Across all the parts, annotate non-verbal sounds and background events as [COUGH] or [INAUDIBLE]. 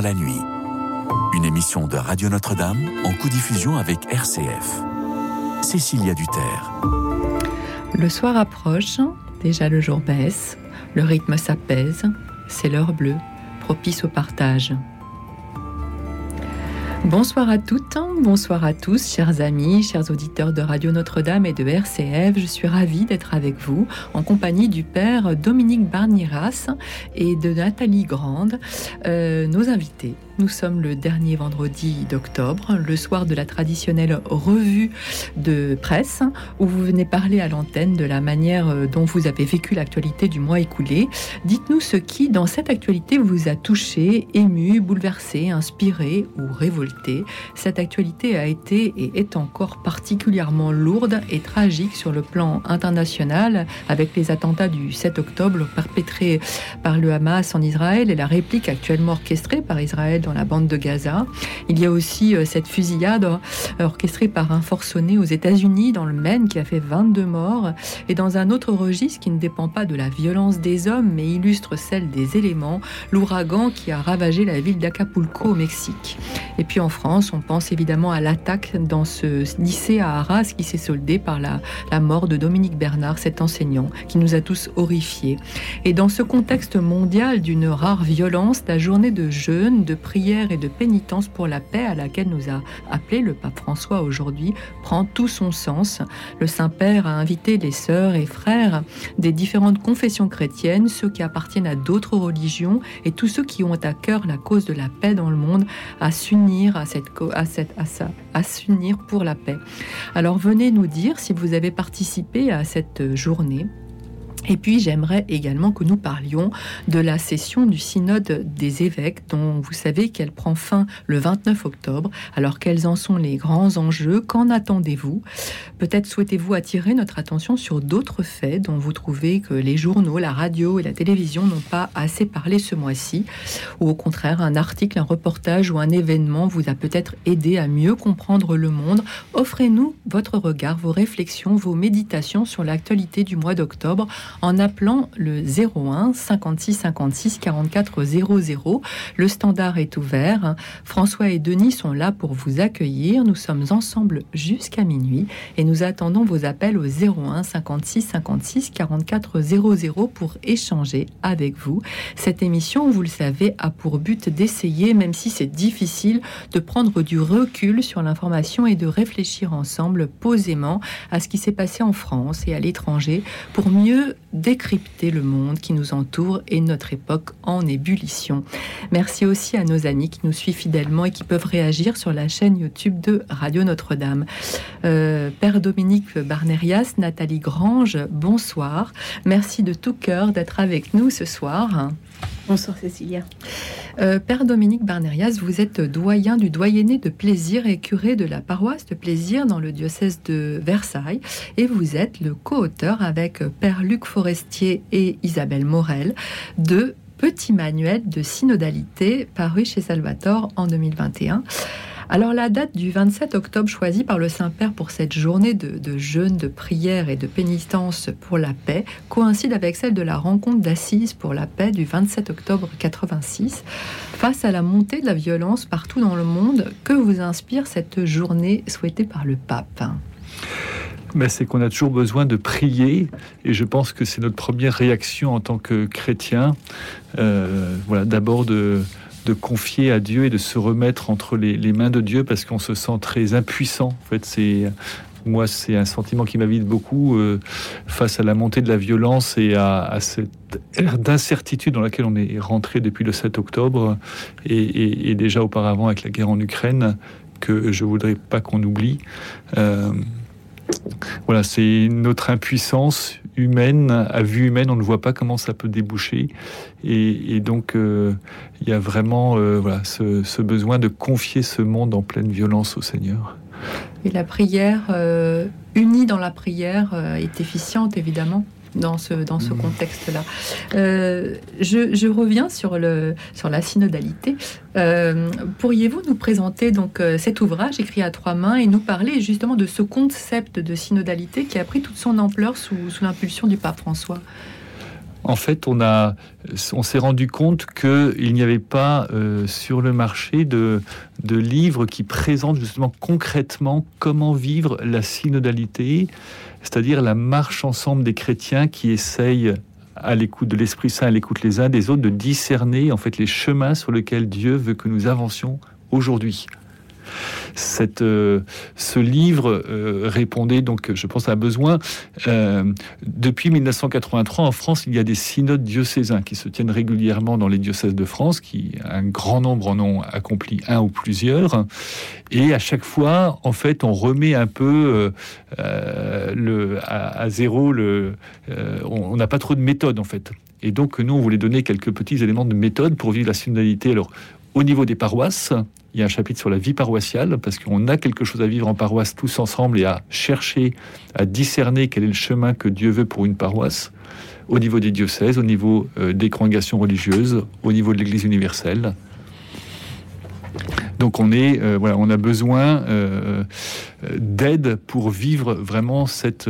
la nuit. Une émission de Radio Notre-Dame en co-diffusion avec RCF. Cécilia Duterre. Le soir approche, déjà le jour baisse, le rythme s'apaise, c'est l'heure bleue, propice au partage. Bonsoir à toutes, bonsoir à tous, chers amis, chers auditeurs de Radio Notre-Dame et de RCF. Je suis ravie d'être avec vous en compagnie du père Dominique Barniras et de Nathalie Grande, euh, nos invités. Nous sommes le dernier vendredi d'octobre, le soir de la traditionnelle revue de presse, où vous venez parler à l'antenne de la manière euh, dont vous avez vécu l'actualité du mois écoulé. Dites-nous ce qui, dans cette actualité, vous a touché, ému, bouleversé, inspiré ou révolté. Cette actualité a été et est encore particulièrement lourde et tragique sur le plan international, avec les attentats du 7 octobre perpétrés par le Hamas en Israël et la réplique actuellement orchestrée par Israël dans la bande de Gaza. Il y a aussi euh, cette fusillade euh, orchestrée par un forcené aux États-Unis dans le Maine qui a fait 22 morts. Et dans un autre registre qui ne dépend pas de la violence des hommes mais illustre celle des éléments, l'ouragan qui a ravagé la ville d'Acapulco au Mexique. Et puis en France, on pense évidemment à l'attaque dans ce lycée à Arras qui s'est soldée par la, mort de Dominique Bernard, cet enseignant qui nous a tous horrifiés. Et dans ce contexte mondial d'une rare violence, la journée de jeûne, de prière et de pénitence pour la paix à laquelle nous a appelé le pape François aujourd'hui prend tout son sens. Le Saint-Père a invité les sœurs et frères des différentes confessions chrétiennes, ceux qui appartiennent à d'autres religions et tous ceux qui ont à cœur la cause de la paix dans le monde à s'unir à cette, à cette, à ça, à s'unir pour la paix. Alors venez nous dire si vous avez participé à cette journée et puis j'aimerais également que nous parlions de la session du synode des évêques dont vous savez qu'elle prend fin le 29 octobre. Alors quels en sont les grands enjeux? Qu'en attendez-vous? Peut-être souhaitez-vous attirer notre attention sur d'autres faits dont vous trouvez que les journaux, la radio et la télévision n'ont pas assez parlé ce mois-ci? Ou au contraire, un article, un reportage ou un événement vous a peut-être aidé à mieux comprendre le monde? Offrez-nous votre regard, vos réflexions, vos méditations sur l'actualité du mois d'octobre en appelant le 01 56 56 44 00. Le standard est ouvert. François et Denis sont là pour vous accueillir. Nous sommes ensemble jusqu'à minuit et nous attendons vos appels au 01 56 56 44 00 pour échanger avec vous. Cette émission, vous le savez, a pour but d'essayer, même si c'est difficile, de prendre du recul sur l'information et de réfléchir ensemble posément à ce qui s'est passé en France et à l'étranger pour mieux décrypter le monde qui nous entoure et notre époque en ébullition. Merci aussi à nos amis qui nous suivent fidèlement et qui peuvent réagir sur la chaîne YouTube de Radio Notre-Dame. Euh, Père Dominique Barnerias, Nathalie Grange, bonsoir. Merci de tout cœur d'être avec nous ce soir. Bonsoir Cécilia. Euh, Père Dominique Barnerias, vous êtes doyen du doyenné de plaisir et curé de la paroisse de plaisir dans le diocèse de Versailles et vous êtes le co-auteur avec Père Luc Forestier et Isabelle Morel de Petit manuel de synodalité paru chez Salvatore en 2021. Alors la date du 27 octobre choisie par le Saint-Père pour cette journée de, jeûne, de prière et de pénitence pour la paix coïncide avec celle de la rencontre d'assises pour la paix du 27 octobre 86. Face à la montée de la violence partout dans le monde, que vous inspire cette journée souhaitée par le pape? Mais c'est qu'on a toujours besoin de prier, et je pense que c'est notre première réaction en tant que chrétien. Euh, voilà, d'abord de, de confier à Dieu et de se remettre entre les, mains de Dieu parce qu'on se sent très impuissant. En fait, c'est moi, c'est un sentiment qui m'habite beaucoup euh, face à la montée de la violence et à, cette ère d'incertitude dans laquelle on est rentré depuis le 7 octobre et, déjà auparavant avec la guerre en Ukraine que je voudrais pas qu'on oublie. Euh, voilà, c'est notre impuissance humaine, à vue humaine, on ne voit pas comment ça peut déboucher. Et, donc, euh, il y a vraiment euh, voilà, ce, besoin de confier ce monde en pleine violence au Seigneur. Et la prière, euh, unie dans la prière, est efficiente, évidemment dans ce, dans ce mm. contexte-là. Euh, je, reviens sur, le, sur la synodalité. Euh, pourriez-vous nous présenter donc euh, cet ouvrage écrit à trois mains et nous parler justement de ce concept de synodalité qui a pris toute son ampleur sous, sous l'impulsion du pape François? En fait, on, a, on s'est rendu compte qu'il n'y avait pas euh, sur le marché de, de livres qui présentent justement concrètement comment vivre la synodalité, c'est-à-dire la marche ensemble des chrétiens qui essayent à l'écoute de l'Esprit Saint, à l'écoute les uns des autres, de discerner en fait les chemins sur lesquels Dieu veut que nous avancions aujourd'hui. Euh, ce livre euh, répondait donc, je pense, à un besoin. Euh, depuis 1983, en France, il y a des synodes diocésains qui se tiennent régulièrement dans les diocèses de France, qui un grand nombre en ont accompli un ou plusieurs. Et à chaque fois, en fait, on remet un peu à, zéro le. on n'a pas trop de méthode, en fait. Et donc, nous, on voulait donner quelques petits éléments de méthode pour vivre la synodalité. Alors, au niveau des paroisses, il y a un chapitre sur la vie paroissiale, parce qu'on a quelque chose à vivre en paroisse tous ensemble et à chercher, à discerner quel est le chemin que Dieu veut pour une paroisse, au niveau des diocèses, au niveau euh, des congrégations religieuses, au niveau de l'Église universelle. Donc on est, euh, voilà, on a besoin euh, d'aide pour vivre vraiment cette,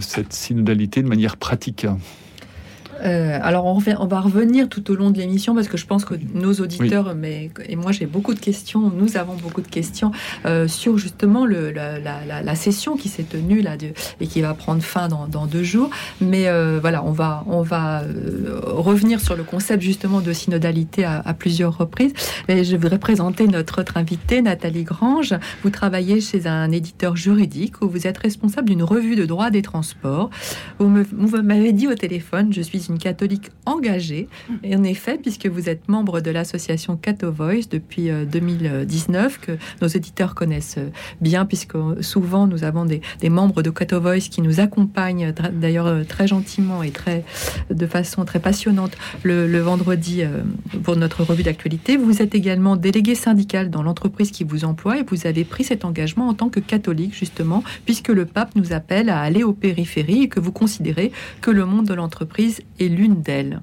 cette synodalité de manière pratique. Euh, alors, on, on, va revenir tout au long de l'émission parce que je pense que nos auditeurs, mais, et moi j'ai beaucoup de questions, nous avons beaucoup de questions euh, sur justement le, la, la, la, session qui s'est tenue là de, et qui va prendre fin dans, dans deux jours. Mais euh, voilà, on va, on va revenir sur le concept justement de synodalité à, à, plusieurs reprises. Et je voudrais présenter notre autre invitée, Nathalie Grange. Vous travaillez chez un éditeur juridique où vous êtes responsable d'une revue de droit des transports. Vous m'avez dit au téléphone, je suis une catholique engagée. Et en effet, puisque vous êtes membre de l'association Cato Voice depuis 2019, euh, que nos éditeurs connaissent bien, puisque souvent nous avons des, membres de Cato Voice qui nous accompagnent d'ailleurs euh, très gentiment et très, de façon très passionnante le, vendredi euh, pour notre revue d'actualité. Vous êtes également délégué syndical dans l'entreprise qui vous emploie et vous avez pris cet engagement en tant que catholique, justement, puisque le pape nous appelle à aller aux périphéries et que vous considérez que le monde de l'entreprise est l'une d'elles.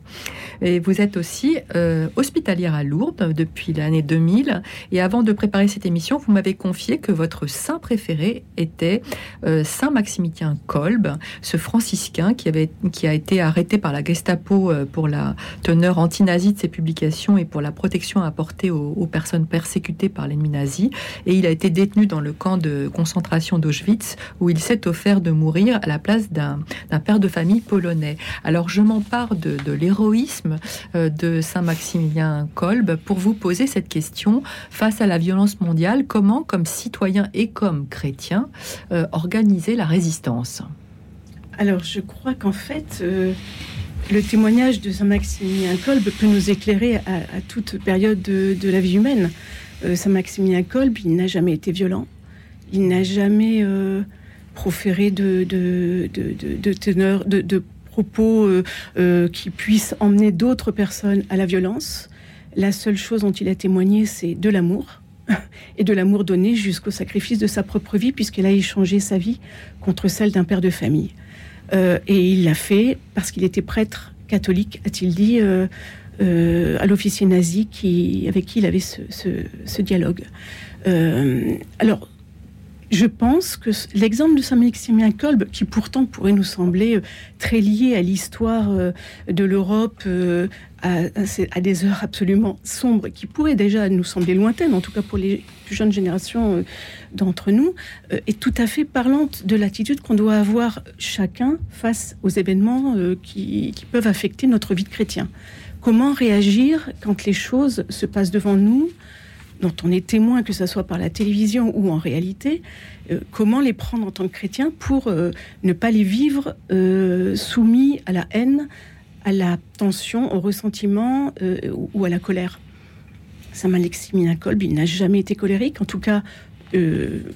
Et vous êtes aussi euh, hospitalière à Lourdes depuis l'année 2000. Et avant de préparer cette émission, vous m'avez confié que votre saint préféré était euh, Saint Maximitien Kolb, ce franciscain qui, avait, qui a été arrêté par la Gestapo euh, pour la teneur anti-nazie de ses publications et pour la protection apportée aux, personnes persécutées par l'ennemi nazi. Et il a été détenu dans le camp de concentration d'Auschwitz où il s'est offert de mourir à la place d'un père de famille polonais. Alors je m'en part de, l'héroïsme euh, de Saint-Maximilien Kolb pour vous poser cette question. Face à la violence mondiale, comment, comme citoyen et comme chrétien, euh, organiser la résistance? Alors, je crois qu'en fait, euh, le témoignage de Saint-Maximilien Kolb peut nous éclairer à, toute période de, la vie humaine. Saint-Maximilien Kolb, il n'a jamais été violent. Il n'a jamais proféré de, de, teneur, de, de propos euh, euh, qui puissent emmener d'autres personnes à la violence. La seule chose dont il a témoigné, c'est de l'amour [LAUGHS] et de l'amour donné jusqu'au sacrifice de sa propre vie, puisqu'il a échangé sa vie contre celle d'un père de famille. Euh, et il l'a fait parce qu'il était prêtre catholique, a-t-il dit, à l'officier nazi qui, avec qui il avait ce, ce dialogue. alors, je pense que l'exemple de Saint-Maximilien Kolb, qui pourtant pourrait nous sembler euh, très lié à l'histoire euh, de l'Europe euh, à, des heures absolument sombres, qui pourraient déjà nous sembler lointaines, en tout cas pour les plus jeunes générations d'entre nous, est tout à fait parlante de l'attitude qu'on doit avoir chacun face aux événements qui, qui peuvent affecter notre vie de chrétien. Comment réagir quand les choses se passent devant nous dont on est témoin, que ce soit par la télévision ou en réalité, euh, comment les prendre en tant que chrétien pour euh, ne pas les vivre euh, soumis à la haine, à la tension, au ressentiment ou à la colère. Saint Maximilien Kolb, il n'a jamais été colérique, en tout cas,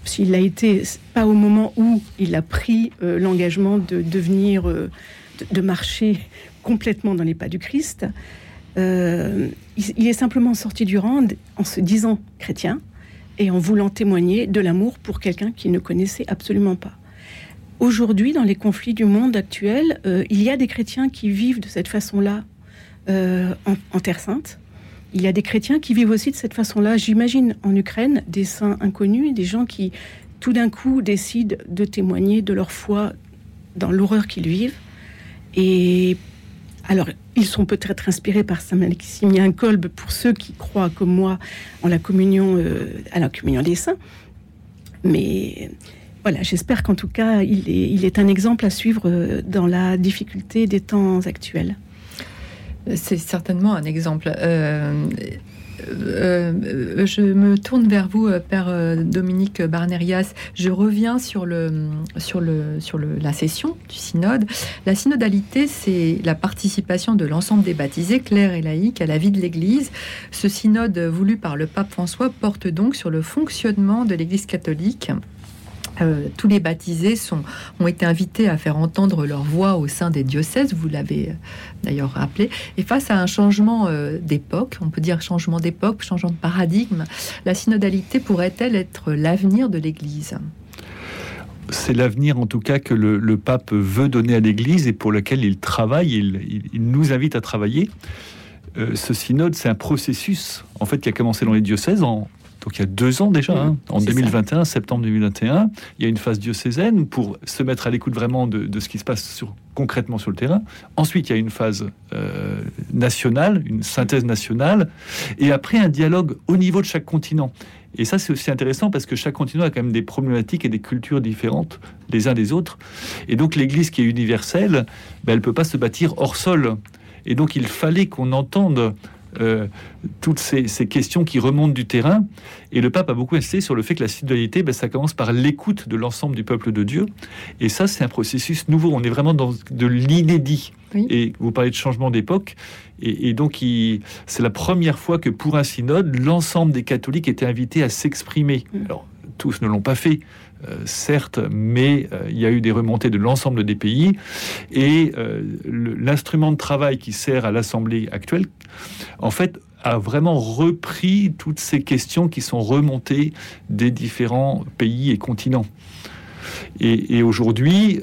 s'il l'a été, pas au moment où il a pris l'engagement de devenir, de, marcher [LAUGHS] complètement dans les pas du Christ. Euh, il, est simplement sorti du rang en se disant chrétien et en voulant témoigner de l'amour pour quelqu'un qu'il ne connaissait absolument pas. Aujourd'hui, dans les conflits du monde actuel, euh, il y a des chrétiens qui vivent de cette façon-là euh, en, Terre Sainte. Il y a des chrétiens qui vivent aussi de cette façon-là. J'imagine en Ukraine des saints inconnus, des gens qui tout d'un coup décident de témoigner de leur foi dans l'horreur qu'ils vivent. Et alors, ils sont peut-être inspirés par Saint-Maximilien Kolb pour ceux qui croient, comme moi, en la communion, à la communion des saints. Mais voilà, j'espère qu'en tout cas, il est, un exemple à suivre dans la difficulté des temps actuels. C'est certainement un exemple. Euh, euh, je me tourne vers vous, euh, Père Dominique Barnerias. Je reviens sur, le, sur, le, sur le, la session du synode. La synodalité, c'est la participation de l'ensemble des baptisés, clercs et laïcs, à la vie de l'Église. Ce synode voulu par le pape François porte donc sur le fonctionnement de l'Église catholique euh, tous les baptisés sont, ont été invités à faire entendre leur voix au sein des diocèses, vous l'avez euh, d'ailleurs rappelé. Et face à un changement euh, d'époque, on peut dire changement d'époque, changement de paradigme, la synodalité pourrait-elle être l'avenir de l'Église? C'est l'avenir en tout cas que le, pape veut donner à l'Église et pour lequel il travaille, il, nous invite à travailler. ce synode, c'est un processus en fait qui a commencé dans les diocèses en, donc il y a deux ans déjà, hein, en 2021, septembre 2021, il y a une phase diocésaine pour se mettre à l'écoute vraiment de, ce qui se passe sur, concrètement sur le terrain. Ensuite, il y a une phase euh, nationale, une synthèse nationale, et après un dialogue au niveau de chaque continent. Et ça, c'est aussi intéressant parce que chaque continent a quand même des problématiques et des cultures différentes les uns des autres. Et donc l'Église qui est universelle, ben, elle ne peut pas se bâtir hors sol. Et donc il fallait qu'on entende euh, toutes ces, questions qui remontent du terrain. Et le pape a beaucoup insisté sur le fait que la citoyenneté, ben, ça commence par l'écoute de l'ensemble du peuple de Dieu. Et ça, c'est un processus nouveau. On est vraiment dans de l'inédit. Et vous parlez de changement d'époque. Et, donc, c'est la première fois que pour un synode, l'ensemble des catholiques étaient invités à s'exprimer. Mm. Alors, tous ne l'ont pas fait. Euh, certes, mais euh, il y a eu des remontées de l'ensemble des pays. Et euh, l'instrument de travail qui sert à l'Assemblée actuelle, en fait, a vraiment repris toutes ces questions qui sont remontées des différents pays et continents. Et, aujourd'hui,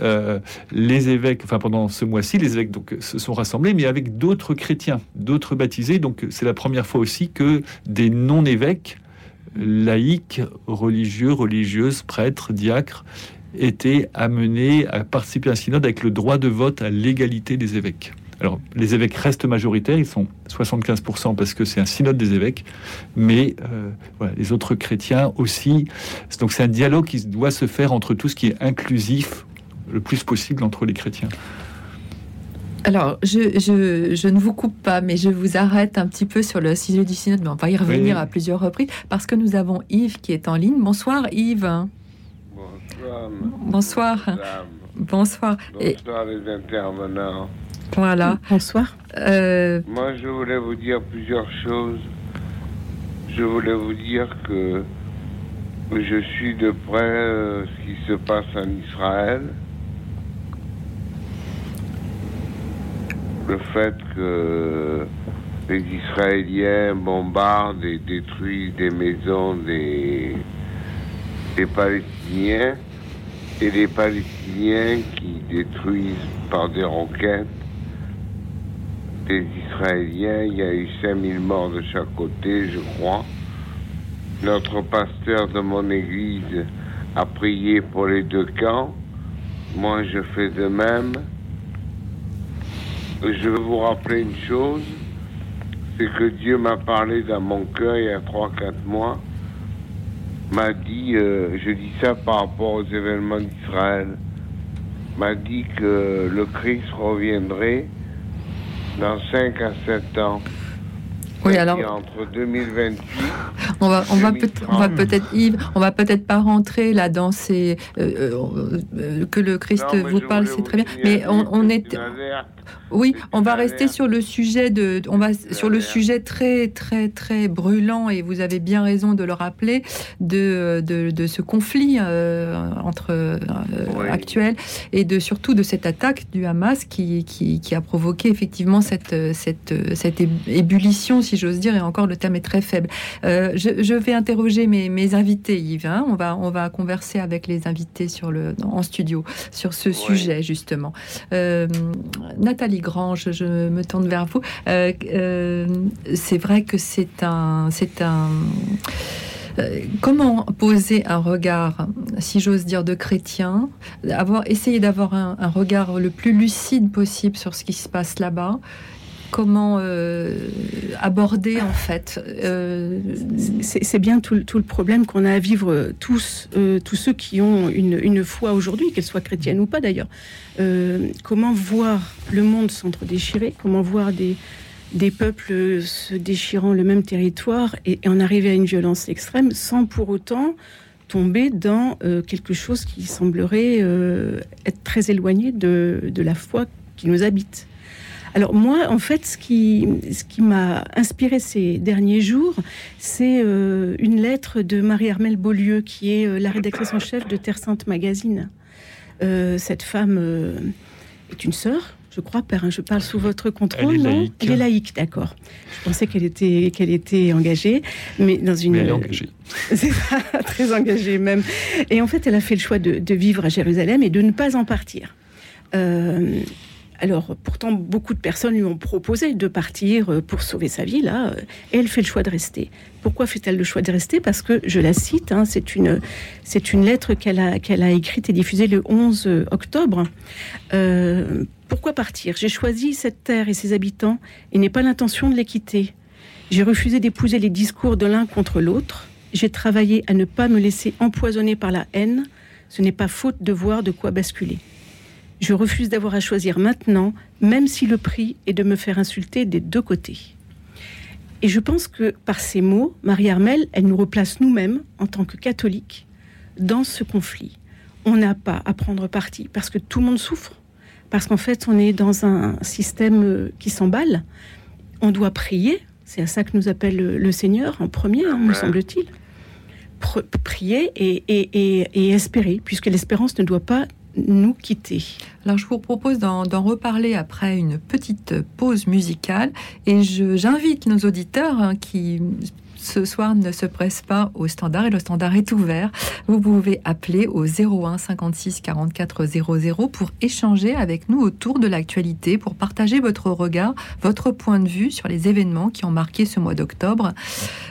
les évêques, enfin pendant ce mois-ci, les évêques donc, se sont rassemblés, mais avec d'autres chrétiens, d'autres baptisés. Donc c'est la première fois aussi que des non-évêques laïcs, religieux, religieuses, prêtres, diacres, étaient amenés à participer à un synode avec le droit de vote à l'égalité des évêques. Alors, les évêques restent majoritaires, ils sont 75% parce que c'est un synode des évêques, mais euh, les autres chrétiens aussi. Donc, c'est un dialogue qui doit se faire entre tout ce qui est inclusif le plus possible entre les chrétiens. Alors, je, ne vous coupe pas, mais je vous arrête un petit peu sur le sujet du synode, mais on va y revenir à plusieurs reprises, parce que nous avons Yves qui est en ligne. Bonsoir Yves. Bonsoir. Bonsoir. Bonsoir. Bonsoir les intervenants. Voilà. Bonsoir. Euh, Moi, je voulais vous dire plusieurs choses. Je voulais vous dire que je suis de près euh, ce qui se passe en Israël. Le fait que les Israéliens bombardent et détruisent des maisons des, Palestiniens et les Palestiniens qui détruisent par des roquettes des Israéliens. Il y a eu 5000 morts de chaque côté, je crois. Notre pasteur de mon église a prié pour les deux camps. Moi, je fais de même je veux vous rappeler une chose, c'est que Dieu m'a parlé dans mon cœur il y a 3-4 mois, m'a dit, euh, je dis ça par rapport aux événements d'Israël, m'a dit que le Christ reviendrait dans 5 à 7 ans. Oui, alors. Entre 2028. On va, on va peut-être, Yves, on va peut-être pas rentrer là dans ces. Euh, euh, que le Christ vous parle, c'est très bien. Mais on, on est. Oui, on va rester sur le sujet de, on va sur le sujet très très très brûlant et vous avez bien raison de le rappeler de de, ce conflit euh, entre euh, actuel et de surtout de cette attaque du Hamas qui, qui, a provoqué effectivement cette cette cette ébullition si j'ose dire et encore le terme est très faible. Euh, je, vais interroger mes, mes invités Yves. Hein. on va on va converser avec les invités sur le en studio sur ce sujet justement. Nathalie Grange, je me tourne vers vous. Euh, euh, c'est vrai que c'est un, c'est un, comment poser un regard, si j'ose dire, de chrétien, avoir, essayer d'avoir un, un regard le plus lucide possible sur ce qui se passe là-bas comment euh, aborder en fait euh, C'est bien tout, le problème qu'on a à vivre tous, euh, tous ceux qui ont une, foi aujourd'hui, qu'elle soit chrétienne ou pas d'ailleurs. comment voir le monde s'entre-déchirer Comment voir des, peuples se déchirant le même territoire et, en arriver à une violence extrême sans pour autant tomber dans quelque chose qui semblerait être très éloigné de la foi qui nous habite. Alors moi, en fait, ce qui, ce qui m'a inspiré ces derniers jours, c'est euh, une lettre de Marie-Armelle Beaulieu, qui est euh, la rédactrice en chef de Terre Sainte Magazine. Euh, cette femme est une sœur, je crois, père. Je parle sous votre contrôle. Elle est laïque. Elle est laïque, d'accord. Je pensais qu'elle était, qu'elle était engagée, mais dans une. Mais elle est engagée. [LAUGHS] C'est très engagée même. Et en fait, elle a fait le choix de, de, vivre à Jérusalem et de ne pas en partir. Euh, alors, pourtant, beaucoup de personnes lui ont proposé de partir euh, pour sauver sa vie, là, et elle fait le choix de rester. Pourquoi fait-elle le choix de rester? Parce que, je la cite, hein, c'est une, c'est une lettre qu'elle a, qu'elle a écrite et diffusée le 11 octobre. Euh, pourquoi partir? J'ai choisi cette terre et ses habitants et n'ai pas l'intention de les quitter. J'ai refusé d'épouser les discours de l'un contre l'autre. J'ai travaillé à ne pas me laisser empoisonner par la haine. Ce n'est pas faute de voir de quoi basculer. Je refuse d'avoir à choisir maintenant, même si le prix est de me faire insulter des deux côtés. Et je pense que par ces mots, Marie-Armelle, elle nous replace nous-mêmes, en tant que catholiques, dans ce conflit. On n'a pas à prendre parti parce que tout le monde souffre, parce qu'en fait, on est dans un système euh, qui s'emballe. On doit prier, c'est à ça que nous appelle le Seigneur en premier, hein, me semble-t-il. Prier et espérer, puisque l'espérance ne doit pas nous quitter. Alors je vous propose d'en reparler après une petite pause musicale et j'invite nos auditeurs hein, qui ce soir ne se presse pas au standard et le standard est ouvert. Vous pouvez appeler au 01 56 44 00 pour échanger avec nous autour de l'actualité, pour partager votre regard, votre point de vue sur les événements qui ont marqué ce mois d'octobre.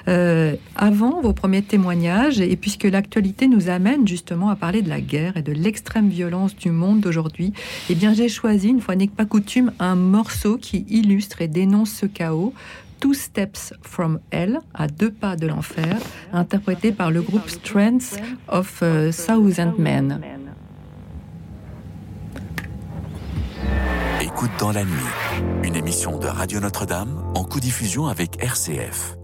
Euh, avant vos premiers témoignages, et puisque l'actualité nous amène justement à parler de la guerre et de l'extrême violence du monde d'aujourd'hui, eh bien j'ai choisi, une fois n'est pas coutume, un morceau qui illustre et dénonce ce chaos. Two Steps from Hell, à deux pas de l'enfer, interprété par le groupe Strength of uh, Thousand Men. Écoute dans la nuit, une émission de Radio Notre-Dame en co-diffusion avec RCF.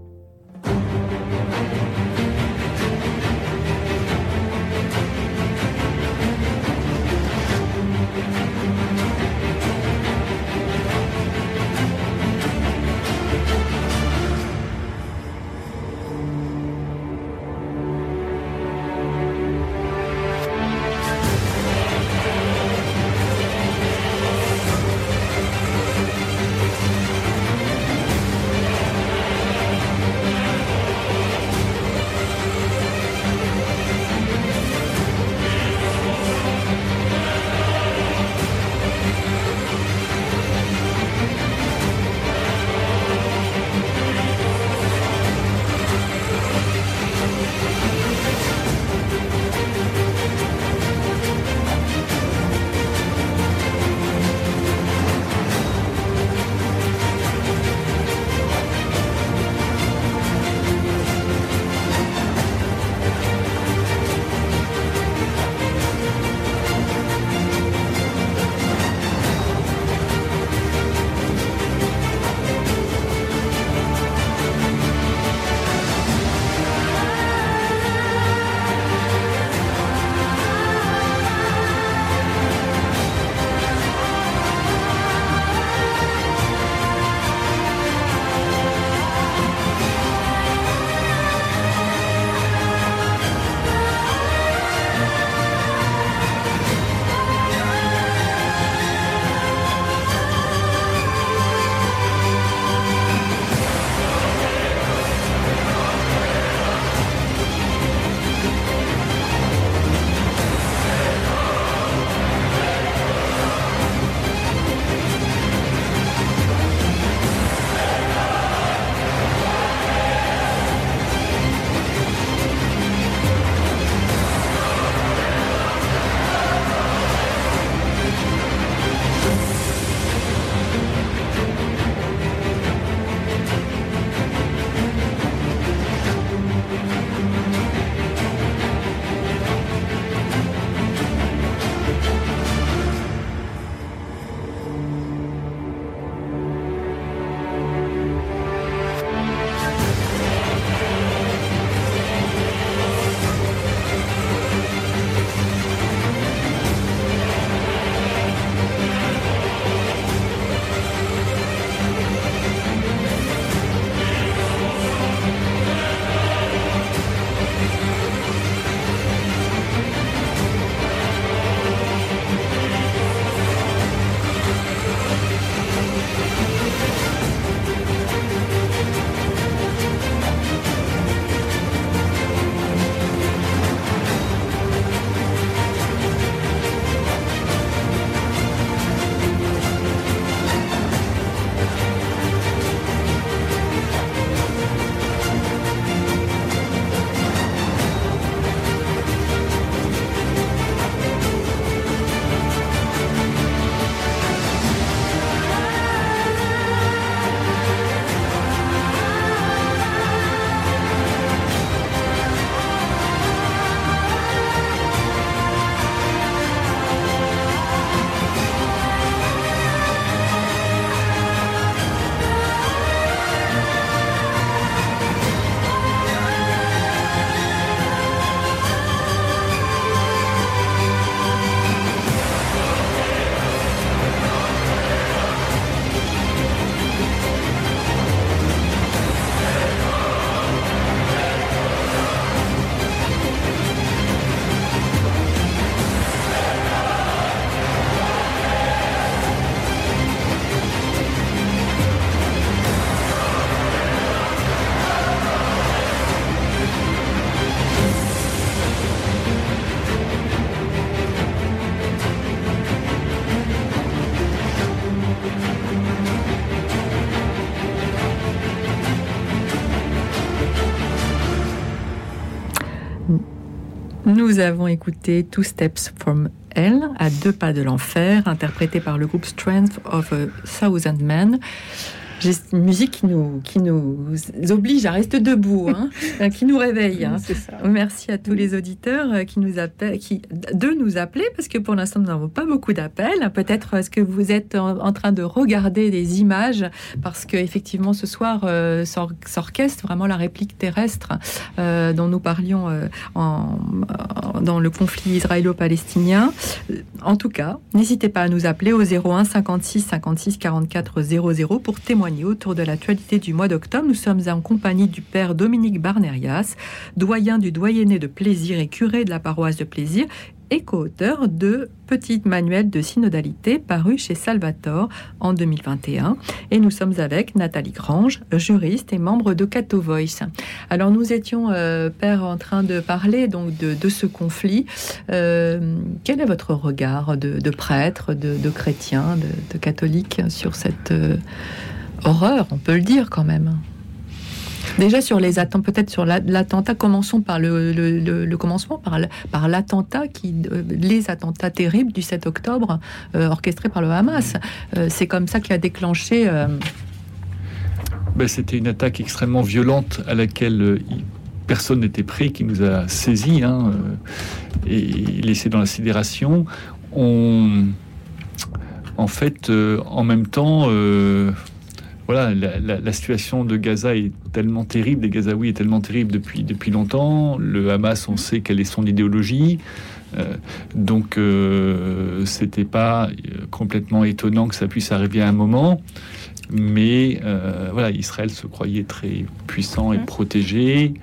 Nous avons écouté Two Steps from Hell, à deux pas de l'enfer, interprété par le groupe Strength of a Thousand Men une musique qui nous, qui nous oblige à rester debout, hein, [LAUGHS] euh, qui nous réveille. Hein. Merci à tous les auditeurs euh, qui nous appellent, qui, de nous appeler, parce que pour l'instant, nous n'avons pas beaucoup d'appels. Peut-être est-ce que vous êtes en, train de regarder des images, parce qu'effectivement, ce soir, euh, s'orchestre vraiment la réplique terrestre dont nous parlions en, dans le conflit israélo-palestinien. En tout cas, n'hésitez pas à nous appeler au 01 56 56 44 00 pour témoigner autour de l'actualité du mois d'octobre. Nous sommes en compagnie du père Dominique Barnerias, doyen du doyenné de plaisir et curé de la paroisse de plaisir, et co-auteur de Petit manuel de synodalité paru chez Salvatore en 2021. Et nous sommes avec Nathalie Grange, juriste et membre de Cato Voice. Alors nous étions, euh, Père, en train de parler donc de, ce conflit. Euh, quel est votre regard de, prêtre, de, chrétien, de, catholique sur cette... Euh, horreur, on peut le dire quand même. Déjà sur les attentats, peut-être sur l'attentat, commençons par le, commencement, par, l'attentat qui, euh, les attentats terribles du 7 octobre euh, orchestrés par le Hamas. Euh, c'est comme ça qu'il a déclenché. Ben, c'était une attaque extrêmement violente à laquelle personne n'était prêt, qui nous a saisis hein, et laissé dans la sidération. On, en fait, en même temps voilà, la, situation de Gaza est tellement terrible, des Gazaouis est tellement terrible depuis, depuis longtemps. Le Hamas, on sait quelle est son idéologie. Euh, donc, euh, c'était pas euh, complètement étonnant que ça puisse arriver à un moment. Mais voilà, Israël se croyait très puissant et mmh. protégé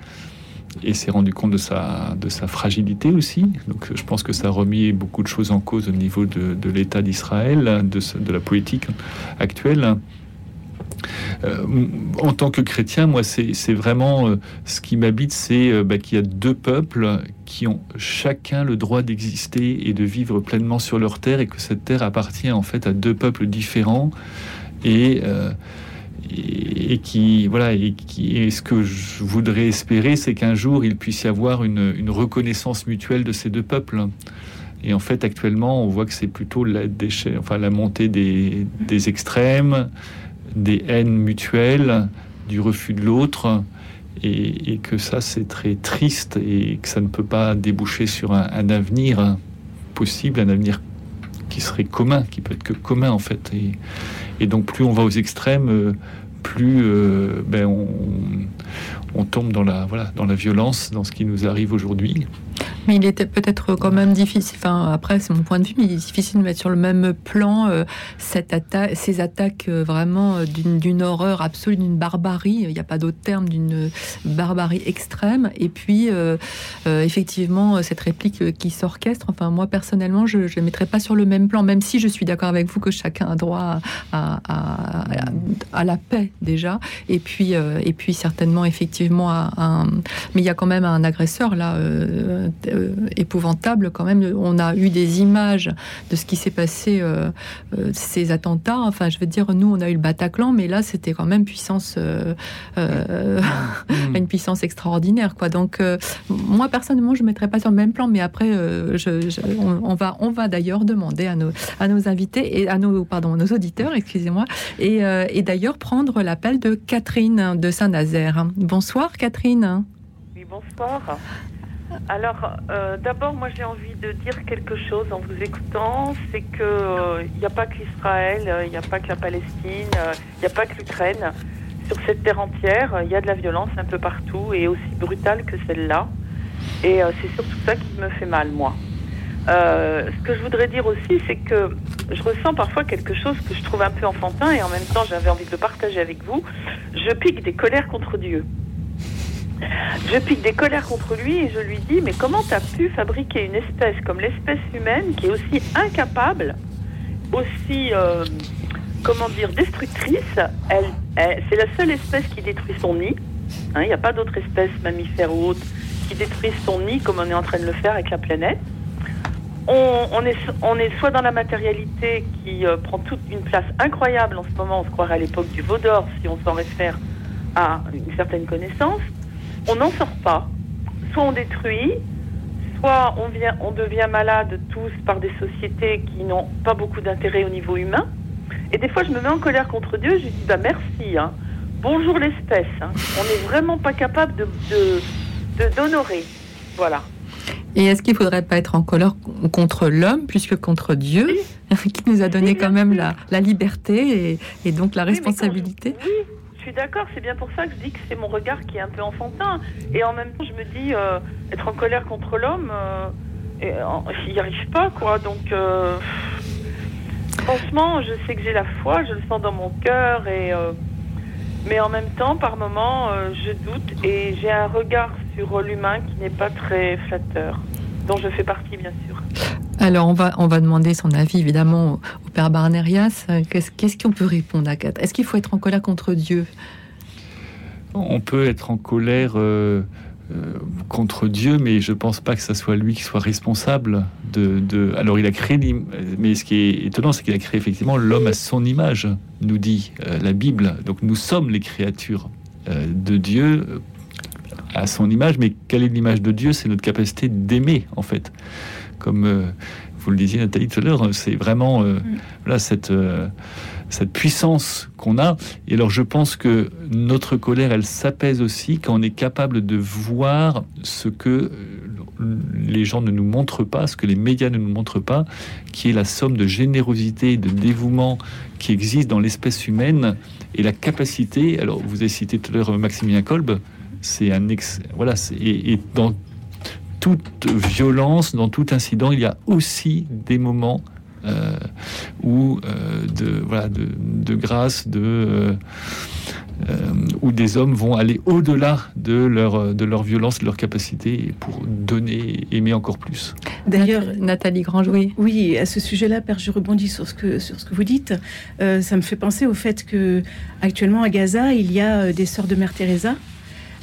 et s'est rendu compte de sa, de sa fragilité aussi. Donc je pense que ça a remis beaucoup de choses en cause au niveau de, de l'État d'Israël, de, de, la politique actuelle. Euh, en tant que chrétien, moi, c'est vraiment euh, ce qui m'habite, c'est euh, bah, qu'il y a deux peuples qui ont chacun le droit d'exister et de vivre pleinement sur leur terre, et que cette terre appartient en fait à deux peuples différents et qui voilà et qui ce que je voudrais espérer c'est qu'un jour il puisse y avoir une, reconnaissance mutuelle de ces deux peuples. Et en fait actuellement on voit que c'est plutôt la enfin la montée des extrêmes des haines mutuelles, du refus de l'autre, et, que ça c'est très triste et que ça ne peut pas déboucher sur un, avenir possible, un avenir qui serait commun, qui peut être que commun en fait. Et, donc plus on va aux extrêmes, euh, plus euh, ben, on, on, tombe dans la, voilà, dans la violence, dans ce qui nous arrive aujourd'hui. Mais il était peut-être quand même difficile, enfin après c'est mon point de vue, mais il est difficile de mettre sur le même plan euh, ces attaques euh, vraiment euh, d'une horreur absolue, d'une barbarie, il n'y a pas d'autre terme, d'une barbarie extrême. Et puis effectivement cette réplique qui s'orchestre, enfin moi personnellement je ne mettrais pas sur le même plan, même si je suis d'accord avec vous que chacun a droit à, à, la paix déjà, et puis, et puis certainement effectivement à un... Mais il y a quand même un agresseur là euh, épouvantable quand même. On a eu des images de ce qui s'est passé, euh, euh, ces attentats. Enfin, je veux dire, nous, on a eu le Bataclan, mais là, c'était quand même puissance, mm. [LAUGHS] une puissance extraordinaire, quoi. Donc, moi, personnellement, je ne mettrais pas sur le même plan, mais après, on, va, on va d'ailleurs demander à nos, à nos invités et à nos, pardon, nos auditeurs, excusez-moi, et, et d'ailleurs prendre l'appel de Catherine de Saint-Nazaire. Bonsoir, Catherine. Oui, bonsoir. Alors, euh, d'abord, moi j'ai envie de dire quelque chose en vous écoutant, c'est que il euh, n'y a pas que l'Israël, il euh, n'y a pas que la Palestine, il n'y a pas que l'Ukraine. Sur cette terre entière, il y a de la violence un peu partout et aussi brutale que celle-là. Et c'est surtout ça qui me fait mal, moi. ce que je voudrais dire aussi, c'est que je ressens parfois quelque chose que je trouve un peu enfantin et en même temps j'avais envie de le partager avec vous. Je pique des colères contre Dieu. Je pique des colères contre lui et je lui dis Mais comment tu as pu fabriquer une espèce comme l'espèce humaine qui est aussi incapable, aussi, euh, comment dire, destructrice? Elle, C'est la seule espèce qui détruit son nid. Hein, il n'y a pas d'autre espèce, mammifère ou autre, qui détruit son nid comme on est en train de le faire avec la planète. On, est, on est soit dans la matérialité qui euh, prend toute une place incroyable en ce moment, on se croirait à l'époque du veau d'or si on s'en réfère à une certaine connaissance, on n'en sort pas. Soit on détruit, soit on, vient, on devient malade tous par des sociétés qui n'ont pas beaucoup d'intérêt au niveau humain. Et des fois, je me mets en colère contre Dieu. Je dis bah merci. Hein. Bonjour l'espèce. Hein. On n'est vraiment pas capable de d'honorer. voilà. Et est-ce qu'il ne faudrait pas être en colère contre l'homme puisque contre Dieu, [LAUGHS] qui nous a donné quand même la, la liberté et, donc la responsabilité? Oui, suis d'accord. C'est bien pour ça que je dis que c'est mon regard qui est un peu enfantin. Et en même temps, je me dis, euh, être en colère contre l'homme, euh, il n'y arrive pas, quoi. Donc, euh, franchement, je sais que j'ai la foi, je le sens dans mon cœur et mais en même temps, par moments, je doute et j'ai un regard sur l'humain qui n'est pas très flatteur, dont je fais partie, bien sûr. Alors, on va, on va demander son avis, évidemment, au père Barnerias. Qu'est-ce qu'on peut répondre à Est-ce qu'il faut être en colère contre Dieu? On peut être en colère... Euh, euh, contre Dieu, mais je pense pas que ça soit lui qui soit responsable de. Alors il a créé, mais ce qui est étonnant, c'est qu'il a créé effectivement l'homme à son image, nous dit euh, la Bible. Donc nous sommes les créatures de Dieu à son image, mais quelle est l'image de Dieu? C'est notre capacité d'aimer, en fait. Comme vous le disiez Nathalie tout à l'heure, c'est vraiment mm. là cette cette puissance qu'on a. Et alors je pense que notre colère, elle s'apaise aussi quand on est capable de voir ce que euh, les gens ne nous montrent pas, ce que les médias ne nous montrent pas, qui est la somme de générosité et de dévouement qui existe dans l'espèce humaine et la capacité. Alors vous avez cité tout à l'heure Maximilien Kolb, c'est un ex. Voilà, et, et dans toute violence, dans tout incident, il y a aussi des moments euh, ou euh, de, voilà, de, grâce, de, euh, où des hommes vont aller au-delà de leur, de leur violence, de leur capacité pour donner, aimer encore plus. D'ailleurs, Nathalie Grandjouet. Oui, à ce sujet-là, Père, je rebondis sur ce que, sur ce que vous dites. ça me fait penser au fait que actuellement à Gaza, il y a des sœurs de Mère Teresa.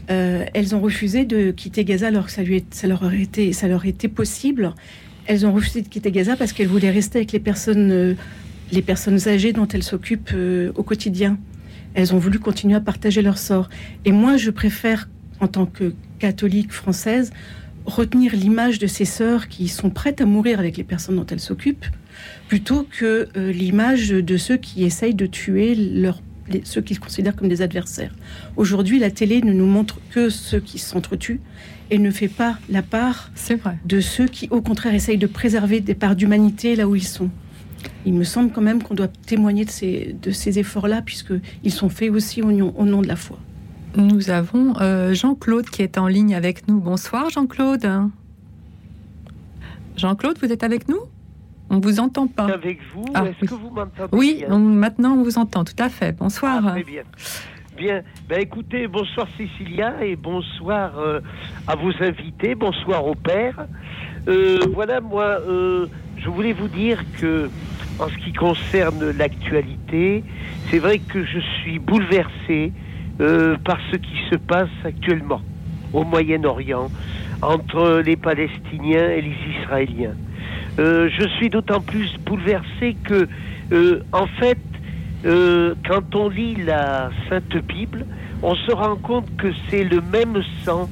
Elles ont refusé de quitter Gaza alors que ça, leur aurait été, était possible elles ont refusé de quitter Gaza parce qu'elles voulaient rester avec les personnes, euh, les personnes âgées dont elles s'occupent euh, au quotidien. Elles ont voulu continuer à partager leur sort. Et moi, je préfère, en tant que catholique française, retenir l'image de ces sœurs qui sont prêtes à mourir avec les personnes dont elles s'occupent, plutôt que euh, l'image de ceux qui essayent de tuer leurs ceux qui se considèrent comme des adversaires. Aujourd'hui, la télé ne nous montre que ceux qui s'entretuent et ne fait pas la part vrai. de ceux qui, au contraire, essayent de préserver des parts d'humanité là où ils sont. Il me semble quand même qu'on doit témoigner de ces, de ces efforts-là, puisqu'ils sont faits aussi au, au, nom de la foi. Nous avons euh, Jean-Claude qui est en ligne avec nous. Bonsoir Jean-Claude. Jean-Claude, vous êtes avec nous? On vous entend pas. Avec vous ah, Est-ce que vous m'entendez Oui, maintenant on vous entend, tout à fait. Bonsoir. Ah, très bien. Bien, ben écoutez, bonsoir Cécilia et bonsoir euh, à vos invités, bonsoir au père. Euh, voilà, moi, euh, je voulais vous dire que, en ce qui concerne l'actualité, c'est vrai que je suis bouleversé par ce qui se passe actuellement au Moyen-Orient entre les Palestiniens et les Israéliens. Je suis d'autant plus bouleversé que, en fait, euh, quand on lit la Sainte Bible, on se rend compte que c'est le même sang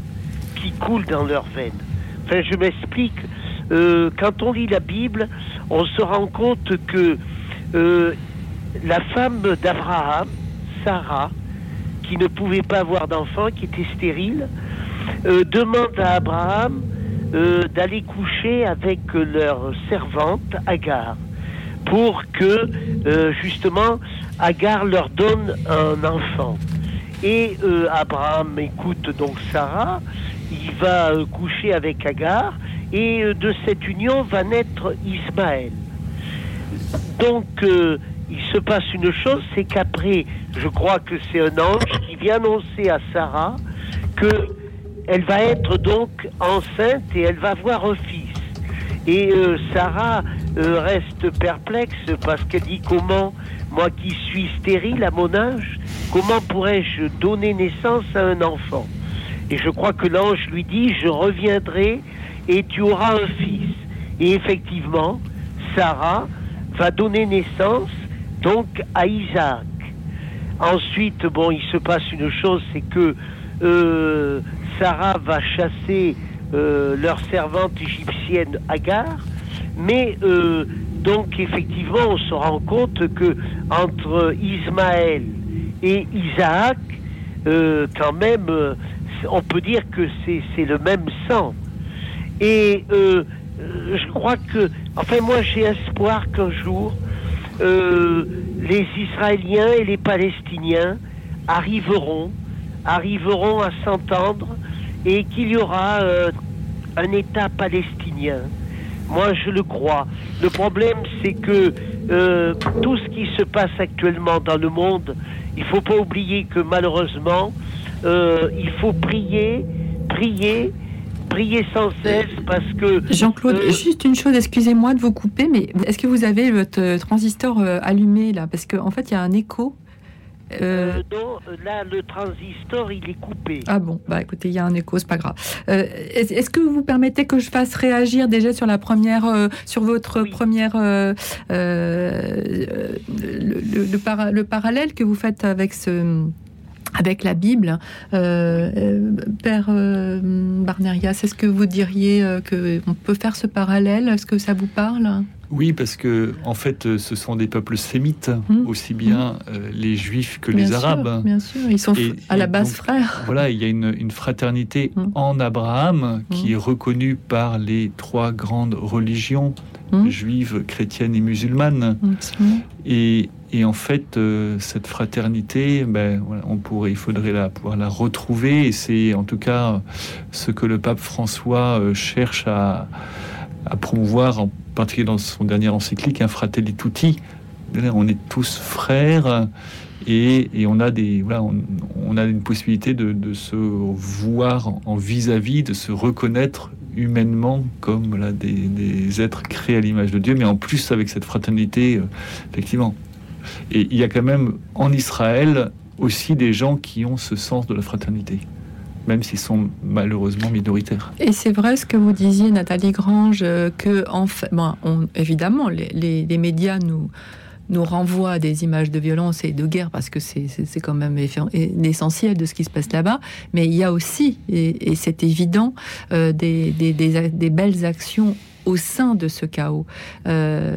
qui coule dans leurs veines. Enfin, je m'explique. Euh, quand on lit la Bible, on se rend compte que euh, la femme d'Abraham, Sarah, qui ne pouvait pas avoir d'enfant, qui était stérile, demande à Abraham d'aller coucher avec leur servante Agar pour que justement Agar leur donne un enfant. Et euh, Abraham écoute donc Sarah, il va euh, coucher avec Agar, et euh, de cette union va naître Ismaël. Donc il se passe une chose, c'est qu'après, je crois que c'est un ange qui vient annoncer à Sarah que elle va être donc enceinte et elle va avoir un fils. Et Sarah reste perplexe parce qu'elle dit comment moi qui suis stérile à mon âge, comment pourrais-je donner naissance à un enfant? Et je crois que l'ange lui dit, je reviendrai et tu auras un fils. Et effectivement, Sarah va donner naissance donc à Isaac. Ensuite, bon, il se passe une chose, c'est que euh, Sarah va chasser leur servante égyptienne Agar. Mais donc effectivement, on se rend compte que entre Ismaël et Isaac, quand même, on peut dire que c'est le même sang. Et je crois que, enfin moi j'ai espoir qu'un jour, les Israéliens et les Palestiniens arriveront, arriveront à s'entendre et qu'il y aura euh, un État palestinien. Moi, je le crois. Le problème, c'est que euh, tout ce qui se passe actuellement dans le monde, il faut pas oublier que malheureusement, euh, il faut prier, prier, prier sans cesse parce que... Jean-Claude, juste une chose, excusez-moi de vous couper, mais est-ce que vous avez votre transistor allumé là? Parce qu'en en fait, il y a un écho. Euh, euh, non, là, le transistor, il est coupé. Ah bon, bah écoutez, il y a un écho, c'est pas grave. Euh, est-ce que vous permettez que je fasse réagir déjà sur la première, sur votre première, le, le, parallèle que vous faites avec ce avec la Bible, Père Barnerias, est-ce que vous diriez qu'on peut faire ce parallèle? Est-ce que ça vous parle? Oui, parce que en fait, euh, ce sont des peuples sémites, mmh. aussi bien mmh. euh, les juifs que les arabes. Bien sûr, ils sont à la base frères. Voilà, il y a une, fraternité mmh. en Abraham qui est reconnue par les trois grandes religions juives, chrétiennes et musulmanes. Et, en fait, euh, cette fraternité, ben, on pourrait, il faudrait la, pouvoir la retrouver. Et c'est en tout cas ce que le pape François cherche à, à promouvoir en particulier dans son dernier encyclique, un fratelli tutti. On est tous frères et, on a des voilà, on, a une possibilité de, se voir en vis-à-vis, de se reconnaître humainement comme là, des, êtres créés à l'image de Dieu, mais en plus avec cette fraternité, euh, effectivement. Et il y a quand même en Israël aussi des gens qui ont ce sens de la fraternité même s'ils sont malheureusement minoritaires. Et c'est vrai ce que vous disiez, Nathalie Grange, euh, que fait, bon, évidemment, les, médias nous nous renvoient à des images de violence et de guerre parce que c'est quand même l'essentiel de ce qui se passe là-bas. Mais il y a aussi, et, c'est évident, euh, des, belles actions au sein de ce chaos. Euh,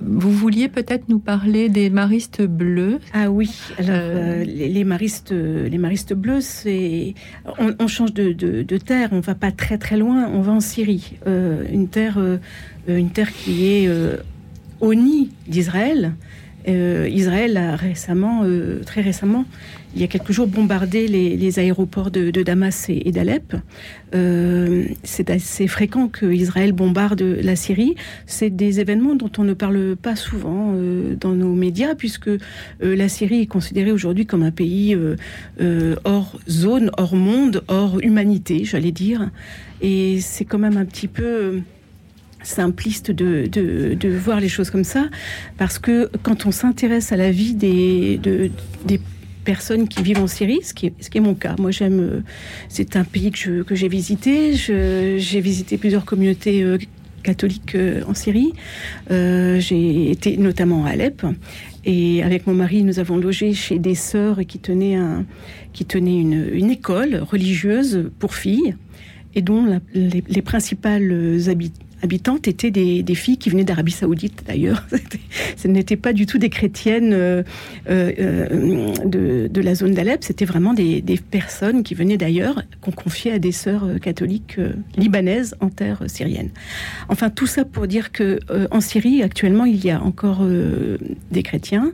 vous vouliez peut-être nous parler des maristes bleus Ah oui, alors euh, euh, les, maristes, les maristes bleus, c'est on, change de, de, terre, on va pas très très loin, on va en Syrie, une terre, une terre qui est au nid d'Israël. Israël a récemment, très récemment, il y a quelques jours, bombardé les, aéroports de, Damas et, d'Alep. Euh, c'est assez fréquent que Israël bombarde la Syrie. C'est des événements dont on ne parle pas souvent euh, dans nos médias, puisque euh, la Syrie est considérée aujourd'hui comme un pays hors zone, hors monde, hors humanité, j'allais dire. Et c'est quand même un petit peu simpliste de, voir les choses comme ça, parce que quand on s'intéresse à la vie des, de, des personnes qui vivent en Syrie, ce qui est, ce qui est mon cas. Moi, j'aime. Euh, c'est un pays que, que j'ai visité. J'ai visité plusieurs communautés euh, catholiques euh, en Syrie. j'ai été notamment à Alep. Et avec mon mari, nous avons logé chez des sœurs qui tenaient, un, qui tenaient une, école religieuse pour filles et dont les, les, principales habitants habitantes étaient des, filles qui venaient d'Arabie Saoudite d'ailleurs. [LAUGHS] Ce n'étaient pas du tout des chrétiennes euh, euh, de, la zone d'Alep, c'était vraiment des, personnes qui venaient d'ailleurs, qu'on confiait à des sœurs euh, catholiques libanaises en terre syrienne. Enfin, tout ça pour dire que en Syrie, actuellement, il y a encore des chrétiens.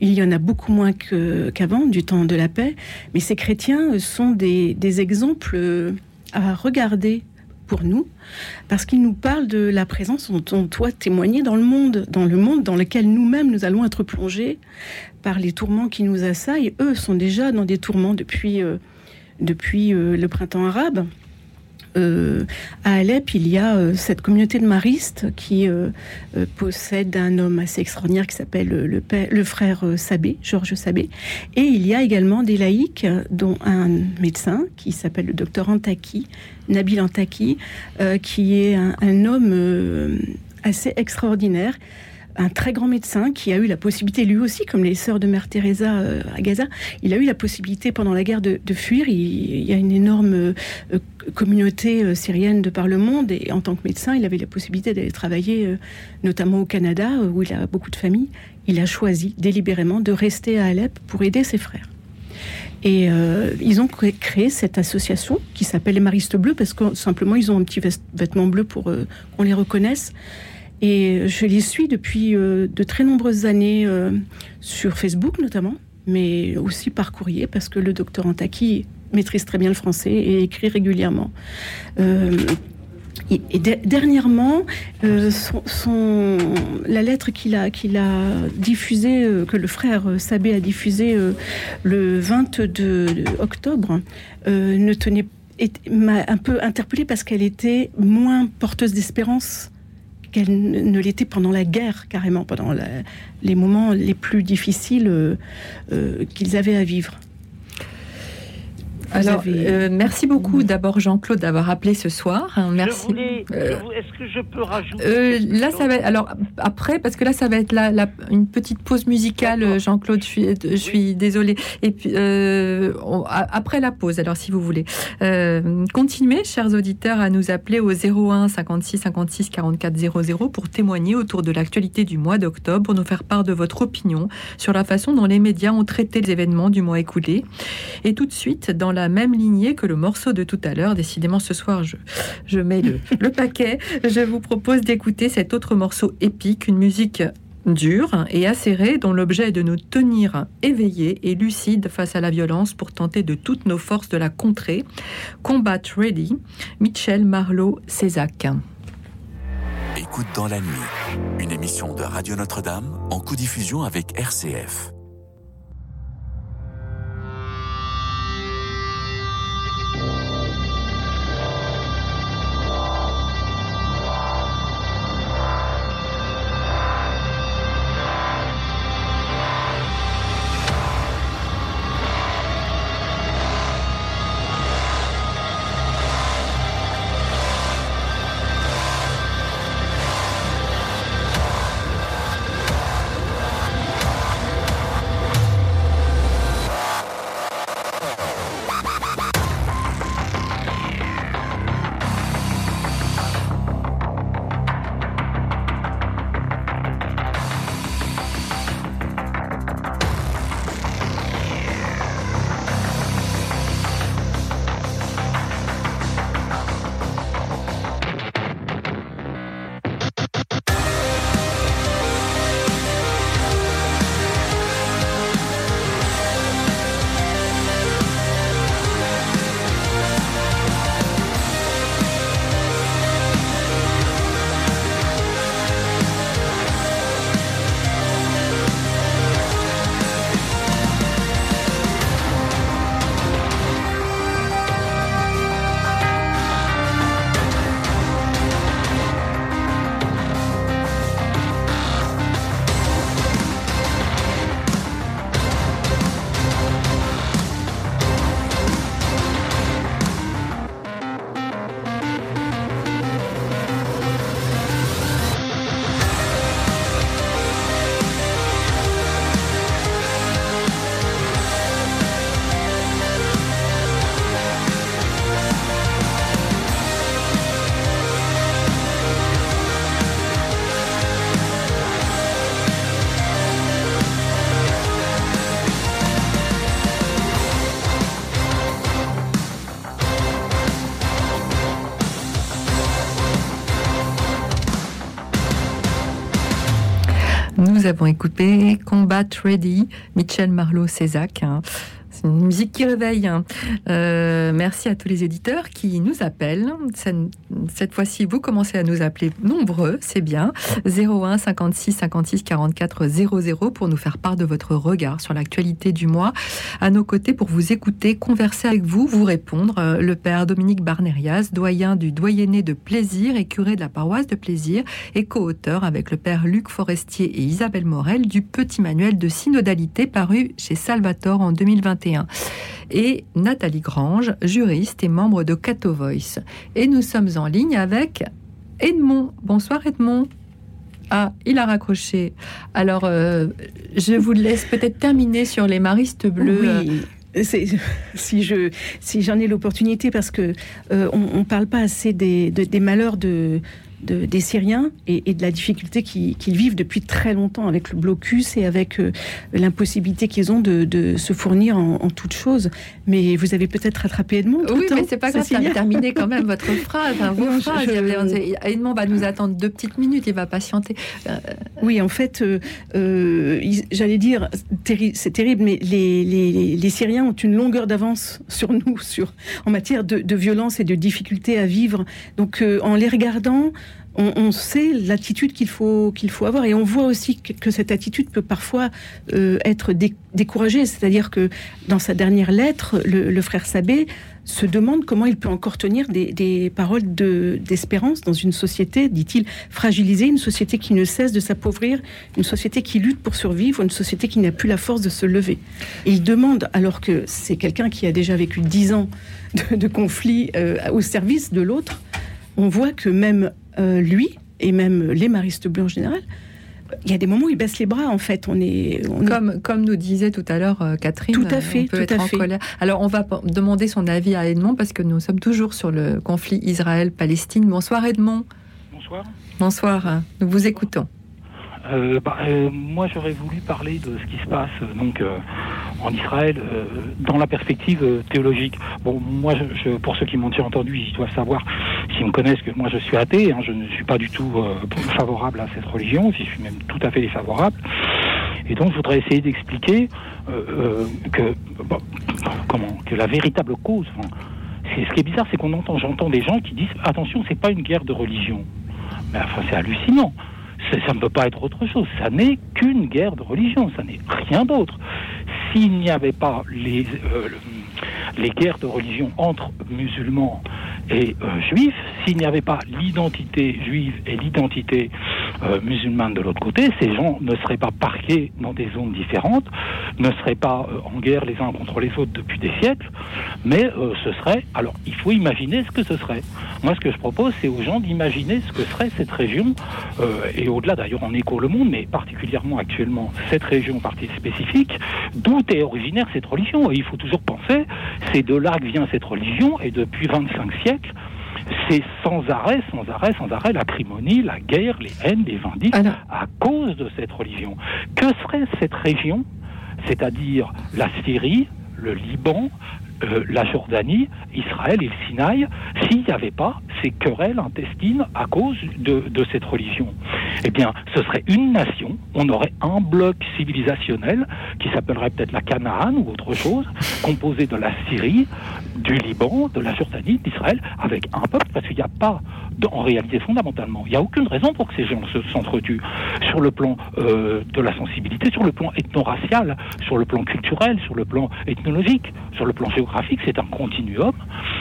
Il y en a beaucoup moins qu'avant, du temps de la paix. Mais ces chrétiens sont des, des exemples à regarder pour nous, parce qu'il nous parle de la présence dont on doit témoigner dans le monde, dans le monde dans lequel nous-mêmes nous allons être plongés par les tourments qui nous assaillent. Eux sont déjà dans des tourments depuis, euh, euh, le printemps arabe. Euh, à Alep, il y a euh, cette communauté de maristes qui euh, possède un homme assez extraordinaire qui s'appelle le, frère Sabé, Georges Sabé. Et il y a également des laïcs, dont un médecin qui s'appelle le docteur Antaki, Nabil Antaki, qui est un homme assez extraordinaire. Un très grand médecin qui a eu la possibilité, lui aussi, comme les sœurs de Mère Teresa euh, à Gaza, il a eu la possibilité pendant la guerre de, fuir. Il, y a une énorme euh, communauté syrienne de par le monde et en tant que médecin, il avait la possibilité d'aller travailler notamment au Canada où il a beaucoup de familles. Il a choisi délibérément de rester à Alep pour aider ses frères. Et ils ont créé cette association qui s'appelle les Maristes Bleus parce que simplement ils ont un petit vêtement bleu pour qu'on les reconnaisse. Et je les suis depuis euh, de très nombreuses années euh, sur Facebook notamment, mais aussi par courrier parce que le docteur Antaki maîtrise très bien le français et écrit régulièrement. Euh, et, dernièrement, la lettre qu'il a, diffusée, que le frère Sabé a diffusée le 22 octobre, m'a un peu interpellée parce qu'elle était moins porteuse d'espérance qu'elle ne l'était pendant la guerre, carrément, pendant les moments les plus difficiles euh, euh, qu'ils avaient à vivre. Alors, euh, merci beaucoup d'abord Jean-Claude d'avoir appelé ce soir. Hein, merci. Euh, est-ce que je peux rajouter euh, Là, ça va. alors après, parce que là, ça va être la, une petite pause musicale, Jean-Claude. Je suis, je suis désolée. Et puis après la pause, alors si vous voulez, continuez, chers auditeurs, à nous appeler au 01 56 56 44 00 pour témoigner autour de l'actualité du mois d'octobre, pour nous faire part de votre opinion sur la façon dont les médias ont traité les événements du mois écoulé. Et tout de suite, dans la même lignée que le morceau de tout à l'heure. Décidément, ce soir, je, je mets le, [LAUGHS] le paquet. Je vous propose d'écouter cet autre morceau épique, une musique dure et acérée dont l'objet est de nous tenir éveillés et lucides face à la violence pour tenter de toutes nos forces de la contrer. Combat Ready, Michel Marlowe, Césac. Écoute dans la nuit, une émission de Radio Notre-Dame en co-diffusion avec RCF. Nous avons écouté Combat Ready, Michel Marlowe Césac. Hein une musique qui réveille. Hein. Euh, merci à tous les éditeurs qui nous appellent. Cette fois-ci, vous commencez à nous appeler nombreux, c'est bien. 01 56 56 44 00 pour nous faire part de votre regard sur l'actualité du mois. À nos côtés pour vous écouter, converser avec vous, vous répondre. Euh, le père Dominique Barnerias, doyen du doyenné de plaisir et curé de la paroisse de plaisir et co-auteur avec le père Luc Forestier et Isabelle Morel du petit manuel de synodalité paru chez Salvatore en 2021 et Nathalie Grange, juriste et membre de Cato Voice. Et nous sommes en ligne avec Edmond. Bonsoir Edmond. Ah, il a raccroché. Alors, euh, je vous laisse peut-être terminer sur les maristes bleus. Oui. Si je si j'en ai l'opportunité parce que euh, on, ne parle pas assez des, des malheurs de des Syriens et, de la difficulté qu'ils vivent depuis très longtemps avec le blocus et avec euh, l'impossibilité qu'ils ont de, se fournir en, en toutes choses. Mais vous avez peut-être rattrapé Edmond Oui, mais c'est pas grave, ça terminé quand même votre [LAUGHS] phrase. Hein, Edmond va nous attendre deux petites minutes, il va patienter. Euh, oui, en fait, euh, j'allais dire, c'est terrible, mais les, les, Syriens ont une longueur d'avance sur nous sur, en matière de, de, violence et de difficulté à vivre. Donc, en les regardant, on, sait l'attitude qu'il faut, faut avoir. Et on voit aussi que, cette attitude peut parfois euh, être découragée. C'est-à-dire que dans sa dernière lettre, le, frère Sabé se demande comment il peut encore tenir des, paroles d'espérance dans une société, dit-il, fragilisée, une société qui ne cesse de s'appauvrir, une société qui lutte pour survivre, une société qui n'a plus la force de se lever. Il demande, alors que c'est quelqu'un qui a déjà vécu dix ans de, conflit euh, au service de l'autre, on voit que même euh, lui et même les maristes bleus en général, il y a des moments où il baisse les bras en fait. On est, comme, comme nous disait tout à l'heure Catherine. Tout à fait. On peut être en colère. Alors on va demander son avis à Edmond parce que nous sommes toujours sur le conflit Israël-Palestine. Bonsoir Edmond. Bonsoir. Bonsoir. Nous vous écoutons. Euh, bah, euh, moi, j'aurais voulu parler de ce qui se passe donc euh, en Israël dans la perspective théologique. Bon, moi, je, pour ceux qui m'ont entendu, ils doivent savoir, s'ils me connaissent, que moi, je suis athée. Hein, je ne suis pas du tout favorable à cette religion. Je suis même tout à fait défavorable. Et donc, je voudrais essayer d'expliquer que comment que la véritable cause. c'est ce qui est bizarre, c'est qu'on entend, j'entends des gens qui disent attention, c'est pas une guerre de religion. Mais enfin, c'est hallucinant ça ne peut pas être autre chose. Ça n'est qu'une guerre de religion, ça n'est rien d'autre. S'il n'y avait pas les, euh, les guerres de religion entre musulmans et euh, juifs, s'il n'y avait pas l'identité juive et l'identité euh, musulmane de l'autre côté, ces gens ne seraient pas parqués dans des zones différentes, ne seraient pas euh, en guerre les uns contre les autres depuis des siècles, mais ce serait, alors il faut imaginer ce que ce serait. Moi ce que je propose c'est aux gens d'imaginer ce que serait cette région, et au-delà d'ailleurs en écho le monde, mais particulièrement actuellement cette région partie spécifique, d'où est originaire cette religion. Et il faut toujours penser, c'est de là que vient cette religion, et depuis 25 siècles, c'est sans arrêt, sans arrêt, sans arrêt l'acrimonie, la guerre, les haines, les vindictes à cause de cette religion. Que serait cette région, c'est-à-dire la Syrie, le Liban, euh, la Jordanie, Israël et le Sinaï, s'il n'y avait pas ces querelles intestines à cause de, de, cette religion. Eh bien, ce serait une nation, on aurait un bloc civilisationnel qui s'appellerait peut-être la Canaan ou autre chose, composé de la Syrie, du Liban, de la Jordanie, d'Israël, avec un peuple, parce qu'il n'y a pas, en réalité fondamentalement, il n'y a aucune raison pour que ces gens s'entretuent sur le plan euh, de la sensibilité, sur le plan ethno-racial, sur le plan culturel, sur le plan ethnologique, sur le plan géographique, c'est un continuum,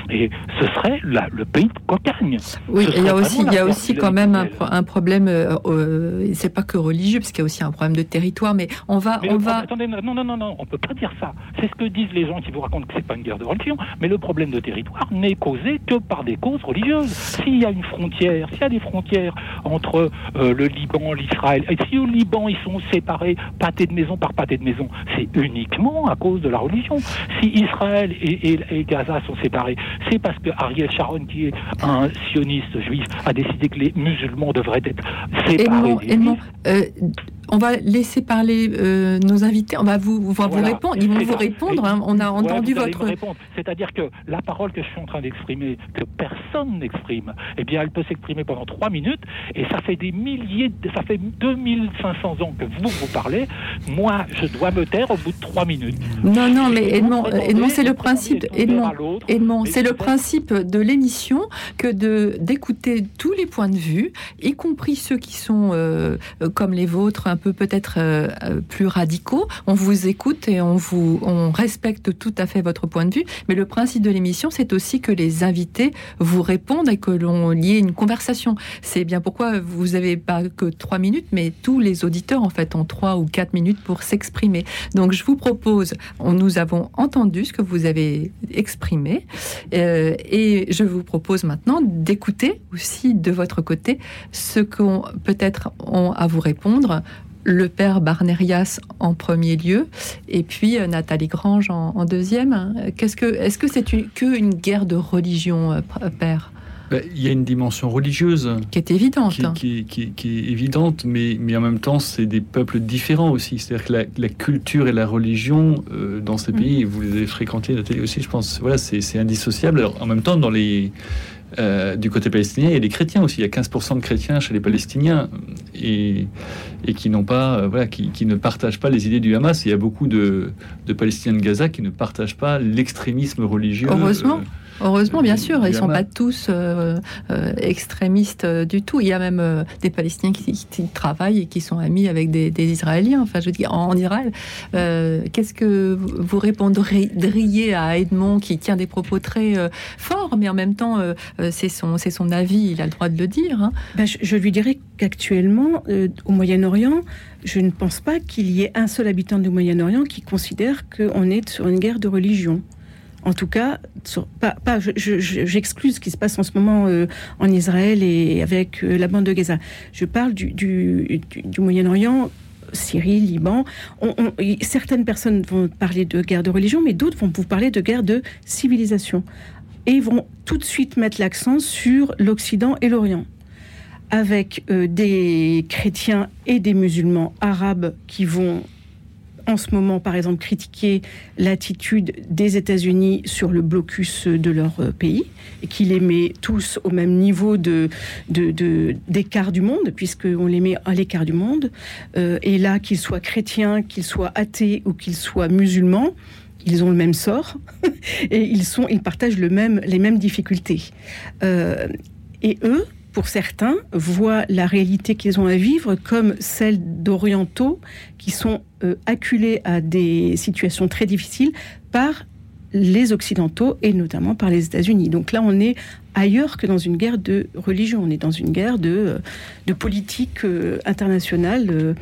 et ce serait le pays de cocagne. Oui, il y a aussi, il y a aussi quand même un, problème, euh, euh, c'est pas que religieux, parce qu'il y a aussi un problème de territoire, mais on va... on va... Attendez, non, non, non, non, on peut pas dire ça. C'est ce que disent les gens qui vous racontent que c'est pas une guerre de religion, mais le problème de territoire n'est causé que par des causes religieuses. S'il y a une frontière, s'il y a des frontières entre euh, le Liban, l'Israël, et si au Liban ils sont séparés pâté de maison par pâté de maison, c'est uniquement à cause de la religion. Si Israël et, Gaza sont séparés, c'est parce que Ariel Sharon, qui est un sioniste juif, a décidé que les musulmans devraient être séparés. Euh, on va laisser parler euh, nos invités. On va vous, vous, répondre. Ils vont vous répondre. Hein. On a entendu votre. C'est-à-dire que la parole que je suis en train d'exprimer, que personne n'exprime, eh bien, elle peut s'exprimer pendant trois minutes. Et ça fait des milliers, ça fait 2500 ans que vous vous parlez. Moi, je dois me taire au bout de trois minutes. Non, non, mais Edmond, Edmond c'est le principe. Edmond, Edmond c'est le principe de l'émission que de d'écouter tous les points de vue, y compris ceux qui sont euh, comme les vôtres, un peu peut-être euh, plus radicaux. On vous écoute et on vous on respecte tout à fait votre point de vue. Mais le principe de l'émission, c'est aussi que les invités vous répondent et que l'on lie une conversation. C'est bien pourquoi vous n'avez pas que trois minutes, mais tous les auditeurs en fait ont trois ou quatre minutes pour s'exprimer. Donc je vous propose, nous avons entendu ce que vous avez exprimé euh, et je vous propose maintenant d'écouter aussi de votre côté ce qu'on peut-être ont à vous répondre le père Barnerias en premier lieu, et puis euh, Nathalie Grange en, deuxième. Qu'est-ce que, est-ce que c'est une, que une guerre de religion, euh, père? Ben, il y a une dimension religieuse qui est évidente, qui, est évidente, mais, mais en même temps, c'est des peuples différents aussi. C'est-à-dire que la, culture et la religion euh, dans ces mm. pays, vous les avez fréquentés, Nathalie aussi, je pense, voilà, c'est indissociable. Alors, en même temps, dans les euh, du côté palestinien, il y a des chrétiens aussi. Il y a 15% de chrétiens chez les Palestiniens et, et qui n'ont pas, euh, voilà, qui, qui, ne partagent pas les idées du Hamas. Il y a beaucoup de, de Palestiniens de Gaza qui ne partagent pas l'extrémisme religieux. Heureusement. Heureusement, bien sûr, ils ne sont pas tous euh, euh, extrémistes euh, du tout. Il y a même des Palestiniens qui, travaillent et qui sont amis avec des, Israéliens. Enfin, je veux dire, en, Israël, qu'est-ce que vous répondriez à Edmond qui tient des propos très forts, mais en même temps, c'est son, son avis, il a le droit de le dire. Hein. Ben, je, je, lui dirais qu'actuellement, au Moyen-Orient, je ne pense pas qu'il y ait un seul habitant du Moyen-Orient qui considère qu'on est sur une guerre de religion. En tout cas, pas, j'exclus ce qui se passe en ce moment euh, en Israël et avec euh, la bande de Gaza. Je parle du, du, Moyen-Orient. Syrie, Liban. certaines personnes vont parler de guerre de religion, mais d'autres vont vous parler de guerre de civilisation. Et vont tout de suite mettre l'accent sur l'Occident et l'Orient avec euh, des chrétiens et des musulmans arabes qui vont en ce moment, par exemple, critiquer l'attitude des États-Unis sur le blocus de leur euh, pays, et qui les met tous au même niveau d'écart du monde, puisqu'on les met à l'écart du monde. Euh, et là, qu'ils soient chrétiens, qu'ils soient athées ou qu'ils soient musulmans, ils ont le même sort [LAUGHS] et ils, partagent les mêmes difficultés. Euh, et eux, pour certains, voient la réalité qu'ils ont à vivre comme celle d'orientaux qui sont euh, acculés à des situations très difficiles par les Occidentaux et notamment par les États-Unis. Donc là, on est ailleurs que dans une guerre de religion. On est dans une guerre de, euh, de politique euh, internationale euh,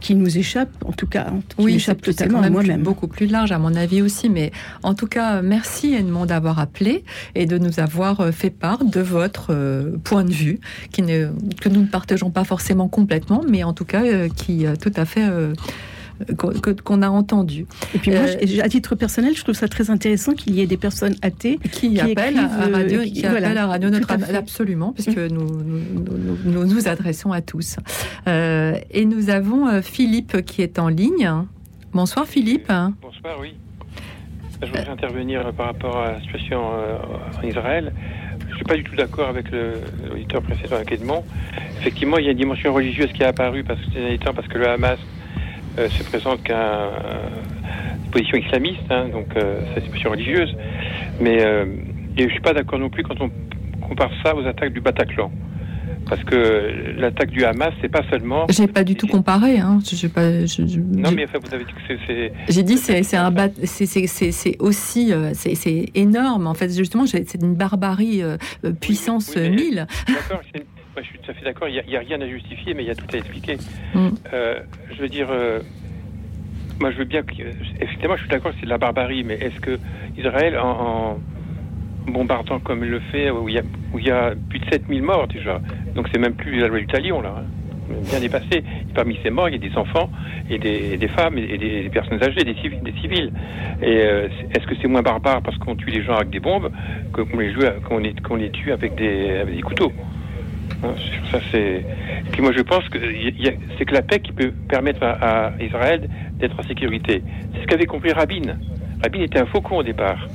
qui nous échappe, en tout cas, qui oui, échappe totalement à moi-même. Beaucoup plus large, à mon avis aussi. Mais en tout cas, merci Edmond d'avoir appelé et de nous avoir fait part de votre point de vue, qui ne, que nous ne partageons pas forcément complètement, mais en tout cas, qui tout à fait qu'on a entendu. Et puis moi, euh, à titre personnel, je trouve ça très intéressant qu'il y ait des personnes athées qui, appellent, à radio, qui, qui appellent à Radio Notre absolument, puisque mmh. nous, nous, nous, adressons à tous. Euh, et nous avons euh, Philippe qui est en ligne. Bonsoir Philippe. Bonsoir, oui. Je voudrais intervenir par rapport à la situation en Israël. Je ne suis pas du tout d'accord avec l'auditeur précédent avec Edmond. Effectivement, il y a une dimension religieuse qui est apparue parce que, parce que le Hamas euh, se présente qu'une euh, position islamiste, hein, donc euh, c'est une position religieuse. Mais je ne suis pas d'accord non plus quand on compare ça aux attaques du Bataclan. Parce que l'attaque du Hamas, c'est pas seulement. J'ai pas du tout comparé. Hein. pas, non, mais enfin, vous avez dit que c'est. J'ai dit c'est c'est un c'est aussi c'est énorme. En fait, justement, c'est une barbarie puissance 1000. D'accord, je suis tout à fait d'accord. Il n'y a, rien à justifier, mais il y a tout à expliquer. Mm. Euh, je veux dire, euh, moi, je veux bien que. Effectivement, je suis d'accord c'est de la barbarie, mais est-ce que Israël, en, bombardant comme il le fait, où il y a, où il y a plus de 7000 morts déjà, donc c'est même plus la loi du talion, là. Hein, bien dépassé. parmi ces morts, il y a des enfants et des, femmes et des, personnes âgées, des civils. Des civils. Et euh, est-ce que c'est moins barbare parce qu'on tue les gens avec des bombes que qu'on les, qu'on les, qu'on les tue avec des, avec des couteaux? Ça, c'est. Puis moi, je pense que c'est que la paix qui peut permettre à, Israël d'être en sécurité. C'est ce qu'avait compris Rabin. Rabin était un faucon au départ.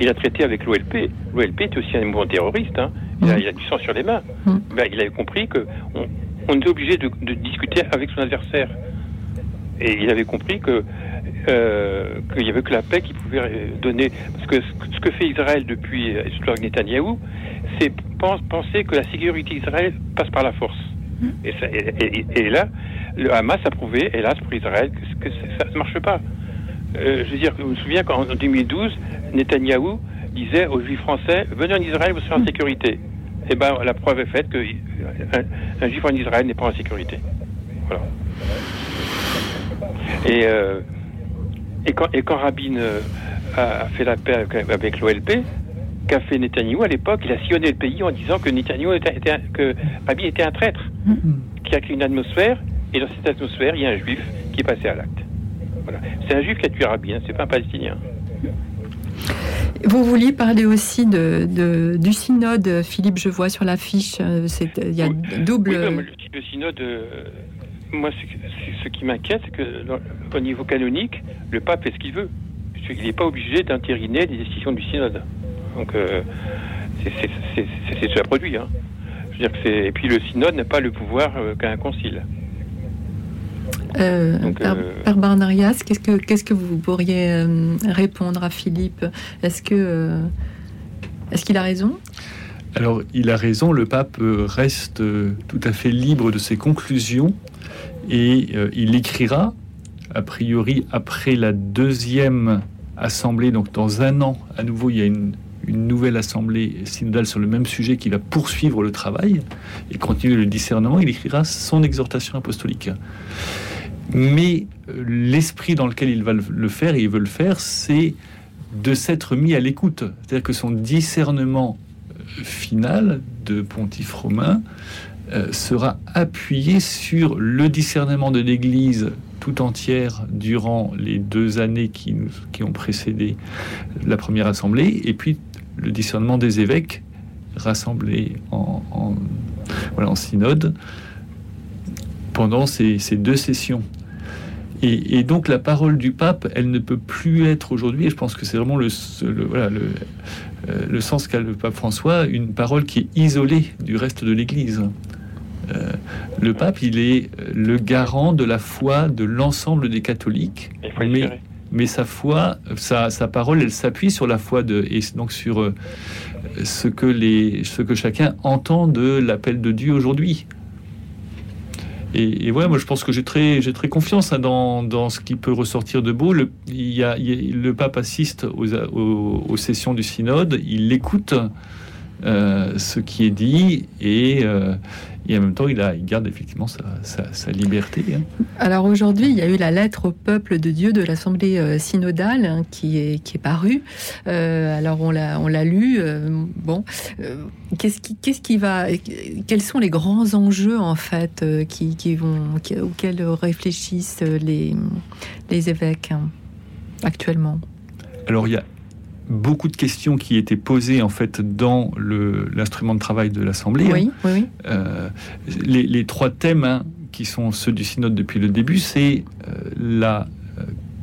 Il a traité avec l'OLP. L'OLP était aussi un mouvement terroriste. Hein. Il, a, du sang sur les mains. Mm. Ben, il avait compris que on, était obligé de, discuter avec son adversaire. Et il avait compris que euh, qu'il n'y avait que la paix qui pouvait donner. Parce que ce que fait Israël depuis l'histoire euh, de Netanyahou, c'est penser que la sécurité d'Israël passe par la force. Hmm. Et, là, le Hamas a prouvé, hélas pour Israël, que, ça ne marche pas. Euh, je veux dire, je me souviens qu'en 2012, Netanyahou disait aux Juifs français venez en Israël, vous serez en sécurité. Et eh ben, la preuve est faite qu'un un Juif en Israël n'est pas en sécurité. Voilà. Et, euh, et, quand, et quand Rabin euh, a fait la paix avec, l'OLP, qu'a fait Netanyahou à l'époque Il a sillonné le pays en disant que Netanyahou était, que Rabin était un traître, qui a créé une atmosphère, et dans cette atmosphère, il y a un juif qui est passé à l'acte. Voilà. C'est un juif qui a tué Rabin, c'est pas un palestinien. Vous vouliez parler aussi de, du synode, Philippe, je vois sur l'affiche, euh, il y a double... le, synode, euh, moi, ce qui m'inquiète, c'est que au niveau canonique, le pape fait ce qu'il veut. Il n'est pas obligé d'intériner des décisions du synode. Donc, euh, c'est ce qui a produit. Hein. Je veux dire que et puis le synode n'a pas le pouvoir qu'a un concile. Euh, Père, euh, Barnarias, qu'est-ce que, qu'est-ce que vous pourriez euh, répondre à Philippe? Est-ce que euh, est-ce qu'il a raison? Alors, il a raison. Le pape reste tout à fait libre de ses conclusions et il écrira, a priori, après la deuxième assemblée, donc dans un an, à nouveau, il y a une, une nouvelle assemblée synodale sur le même sujet qui va poursuivre le travail et continuer le discernement, il écrira son exhortation apostolique. Mais euh, l'esprit dans lequel il va le faire, et il veut le faire, c'est de s'être mis à l'écoute. C'est-à-dire que son discernement euh, final de pontife romain euh, sera appuyé sur le discernement de l'Église tout entière durant les deux années qui, qui ont précédé la première assemblée, et puis le discernement des évêques rassemblés en, voilà, en synode pendant ces, ces deux sessions. Et, donc la parole du pape, elle ne peut plus être aujourd'hui, et je pense que c'est vraiment le, voilà, le, euh, le, sens qu'a le pape François, une parole qui est isolée du reste de l'Église. Euh, le pape, il est le garant de la foi de l'ensemble des catholiques, mais, mais, sa foi, sa, parole, elle s'appuie sur la foi de, et donc sur euh, ce, que les, ce que chacun entend de l'appel de Dieu aujourd'hui. Et, ouais, moi je pense que j'ai très, j'ai très confiance hein, dans, dans, ce qui peut ressortir de beau. Le, il y a, le pape assiste aux, aux, sessions du synode, il écoute euh, ce qui est dit et, euh, et en même temps, il, a, il garde effectivement sa, liberté. Hein. Alors aujourd'hui, il y a eu la lettre au peuple de Dieu de l'Assemblée euh, synodale hein, qui, est, qui est parue. Euh, alors on l'a, on l'a lu. Euh, bon, qu'est-ce qui, qu'est-ce qui va, quels sont les grands enjeux en fait qui, qui vont, auxquels réfléchissent les, les évêques hein, actuellement? Alors il y a beaucoup de questions qui étaient posées en fait dans l'instrument de travail de l'Assemblée. Oui, hein. oui, euh, les, trois thèmes hein, qui sont ceux du synode depuis le début, c'est euh, la euh,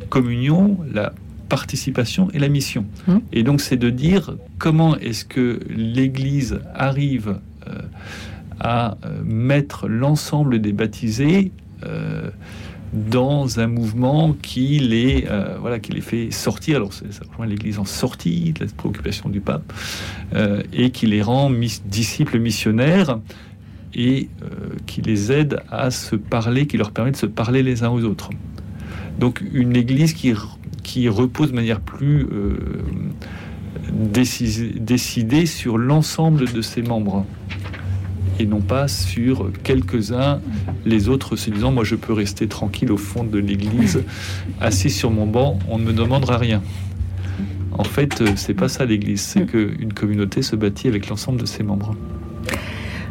communion, la participation et la mission. Hum. Et donc c'est de dire comment est-ce que l'Église arrive à mettre l'ensemble des baptisés dans un mouvement qui les, euh, voilà, qui les fait sortir. Alors, ça rejoint l'Église en sortie de la préoccupation du pape euh, et qui les rend disciples missionnaires et euh, qui les aide à se parler, qui leur permet de se parler les uns aux autres. Donc, une Église qui, qui repose de manière plus décidée sur l'ensemble de ses membres et non pas sur quelques-uns, les autres se disant moi je peux rester tranquille au fond de l'église, [LAUGHS] assis sur mon banc, on ne me demandera rien. En fait, euh, c'est pas ça l'église, c'est qu'une communauté se bâtit avec l'ensemble de ses membres.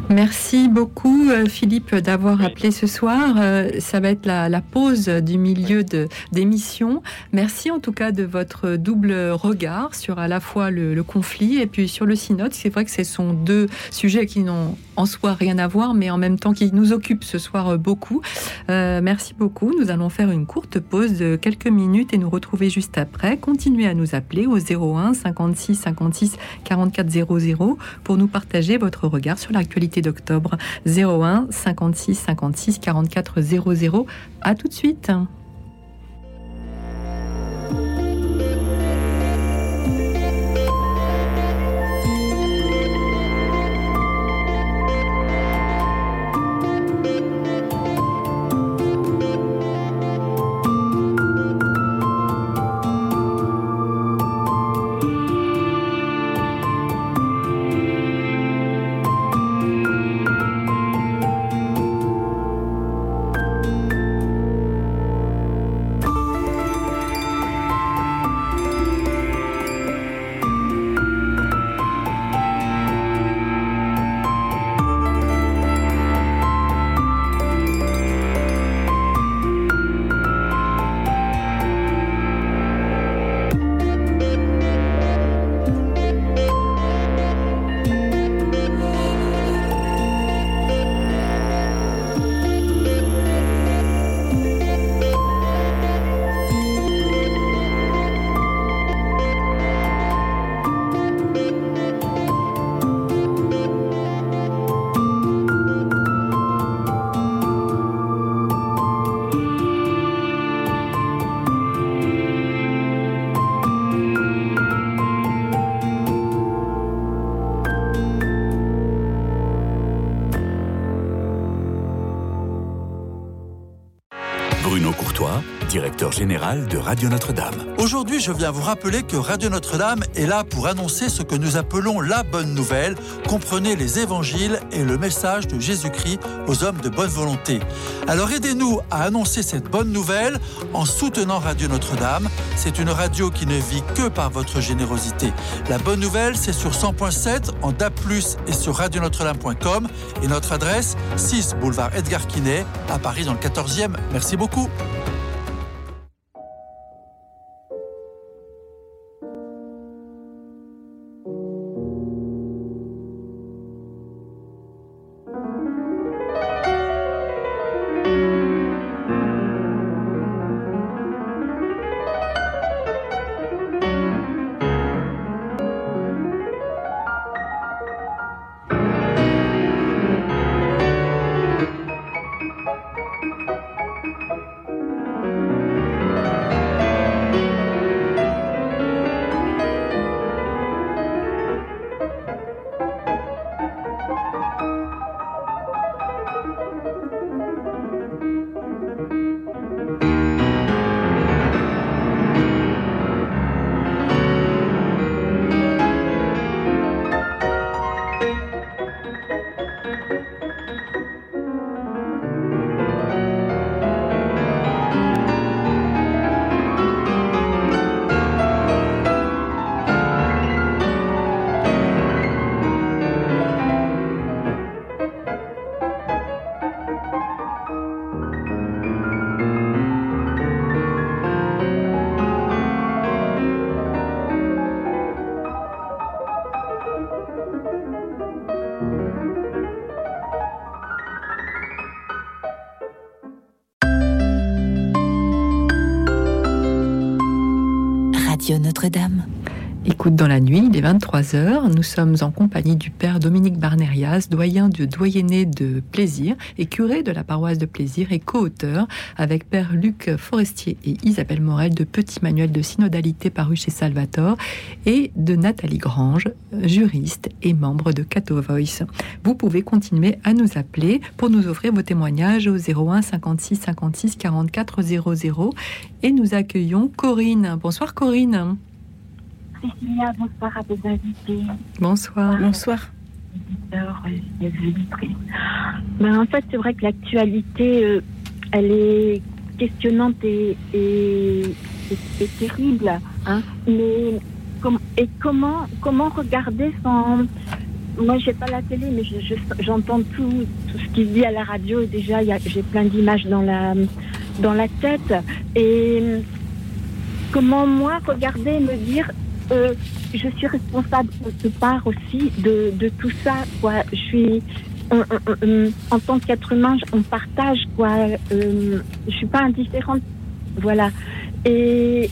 Merci beaucoup euh, Philippe d'avoir appelé ce soir. Euh, ça va être la, pause du milieu d'émission. Merci en tout cas de votre double regard sur à la fois le, le conflit et puis sur le synode. C'est vrai que ce sont deux sujets qui n'ont en soi rien à voir, mais en même temps qui nous occupe ce soir euh, beaucoup. Euh, merci beaucoup. Nous allons faire une courte pause de quelques minutes et nous retrouver juste après. Continuez à nous appeler au 01 56 56 44 00 pour nous partager votre regard sur l'actualité d'octobre. 01 56 56 44 00. À tout de suite. Bruno Courtois, directeur général de Radio Notre-Dame. Aujourd'hui, je viens vous rappeler que Radio Notre-Dame est là pour annoncer ce que nous appelons la bonne nouvelle. Comprenez les évangiles et le message de Jésus-Christ aux hommes de bonne volonté. Alors aidez-nous à annoncer cette bonne nouvelle en soutenant Radio Notre-Dame. C'est une radio qui ne vit que par votre générosité. La bonne nouvelle, c'est sur 100.7 en DAP+, et sur radionotre-dame.com et notre adresse 6 boulevard Edgar Quinet à Paris dans le 14e. Merci beaucoup. Notre-Dame. Il est 23h. Nous sommes en compagnie du père Dominique Barnerias, doyen du doyenné de Plaisir et curé de la paroisse de Plaisir et co-auteur avec père Luc Forestier et Isabelle Morel de Petit Manuel de synodalité paru chez Salvatore et de Nathalie Grange, juriste et membre de Cato Voice. Vous pouvez continuer à nous appeler pour nous offrir vos témoignages au 01 56 56 44 00 et nous accueillons Corinne. Bonsoir Corinne bonsoir à vos invités. Bonsoir. Bonsoir. Ben, en fait, c'est vrai que l'actualité, euh, elle est questionnante et, et, terrible. Hein. Mais et comment, comment regarder sans. Moi, j'ai pas la télé, mais j'entends tout, tout ce qui se dit à la radio. Déjà, j'ai plein d'images dans la, dans la tête. Et comment, moi, regarder et me dire euh, je suis responsable quelque part aussi de, tout ça. Je suis en tant qu'être humain, on partage quoi. Euh, je suis pas indifférente, voilà. Et,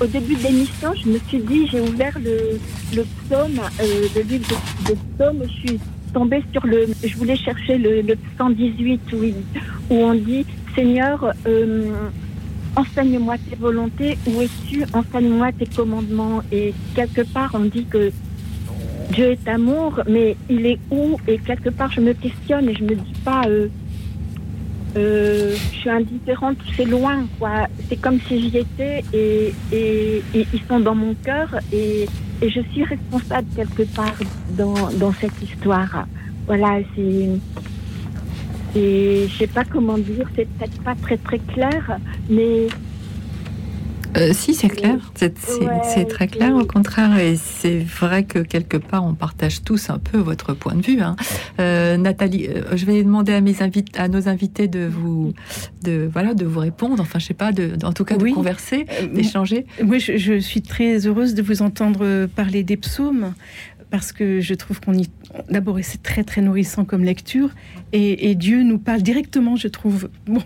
au début de l'émission, je me suis dit, j'ai ouvert le, psaume, euh, le livre de, psaume, je suis tombée sur le, je voulais chercher le, le 118 où, on dit, Seigneur, euh, enseigne-moi tes volontés, où es-tu, enseigne-moi tes commandements. Et quelque part, on dit que Dieu est amour, mais il est où? Et quelque part, je me questionne et je me dis pas, euh, euh, je suis indifférente, c'est loin, quoi. C'est comme si j'y étais et, ils sont dans mon cœur et, et, je suis responsable quelque part dans, dans cette histoire. Voilà, c'est et je sais pas comment dire, c'est peut-être pas très très clair, mais euh, si, c'est clair. C'est très clair, au contraire. Et c'est vrai que quelque part, on partage tous un peu votre point de vue. Hein. Euh, Nathalie, euh, je vais demander à, mes à nos invités de vous, de, voilà, de vous répondre. Enfin, je sais pas, de, en tout cas, de converser, d'échanger. Moi, je, je, suis très heureuse de vous entendre parler des psaumes parce que je trouve qu'on y d'abord c'est très très nourrissant comme lecture. Et, Dieu nous parle directement je trouve. [LAUGHS] Bon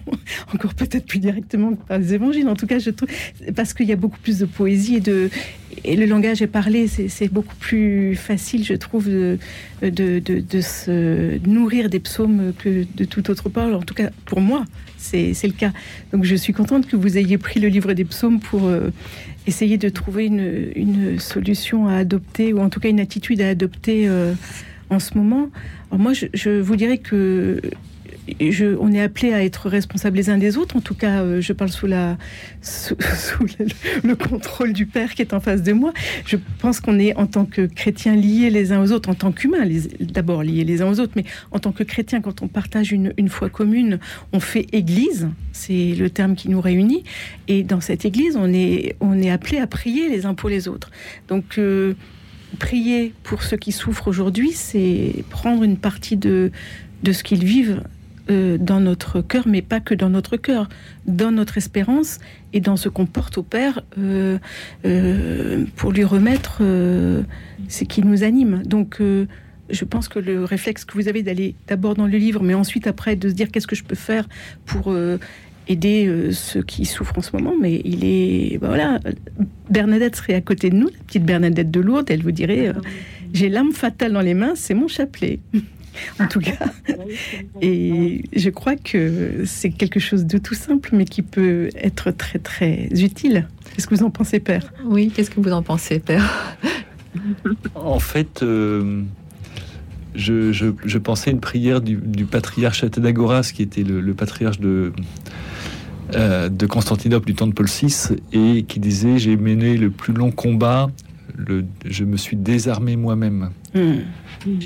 encore peut-être plus directement que par les évangiles en tout cas je trouve parce qu'il y a beaucoup plus de poésie et de et le langage est parlé c'est beaucoup plus facile je trouve de de, de, se nourrir des psaumes que de tout autre parole en tout cas pour moi c'est le cas. Donc je suis contente que vous ayez pris le livre des psaumes pour euh, essayer de trouver une, une, solution à adopter, ou en tout cas une attitude à adopter euh, en ce moment. Alors moi, je, je, vous dirais que je, on est appelé à être responsables les uns des autres. En tout cas, euh, je parle sous, la, sous, [LAUGHS] le, contrôle du Père qui est en face de moi. Je pense qu'on est, en tant que chrétiens, liés les uns aux autres, en tant qu'humains, d'abord liés les uns aux autres, mais en tant que chrétiens, quand on partage une, foi commune, on fait Église. C'est le terme qui nous réunit. Et dans cette Église, on est, on est appelé à prier les uns pour les autres. Donc, euh, prier pour ceux qui souffrent aujourd'hui, c'est prendre une partie de ce qu'ils vivent euh, dans notre cœur, mais pas que dans notre cœur, dans notre espérance et dans ce qu'on porte au Père euh, euh, pour lui remettre ce qui nous anime. Donc, je pense que le réflexe que vous avez d'aller d'abord dans le livre, mais ensuite après de se dire qu'est-ce que je peux faire pour aider ceux qui souffrent en ce moment, mais il est ben voilà. Bernadette serait à côté de nous, la petite Bernadette de Lourdes, elle vous dirait j'ai l'âme fatale dans les mains, c'est mon chapelet. [LAUGHS] en tout cas. Et je crois que c'est quelque chose de tout simple, mais qui peut être très très utile. Qu'est-ce que vous en pensez, Père? Oui, qu'est-ce que vous en pensez, Père? En fait, euh, je, pensais à une prière du, patriarche Athénagoras, qui était le, patriarche de, euh, de Constantinople du temps de Paul VI, et qui disait J'ai mené le plus long combat, le, je me suis désarmé moi-même. Hmm.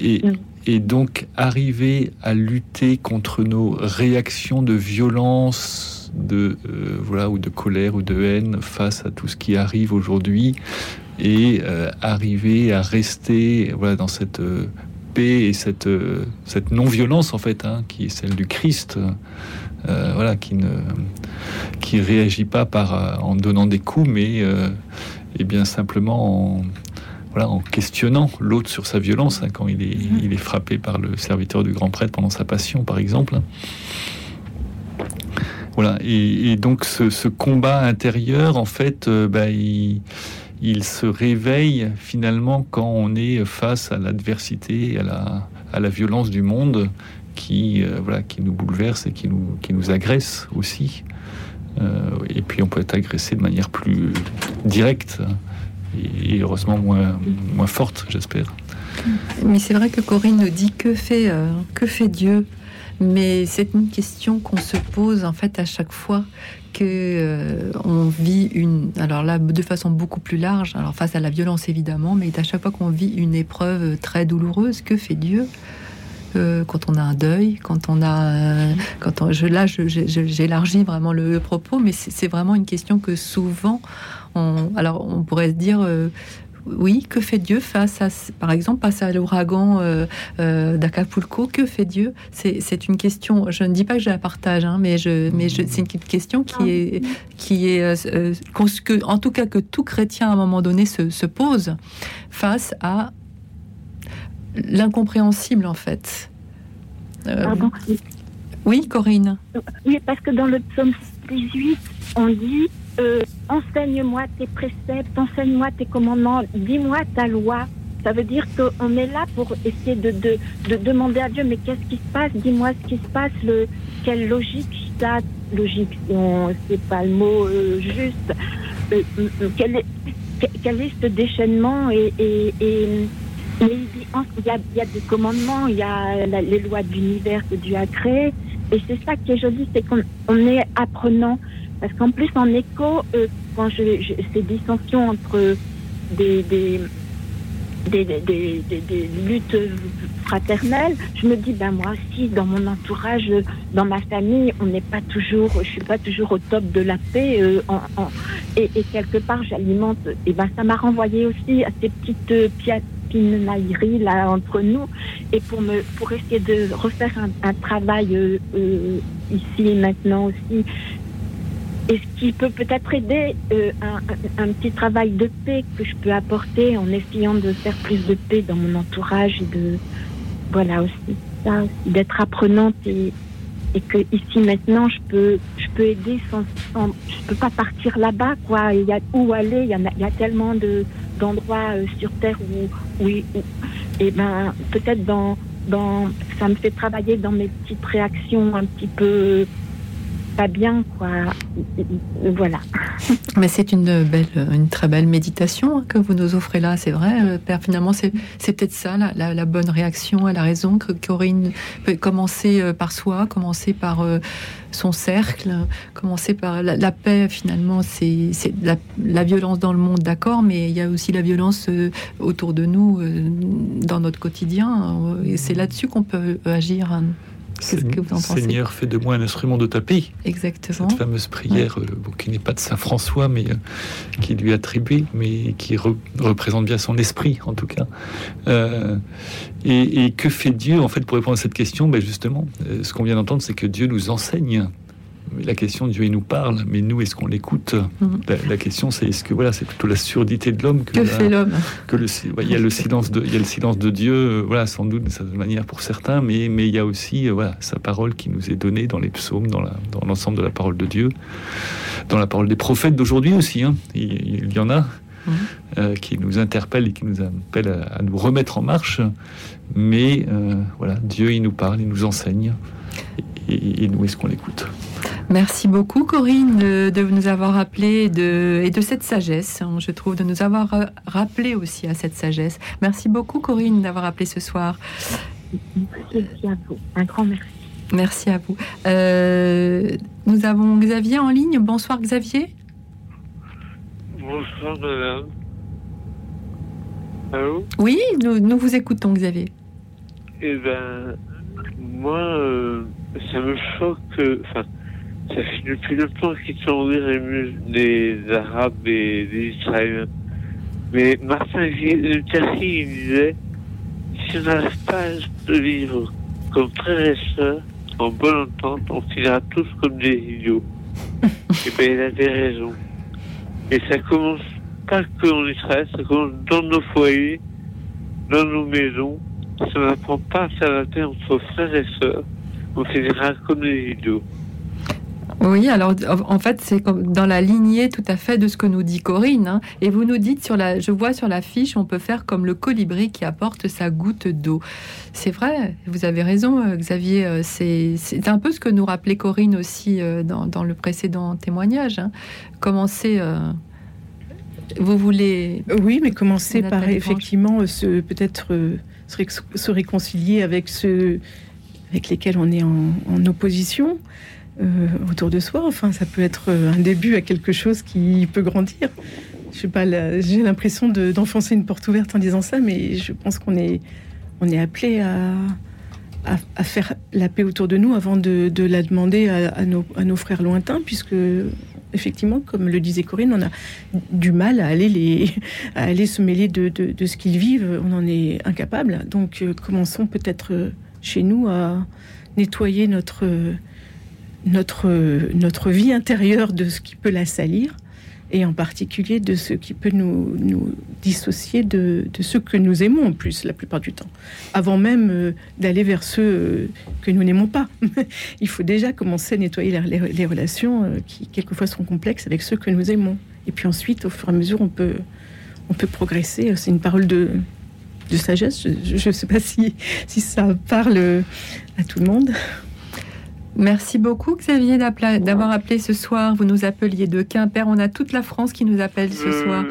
Et, et donc arriver à lutter contre nos réactions de violence, de euh, voilà ou de colère ou de haine face à tout ce qui arrive aujourd'hui et euh, arriver à rester voilà dans cette euh, paix et cette cette non violence en fait hein, qui est celle du Christ voilà qui ne qui réagit pas par en donnant des coups mais et bien simplement en en questionnant l'autre sur sa violence, hein, quand il est, mhm. il est frappé par le serviteur du grand prêtre pendant sa passion, par exemple. Voilà, et, donc ce, combat intérieur, en fait, euh, bah, il, se réveille finalement quand on est face à l'adversité, à la, à la violence du monde qui, euh, voilà, qui nous bouleverse et qui nous, qui nous agresse aussi. Euh, et puis on peut être agressé de manière plus directe et heureusement moins, forte, j'espère. Mais c'est vrai que Corinne nous dit que fait, euh, que fait Dieu mais c'est une question qu'on se pose en fait à chaque fois que euh, on vit une alors là de façon beaucoup plus large alors face à la violence évidemment mais à chaque fois qu'on vit une épreuve très douloureuse que fait Dieu euh, quand on a un deuil, quand on a, quand on, je, là, j'élargis vraiment le, propos, mais c'est vraiment une question que souvent alors on pourrait se dire, euh, oui, que fait Dieu face à, par exemple, face à l'ouragan euh, euh, d'Acapulco Que fait Dieu? C'est une question. Je ne dis pas que je la partage, hein, mais je, mais c'est une question qui est, qui est, que, en tout cas, que tout chrétien à un moment donné se, pose face à l'incompréhensible, en fait. Oui, Corinne. Oui, parce que dans le psaume 18, on dit euh, enseigne-moi tes préceptes, enseigne-moi tes commandements, dis-moi ta loi. Ça veut dire qu'on est là pour essayer de, de, demander à Dieu, mais qu'est-ce qui se passe? Dis-moi ce qui se passe, le, quelle logique ça Logique, c'est pas le mot euh, juste. Euh, quel, est, quel, est, ce déchaînement et, et, il y, a, il y a des commandements, il y a les lois de l'univers que Dieu a créées. Et c'est ça qui est joli, c'est qu'on est apprenant. Parce qu'en plus, en écho, euh, quand je, ces dissensions entre des, des, des, des, des, luttes fraternelles, je me dis, ben moi aussi, dans mon entourage, dans ma famille, on n'est pas toujours, je suis pas toujours au top de la paix. Euh, et, quelque part, j'alimente. Et ben ça m'a renvoyé aussi à ces petites euh, là entre nous. Et pour me, pour essayer de refaire un, travail euh, ici et maintenant aussi et ce qui peut peut-être aider euh, un, petit travail de paix que je peux apporter en essayant de faire plus de paix dans mon entourage et de voilà aussi ça d'être apprenante et, et que ici maintenant je peux je peux aider sans, sans je peux pas partir là-bas quoi. Il y a où aller il y, a, tellement de d'endroits euh, sur terre où oui et ben peut-être dans dans ça me fait travailler dans mes petites réactions un petit peu pas bien, quoi. Voilà. Mais c'est une belle, une très belle méditation que vous nous offrez là, c'est vrai, euh, Père. Finalement, c'est, peut-être ça, la, bonne réaction. Elle a raison que Corinne peut commencer euh, par soi, commencer par euh, son cercle, commencer par la, paix. Finalement, c'est, la, la, violence dans le monde, d'accord, mais il y a aussi la violence autour de nous, dans notre quotidien. Et c'est là-dessus qu'on peut agir. Hein. Seigneur, fait de moi un instrument de ta paix. Exactement. Cette fameuse prière, euh, qui n'est pas de Saint François, mais euh, qui lui attribue, mais qui représente bien son esprit, en tout cas. Euh, et, que fait Dieu, en fait, pour répondre à cette question? Ben Justement, ce qu'on vient d'entendre, c'est que Dieu nous enseigne la question, Dieu il nous parle, mais nous, est-ce qu'on l'écoute? Mhm. la, question, c'est est-ce que voilà, c'est plutôt la surdité de l'homme que, que fait l'homme? Que le, il y a le silence de, il y a le silence de Dieu, euh, voilà, sans doute de cette manière pour certains, mais mais il y a aussi euh, voilà sa parole qui nous est donnée dans les psaumes, dans la, dans l'ensemble de la parole de Dieu, dans la parole des prophètes d'aujourd'hui aussi. Hein. Il, y en a. Mhm. Euh, qui nous interpellent et qui nous appellent à, nous remettre en marche. Mais voilà, Dieu, il nous parle, il nous enseigne. Et, et nous, est-ce qu'on l'écoute? Merci beaucoup Corinne de, nous avoir rappelé de, et de cette sagesse, hein, je trouve, de nous avoir euh, rappelé aussi à cette sagesse. Merci beaucoup Corinne d'avoir appelé ce soir. Merci à vous. Un grand merci. Merci à vous. Euh, nous avons Xavier en ligne. Bonsoir Xavier. Bonsoir madame. Allô Oui, nous, vous écoutons Xavier. Eh ben, moi, euh, ça me choque. Enfin, ça fait depuis longtemps qu'ils sont les, des Arabes et des Israéliens. Mais Martin Luther King disait si on n'arrive pas à vivre comme frères et sœurs, en bonne entente, on finira tous comme des idiots. et [LAUGHS] eh bien, il avait raison. Et ça commence pas que en Israël, ça commence dans nos foyers, dans nos maisons. Si on n'apprend pas à faire la paix entre frères et sœurs, on finira comme des idiots. Oui, alors en fait, c'est dans la lignée tout à fait de ce que nous dit Corinne. Hein. Et vous nous dites sur la, je vois sur la fiche, on peut faire comme le colibri qui apporte sa goutte d'eau. C'est vrai, vous avez raison, euh, Xavier. Euh, c'est un peu ce que nous rappelait Corinne aussi euh, dans, le précédent témoignage. Hein. Commencer. vous voulez. Oui, mais commencer par effectivement se peut-être se, réconcilier avec ceux avec lesquels on est en opposition. Euh, autour de soi. Enfin, ça peut être euh, un début à quelque chose qui peut grandir. Je sais pas, j'ai l'impression d'enfoncer une porte ouverte en disant ça, mais je pense qu'on est, on est appelé à, à, faire la paix autour de nous avant de, la demander à, nos, à, nos, frères lointains, puisque effectivement, comme le disait Corinne, on a du mal à aller, les, à aller se mêler de, de, de ce qu'ils vivent. On en est incapable. Donc, euh, commençons peut-être chez nous à nettoyer notre notre, notre vie intérieure de ce qui peut la salir et en particulier de ce qui peut nous, nous dissocier de, de ceux que nous aimons en plus la plupart du temps, avant même euh, d'aller vers ceux euh, que nous n'aimons pas. [LAUGHS] Il faut déjà commencer à nettoyer les, les, relations euh, qui quelquefois sont complexes avec ceux que nous aimons. Et puis ensuite, au fur et à mesure, on peut, on peut progresser. C'est une parole de, de sagesse. Je ne sais pas si, si ça parle à tout le monde. Merci beaucoup Xavier d'avoir appelé ce soir. Vous nous appeliez de Quimper. On a toute la France qui nous appelle ce euh, soir.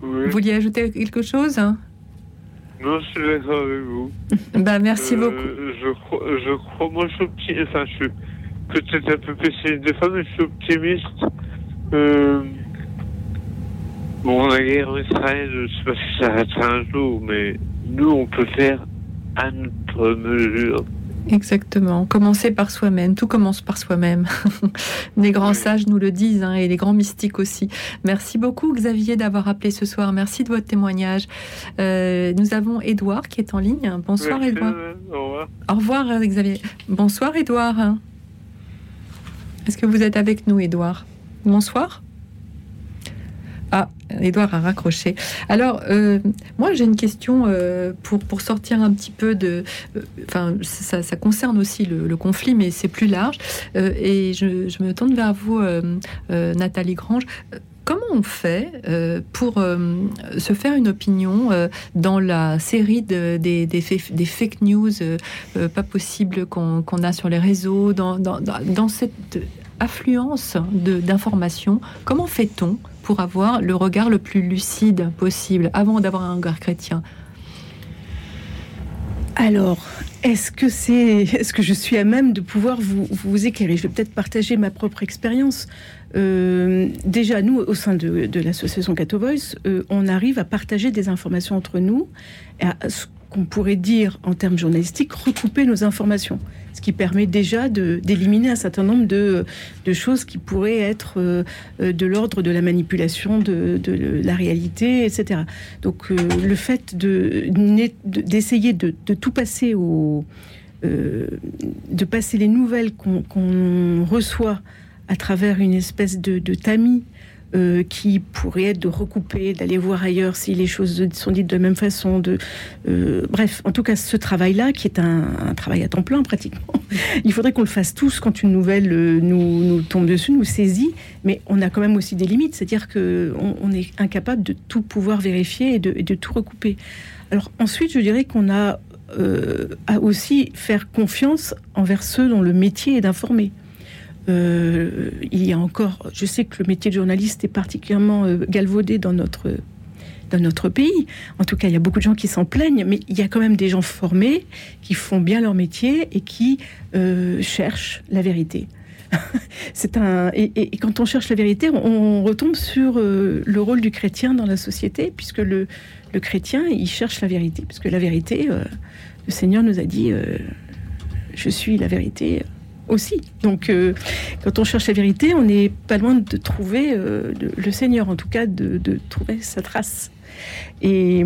Vous vouliez ajouter quelque chose Non, je suis d'accord avec vous. [LAUGHS] bah, merci euh, beaucoup. Je crois, je crois, moi je suis optimiste, enfin je suis peut-être un peu pessimiste des fois, mais je suis optimiste. Euh, bon, la guerre en Israël, je ne sais pas si ça arrêtera un jour, mais nous on peut faire à notre mesure. Exactement. Commencer par soi-même. Tout commence par soi-même. [LAUGHS] les grands sages nous le disent hein, et les grands mystiques aussi. Merci beaucoup Xavier d'avoir appelé ce soir. Merci de votre témoignage. Euh, nous avons Édouard qui est en ligne. Bonsoir Édouard. Au revoir. Au revoir euh, Xavier. Bonsoir Édouard. Est-ce que vous êtes avec nous Édouard? Bonsoir. Ah, Edouard a raccroché. Alors, euh, moi, j'ai une question euh, pour, pour sortir un petit peu de. Euh, enfin, ça, concerne aussi le, conflit, mais c'est plus large. et je, me tourne vers vous, Nathalie Grange. Comment on fait pour se faire une opinion dans la série de, des, des, fake news pas possibles qu'on a sur les réseaux, dans, dans, dans cette affluence d'informations. Comment fait-on pour avoir le regard le plus lucide possible avant d'avoir un regard chrétien? Alors, est-ce que est-ce que je suis à même de pouvoir vous, vous éclairer? Je vais peut-être partager ma propre expérience. Euh, déjà, nous, au sein de, l'association Cato euh, on arrive à partager des informations entre nous, à ce qu'on pourrait dire en termes journalistiques, recouper nos informations ce qui permet déjà d'éliminer un certain nombre de, choses qui pourraient être euh, de l'ordre de la manipulation de, la réalité, etc. Donc euh, le fait d'essayer de, tout passer au... Euh, de passer les nouvelles qu'on reçoit à travers une espèce de, tamis euh, qui pourrait être de recouper, d'aller voir ailleurs si les choses sont dites de la même façon. Euh, bref, en tout cas, ce travail-là, qui est un, travail à temps plein pratiquement, il faudrait qu'on le fasse tous quand une nouvelle euh, nous, tombe dessus, nous saisit, mais on a quand même aussi des limites, c'est-à-dire qu'on on est incapable de tout pouvoir vérifier et de, et de tout recouper. Alors ensuite, je dirais qu'on a à aussi faire confiance envers ceux dont le métier est d'informer. Euh, il y a encore, je sais que le métier de journaliste est particulièrement euh, galvaudé dans notre dans notre pays. En tout cas, il y a beaucoup de gens qui s'en plaignent, mais il y a quand même des gens formés qui font bien leur métier et qui euh, cherchent la vérité. [LAUGHS] C'est un et, quand on cherche la vérité, on, retombe sur le rôle du chrétien dans la société, puisque le, le chrétien il cherche la vérité, puisque la vérité, le Seigneur nous a dit, je suis la vérité aussi. Donc, euh, quand on cherche la vérité, on n'est pas loin de trouver euh, le Seigneur, en tout cas, de, trouver sa trace. Et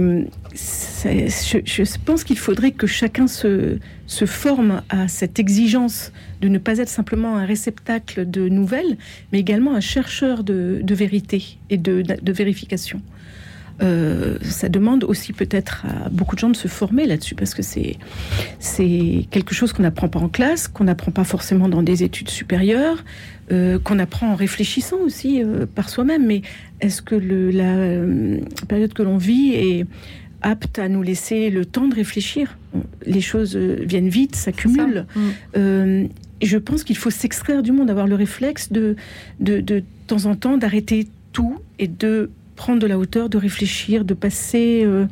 je, pense qu'il faudrait que chacun se, forme à cette exigence de ne pas être simplement un réceptacle de nouvelles, mais également un chercheur de, vérité et de vérification. Euh, ça demande aussi peut-être à beaucoup de gens de se former là-dessus parce que c'est c'est quelque chose qu'on n'apprend pas en classe, qu'on n'apprend pas forcément dans des études supérieures, euh, qu'on apprend en réfléchissant aussi euh, par soi-même. Mais est-ce que le, la période que l'on vit est apte à nous laisser le temps de réfléchir? Les choses viennent vite, s'accumulent. Mm. je pense qu'il faut s'extraire du monde, avoir le réflexe de, de, de temps en temps d'arrêter tout et de prendre de la hauteur, de réfléchir, de passer, euh,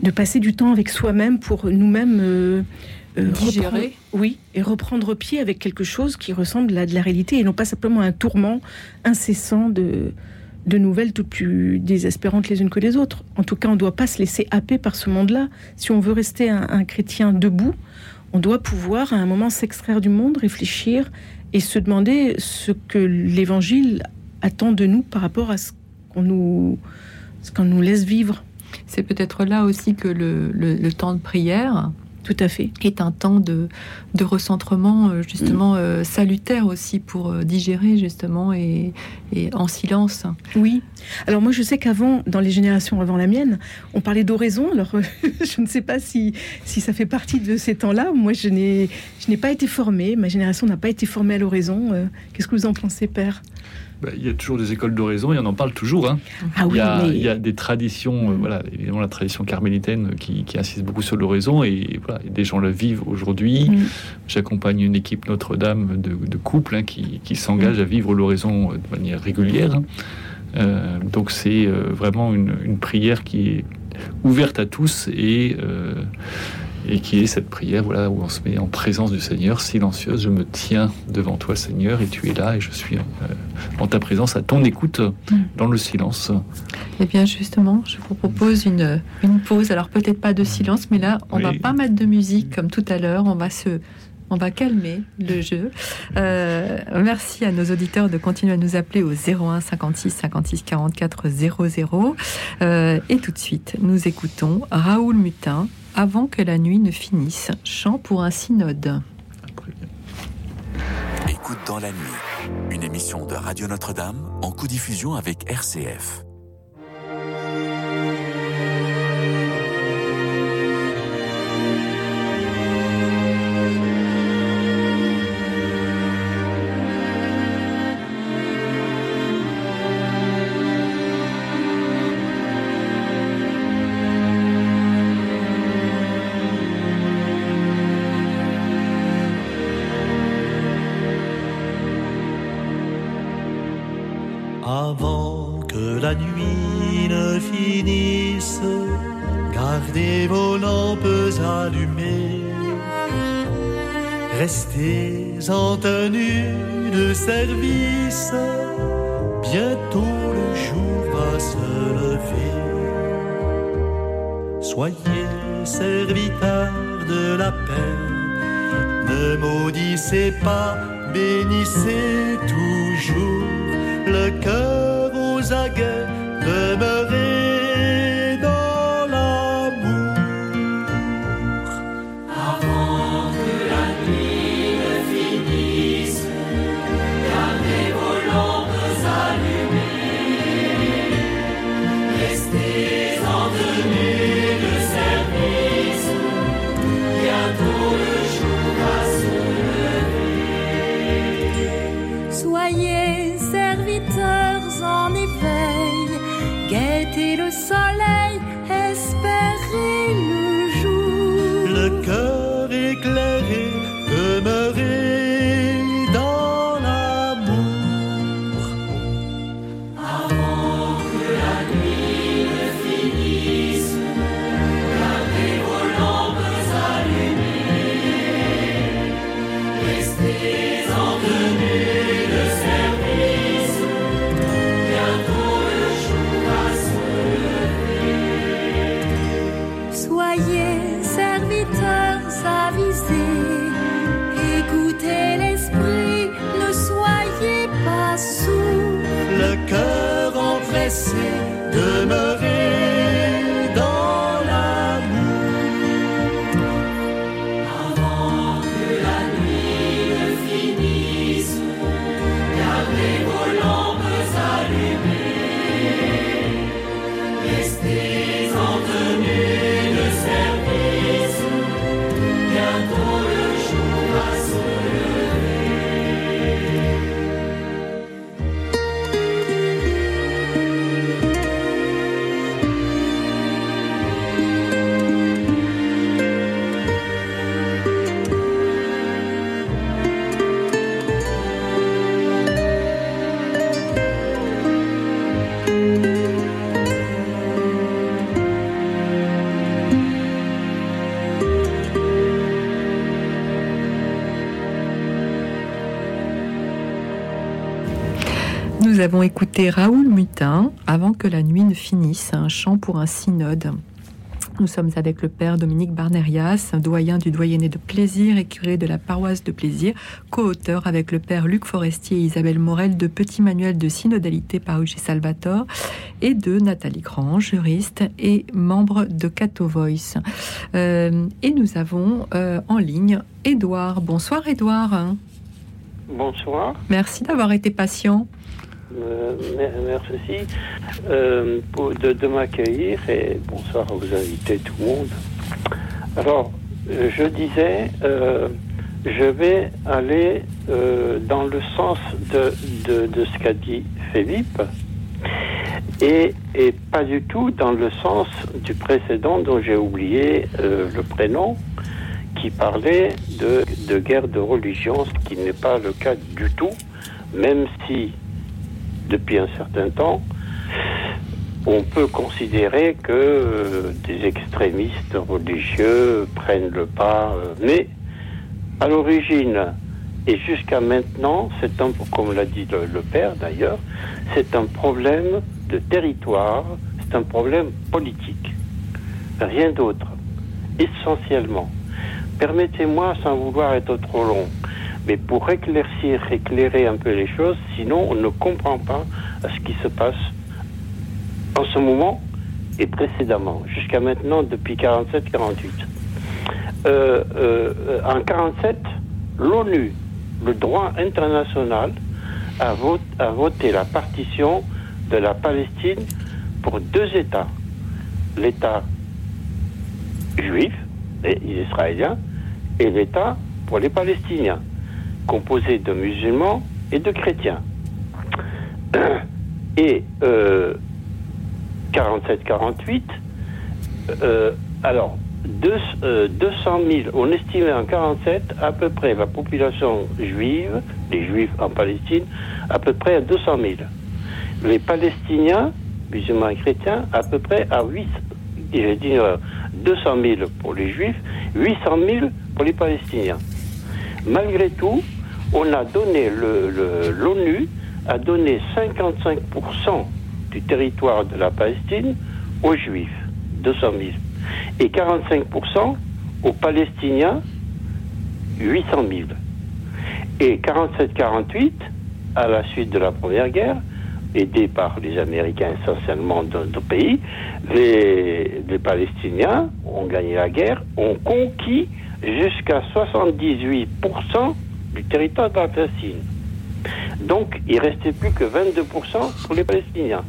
de passer du temps avec soi-même pour nous-mêmes euh, euh digérer. Oui, et reprendre pied avec quelque chose qui ressemble à de la réalité et non pas simplement un tourment incessant de, de nouvelles toutes plus désespérantes les unes que les autres. En tout cas, on ne doit pas se laisser happer par ce monde-là. Si on veut rester un, un chrétien debout, on doit pouvoir à un moment s'extraire du monde, réfléchir et se demander ce que l'Évangile attend de nous par rapport à ce qu'on nous, qu'on nous laisse vivre. C'est peut-être là aussi que le, temps de prière, tout à fait. Est un temps de, de recentrement euh, justement mm. euh, salutaire aussi pour euh, digérer justement et, et, en silence. Oui. Alors moi je sais qu'avant, dans les générations avant la mienne, on parlait d'oraison. Alors [LAUGHS] je ne sais pas si, si ça fait partie de ces temps-là. Moi je n'ai, pas été formée. Ma génération n'a pas été formée à l'oraison. Qu'est-ce que vous en pensez, père? Il y a toujours des écoles d'oraison, et on en parle toujours. Hein. Ah il, y a, des traditions, euh, voilà, évidemment la tradition carmélitaine qui, insiste beaucoup sur l'oraison, et voilà, des gens le vivent aujourd'hui. Mm. J'accompagne une équipe Notre-Dame de, de couples hein, qui, qui s'engage à vivre l'oraison de manière régulière. Hein. Euh, donc c'est euh, vraiment une, une, prière qui est ouverte à tous et et qui est cette prière voilà, où on se met en présence du Seigneur, silencieuse. Je me tiens devant toi, Seigneur, et tu es là, et je suis euh, en ta présence, à ton écoute, mm. dans le silence. Eh bien, justement, je vous propose une, une pause. Alors, peut-être pas de silence, mais là, on va pas mettre de musique comme tout à l'heure. On va se on va calmer le jeu. Euh, merci à nos auditeurs de continuer à nous appeler au 01 56 56 44 00. et tout de suite, nous écoutons Raoul Mutin avant que la nuit ne finisse. Chant pour un synode. Écoute dans la nuit, une émission de Radio Notre-Dame en co-diffusion avec RCF. Avons écouté Raoul Mutin avant que la nuit ne finisse, un chant pour un synode. Nous sommes avec le père Dominique Barnerias, doyen du doyenné de plaisir et curé de la paroisse de plaisir, co-auteur avec le père Luc Forestier et Isabelle Morel de Petit Manuel de synodalité paru chez Salvator et de Nathalie Grand, juriste et membre de Cato Voice. Euh, et nous avons euh, en ligne Édouard. Bonsoir Édouard. Bonsoir. Merci d'avoir été patient. Euh, mer- merci euh, pour- de, m'accueillir et bonsoir à vous invités, tout le monde. Alors, euh, je disais, je vais aller dans le sens de, de, ce qu'a dit Philippe et, et pas du tout dans le sens du précédent dont j'ai oublié le prénom qui parlait de, de guerre de religion, ce qui n'est pas le cas du tout, même si depuis un certain temps, on peut considérer que euh, des extrémistes religieux prennent le pas, euh, mais à l'origine et jusqu'à maintenant, c'est un, comme l'a dit le, le père d'ailleurs, c'est un problème de territoire, c'est un problème politique, rien d'autre, essentiellement. Permettez-moi, sans vouloir être trop long, mais pour éclaircir, éclairer un peu les choses, sinon on ne comprend pas ce qui se passe en ce moment et précédemment, jusqu'à maintenant, depuis 47-48. Euh, euh, en 47, l'ONU, le droit international, a, a voté la partition de la Palestine pour deux États. L'État juif, et israélien, et l'État pour les Palestiniens, composé de musulmans et de chrétiens. [CLEARS THROAT] Et euh, 47-48, euh, alors, deux- euh, 200 000, on estimait en 47 à peu près la population juive, les juifs en Palestine, à peu près à 200 000. les Palestiniens, musulmans et chrétiens, à peu près à 8, j'ai dit 200 000 pour les Juifs, 800 000 pour les Palestiniens. Malgré tout, on a donné, l'ONU a donné 55% du territoire de la Palestine aux Juifs, 200 000, et 45% aux Palestiniens, 800 000. Et 47-48, à la suite de la Première Guerre, aidés par les Américains essentiellement dans notre pays, les, Palestiniens ont gagné la guerre, ont conquis jusqu'à 78% du territoire de. Donc, il restait plus que 22% pour les Palestiniens.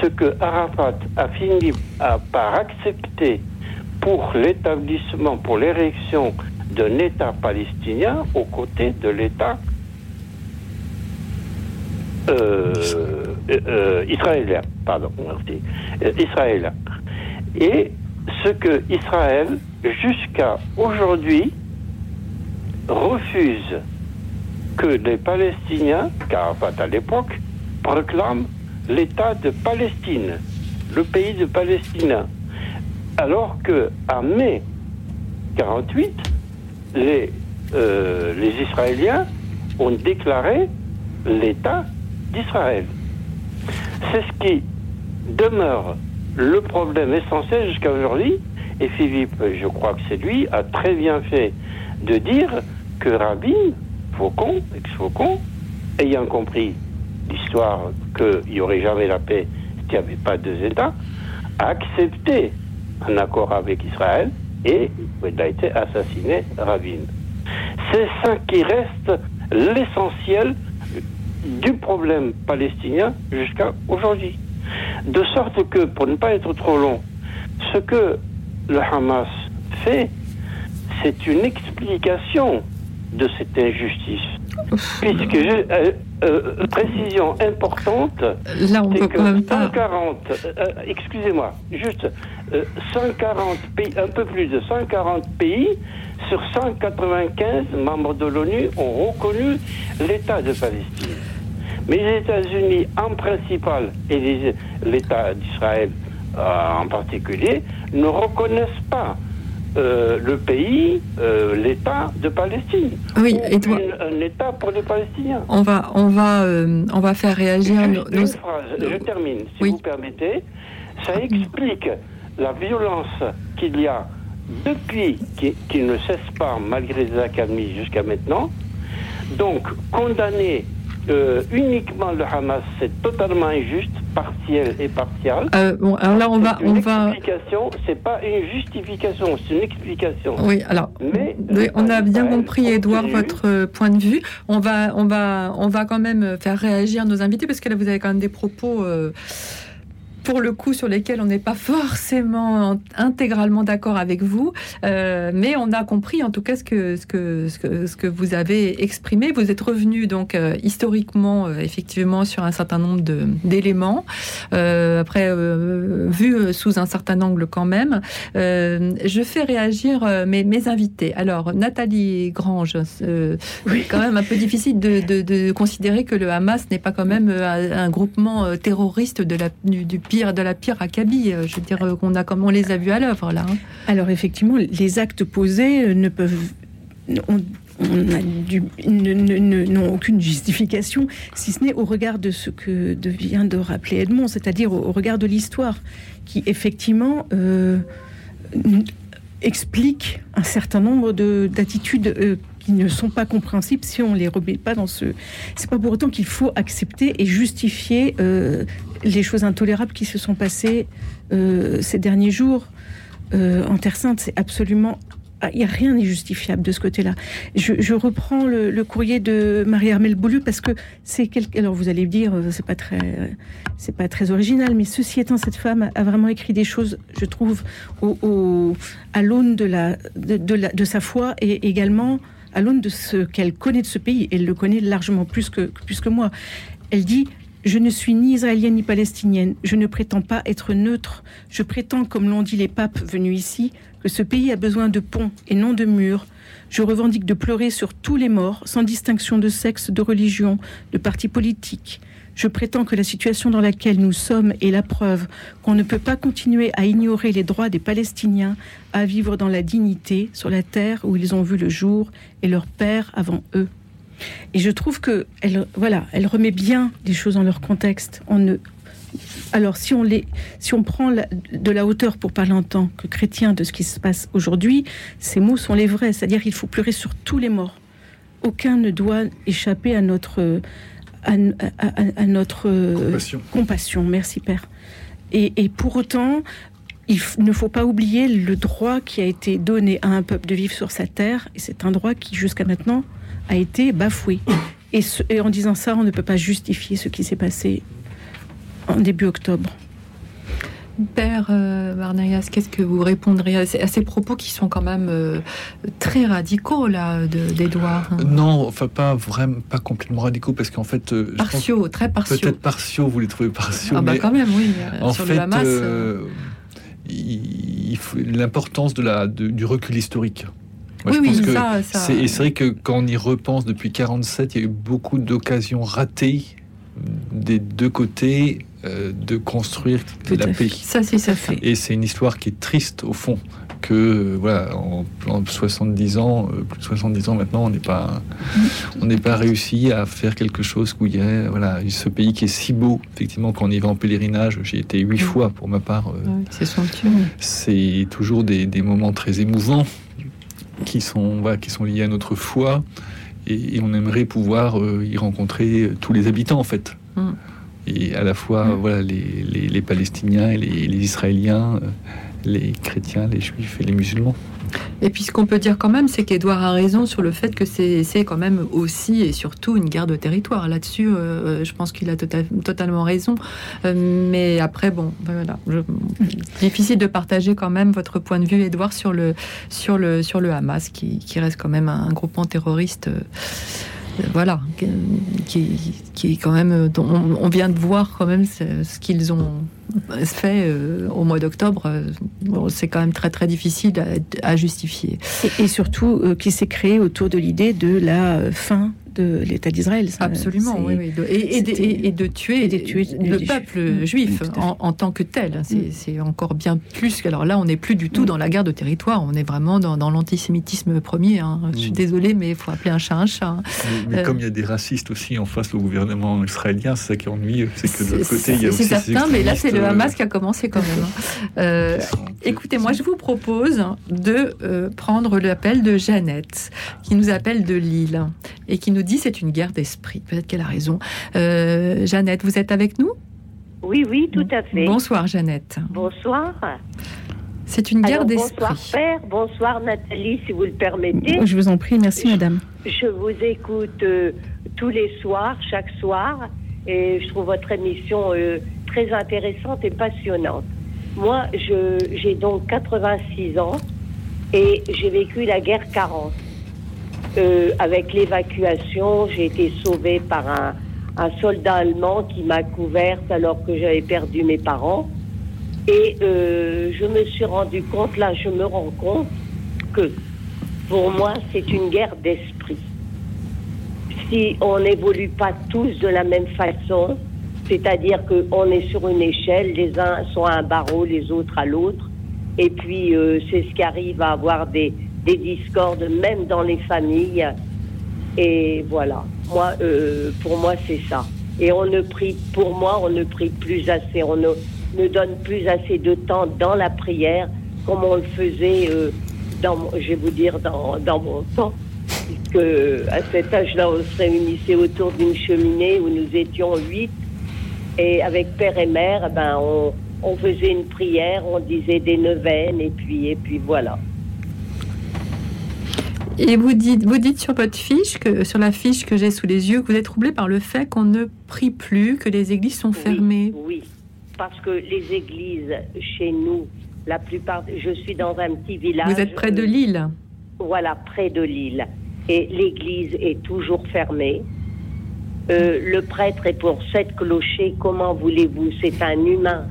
Ce que Arafat a fini par accepter pour l'établissement, pour l'érection d'un État palestinien aux côtés de l'État euh, euh, israélien, pardon, euh, israélien. Et ce que Israël, jusqu'à aujourd'hui, refuse que les Palestiniens, car à l'époque, proclament l'État de Palestine, le pays de Palestine. Alors que à mai 48, les, les Israéliens ont déclaré l'État d'Israël. C'est ce qui demeure le problème essentiel jusqu'à aujourd'hui. Et Philippe, je crois que c'est lui, a très bien fait de dire que Rabin, Faucon, ex-Faucon, ayant compris l'histoire qu'il n'y aurait jamais la paix s'il n'y avait pas deux États, a accepté un accord avec Israël et il a été assassiné, Rabin. C'est ça qui reste l'essentiel du problème palestinien jusqu'à aujourd'hui. De sorte que, pour ne pas être trop long, ce que le Hamas fait, c'est une explication de cette injustice. Puisque, euh, euh, précision importante, Là, on peut que quand même 140, euh, excusez-moi, juste 140 pays, un peu plus de 140 pays sur 195 membres de l'ONU ont reconnu l'État de Palestine. Mais les États-Unis en principal et l'État d'Israël en particulier ne reconnaissent pas euh, le pays, euh, l'État de Palestine. Oui, Ou et toi- une- un État pour les Palestiniens. On va, on va, euh, on va faire réagir nos, Une nos- phrase, je termine, si vous permettez. Ça explique la violence qu'il y a depuis, qui, qui ne cesse pas malgré les accalmies jusqu'à maintenant. Donc, condamner euh, uniquement le Hamas, c'est totalement injuste, partiel et partial. Euh, bon, alors là, on va, C'est on va. c'est pas une justification, c'est une explication. Oui, alors, Mais oui, on a bien compris, Edouard, votre euh, point de vue. On va, on va, on va quand même faire réagir nos invités parce que là, vous avez quand même des propos. euh, pour le coup, sur lesquels on n'est pas forcément intégralement d'accord avec vous, Euh, mais on a compris en tout cas ce que, ce que, ce que, ce que vous avez exprimé. Vous êtes revenu donc euh, historiquement, euh, effectivement, sur un certain nombre de- d'éléments, après vu sous un certain angle quand même. Je fais réagir mes, mes invités. Alors, Nathalie Grange, c'est quand même un peu difficile de, de- de considérer que le Hamas n'est pas quand même un, un groupement terroriste de la, du, du pire, de la pire acabit. Euh, Je veux dire, euh, qu'on a comme on les a vus à l'œuvre là. hein. Alors effectivement, les actes posés euh, ne peuvent on, a du- n'ont aucune justification, si ce n'est au regard de ce que vient de rappeler Edmond, c'est-à-dire au, regard de l'histoire, qui effectivement explique un certain nombre de- d'attitudes ne sont pas compréhensibles si on les remet pas dans ce. C'est pas pour autant qu'il faut accepter et justifier euh, les choses intolérables qui se sont passées euh, ces derniers jours euh, en Terre Sainte. C'est absolument ah, il n'y a rien n'est justifiable de ce côté-là. Je, reprends le, courrier de Marie-Armelle Boulu parce que c'est quelque. Alors vous allez me dire, c'est pas très, c'est pas très original, mais ceci étant, cette femme a vraiment écrit des choses, je trouve, au, à l'aune de la, de la, de sa foi et également à l'aune de ce qu'elle connaît de ce pays. Elle le connaît largement plus que moi. Elle dit. Je ne suis ni israélienne ni palestinienne. Je ne prétends pas être neutre. Je prétends, comme l'ont dit les papes venus ici, que ce pays a besoin de ponts et non de murs. Je revendique de pleurer sur tous les morts, sans distinction de sexe, de religion, de parti politique. Je prétends que la situation dans laquelle nous sommes est la preuve qu'on ne peut pas continuer à ignorer les droits des Palestiniens à vivre dans la dignité sur la terre où ils ont vu le jour et leur père avant eux. Et je trouve que elle, voilà, elle remet bien les choses dans leur contexte. On ne, alors, si on, les, si on prend de la hauteur pour parler en tant que chrétien de ce qui se passe aujourd'hui, ces mots sont les vrais. C'est-à-dire qu'il faut pleurer sur tous les morts. Aucun ne doit échapper à notre, à, à- à- à notre Compassion. compassion. Merci, Père. Et, et pour autant, il ne faut pas oublier le droit qui a été donné à un peuple de vivre sur sa terre. Et c'est un droit qui, jusqu'à maintenant, a été bafoué. Et, ce- et en disant ça, on ne peut pas justifier ce qui s'est passé en début octobre. Père euh, qu'est-ce que vous répondriez à ces, à ces propos qui sont quand même euh, très radicaux là de- d'Édouard hein? Non, enfin pas vraiment, pas complètement radicaux parce qu'en fait, euh, Partiaux, très partiaux. Peut-être partiaux, vous les trouvez partiaux. Ah bah mais quand même, oui. euh, En sur fait, le Hamas. l'importance de la de- du recul historique. Oui, je oui, que ça- ça- c'est vrai que quand on y repense depuis 47, il y a eu beaucoup d'occasions ratées des deux côtés euh, de construire Tout la paix. Ça, c'est ça fait. Et c'est une histoire qui est triste au fond. Que euh, voilà, en, en 70 ans, euh, plus de 70 ans maintenant, on n'est pas, on n'est pas réussi à faire quelque chose où il y a voilà ce pays qui est si beau. Effectivement, quand on y va en pèlerinage, j'ai été huit fois pour ma part. euh, Ouais, c'est somptueux. c'est toujours des, des moments très émouvants qui sont, voilà, qui sont liés à notre foi et, et on aimerait pouvoir euh, y rencontrer tous les habitants en fait. Mm. Et à la fois voilà, les, les- les Palestiniens les Israéliens, euh, les chrétiens, les juifs et les musulmans. Et puis ce qu'on peut dire quand même, c'est qu'Edouard a raison sur le fait que c'est quand même aussi et surtout une guerre de territoire. Là-dessus, euh, je pense qu'il a tota- totalement raison. Euh, mais après, bon, voilà, je- difficile de partager quand même votre point de vue, Edouard, sur le sur le sur le Hamas, qui, reste quand même un, groupement terroriste. euh, euh, voilà, qui, qui est quand même. on, vient de voir quand même ce, qu'ils ont fait euh, au mois d'octobre. c'est quand même très très difficile à, justifier. Et, et surtout, euh, qui s'est créé autour de l'idée de la euh, fin de l'État d'Israël. Ça, Absolument, c'est- oui, oui. De- Et, et de, c'était- et- et de tuer, et de tuer le peuple Juifs. juif en, en tant que tel. C'est Mm. c'est encore bien plus. que- Alors là, on n'est plus du tout Mm. dans la guerre de territoire. On est vraiment dans, dans l'antisémitisme premier. hein. Je suis Mm. désolée, mais il faut appeler un chat un chat. hein. Mais, mais Euh, comme il y a des racistes aussi en face au gouvernement israélien, c'est ça qui est ennuyeux. C'est que de l'autre côté, il y a C'est aussi ces certain, mais là, c'est le Hamas euh, qui a commencé quand même. hein. Euh, qui sont- Écoutez, moi, je vous propose de euh, prendre l'appel de Jeannette, qui nous appelle de Lille et qui nous dit c'est une guerre d'esprit. Peut-être qu'elle a raison. Euh, Jeannette, vous êtes avec nous? Oui, oui, tout à fait. Bonsoir, Jeannette. Bonsoir. C'est une guerre Alors, bonsoir d'esprit. Père, bonsoir Nathalie, si vous le permettez. Je vous en prie, merci madame. Je vous écoute euh, tous les soirs, chaque soir, et je trouve votre émission euh, très intéressante et passionnante. Moi, je- j'ai donc 86 ans et j'ai vécu la guerre 40. Euh, avec l'évacuation, j'ai été sauvée par un, un soldat allemand qui m'a couverte alors que j'avais perdu mes parents. Et euh, je me suis rendu compte, là je me rends compte que pour moi c'est une guerre d'esprit. Si on n'évolue pas tous de la même façon, c'est-à-dire qu'on est sur une échelle, les uns sont à un barreau, les autres à l'autre, et puis euh, c'est ce qui arrive à avoir des, des discordes même dans les familles. Et voilà, moi, euh, pour moi c'est ça. Et on ne prie, pour moi, on ne prie plus assez, on ne, ne donne plus assez de temps dans la prière comme on le faisait, euh, dans, je vais vous dire, dans, dans mon temps. Puisque à cet âge-là, on se réunissait autour d'une cheminée où nous étions huit. Et avec père et mère, eh ben, on, on faisait une prière, on disait des neuvaines, et puis, et puis voilà. Et vous dites, vous dites sur votre fiche, que, sur la fiche que j'ai sous les yeux, que vous êtes troublé par le fait qu'on ne prie plus, que les églises sont fermées. Oui, parce que les églises chez nous, la plupart, je suis dans un petit village. Vous êtes près de Lille. Voilà, près de l'île. Et l'église est toujours fermée. Euh, le prêtre est pour sept clochers. Comment voulez-vous? C'est un humain.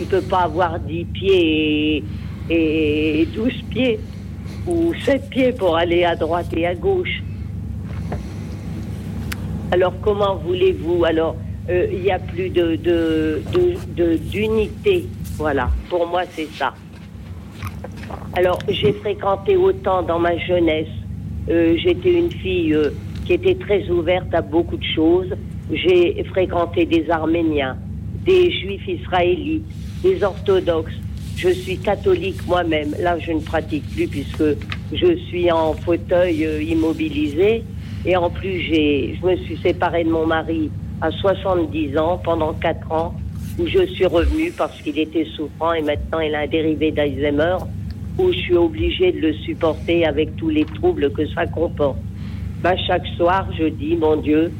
Il ne peut pas avoir dix pieds et, et 12 pieds ou sept pieds pour aller à droite et à gauche. Alors comment voulez-vous? Alors euh, il y a plus de- de- de- d'unité. Voilà, pour moi, c'est ça. Alors, j'ai fréquenté autant dans ma jeunesse. Euh, J'étais une fille euh, qui était très ouverte à beaucoup de choses. J'ai fréquenté des Arméniens, des Juifs israélites, des orthodoxes. Je suis catholique moi-même. Là, je ne pratique plus puisque je suis en fauteuil euh, immobilisé. Et en plus, j'ai, je me suis séparée de mon mari à 70 ans, pendant 4 ans, où je suis revenue parce qu'il était souffrant et maintenant il a un dérivé d'Alzheimer, où je suis obligée de le supporter avec tous les troubles que ça comporte. Ben, chaque soir, je dis, mon Dieu,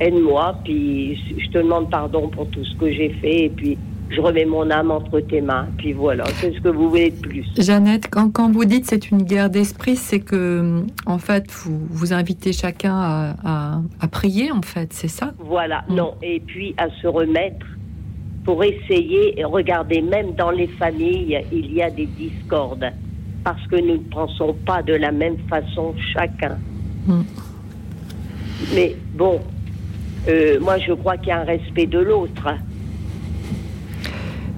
aide-moi, puis je te demande pardon pour tout ce que j'ai fait, et puis je remets mon âme entre tes mains, puis voilà, qu'est-ce que vous voulez de plus Jeannette, quand, quand vous dites c'est une guerre d'esprit, c'est que en fait vous, vous invitez chacun à, à- à prier, en fait, c'est ça? Voilà, non. Et puis à se remettre pour essayer, et regardez, même dans les familles, il y a des discordes. Parce que nous ne pensons pas de la même façon chacun. Mm. Mais bon, euh, moi je crois qu'il y a un respect de l'autre.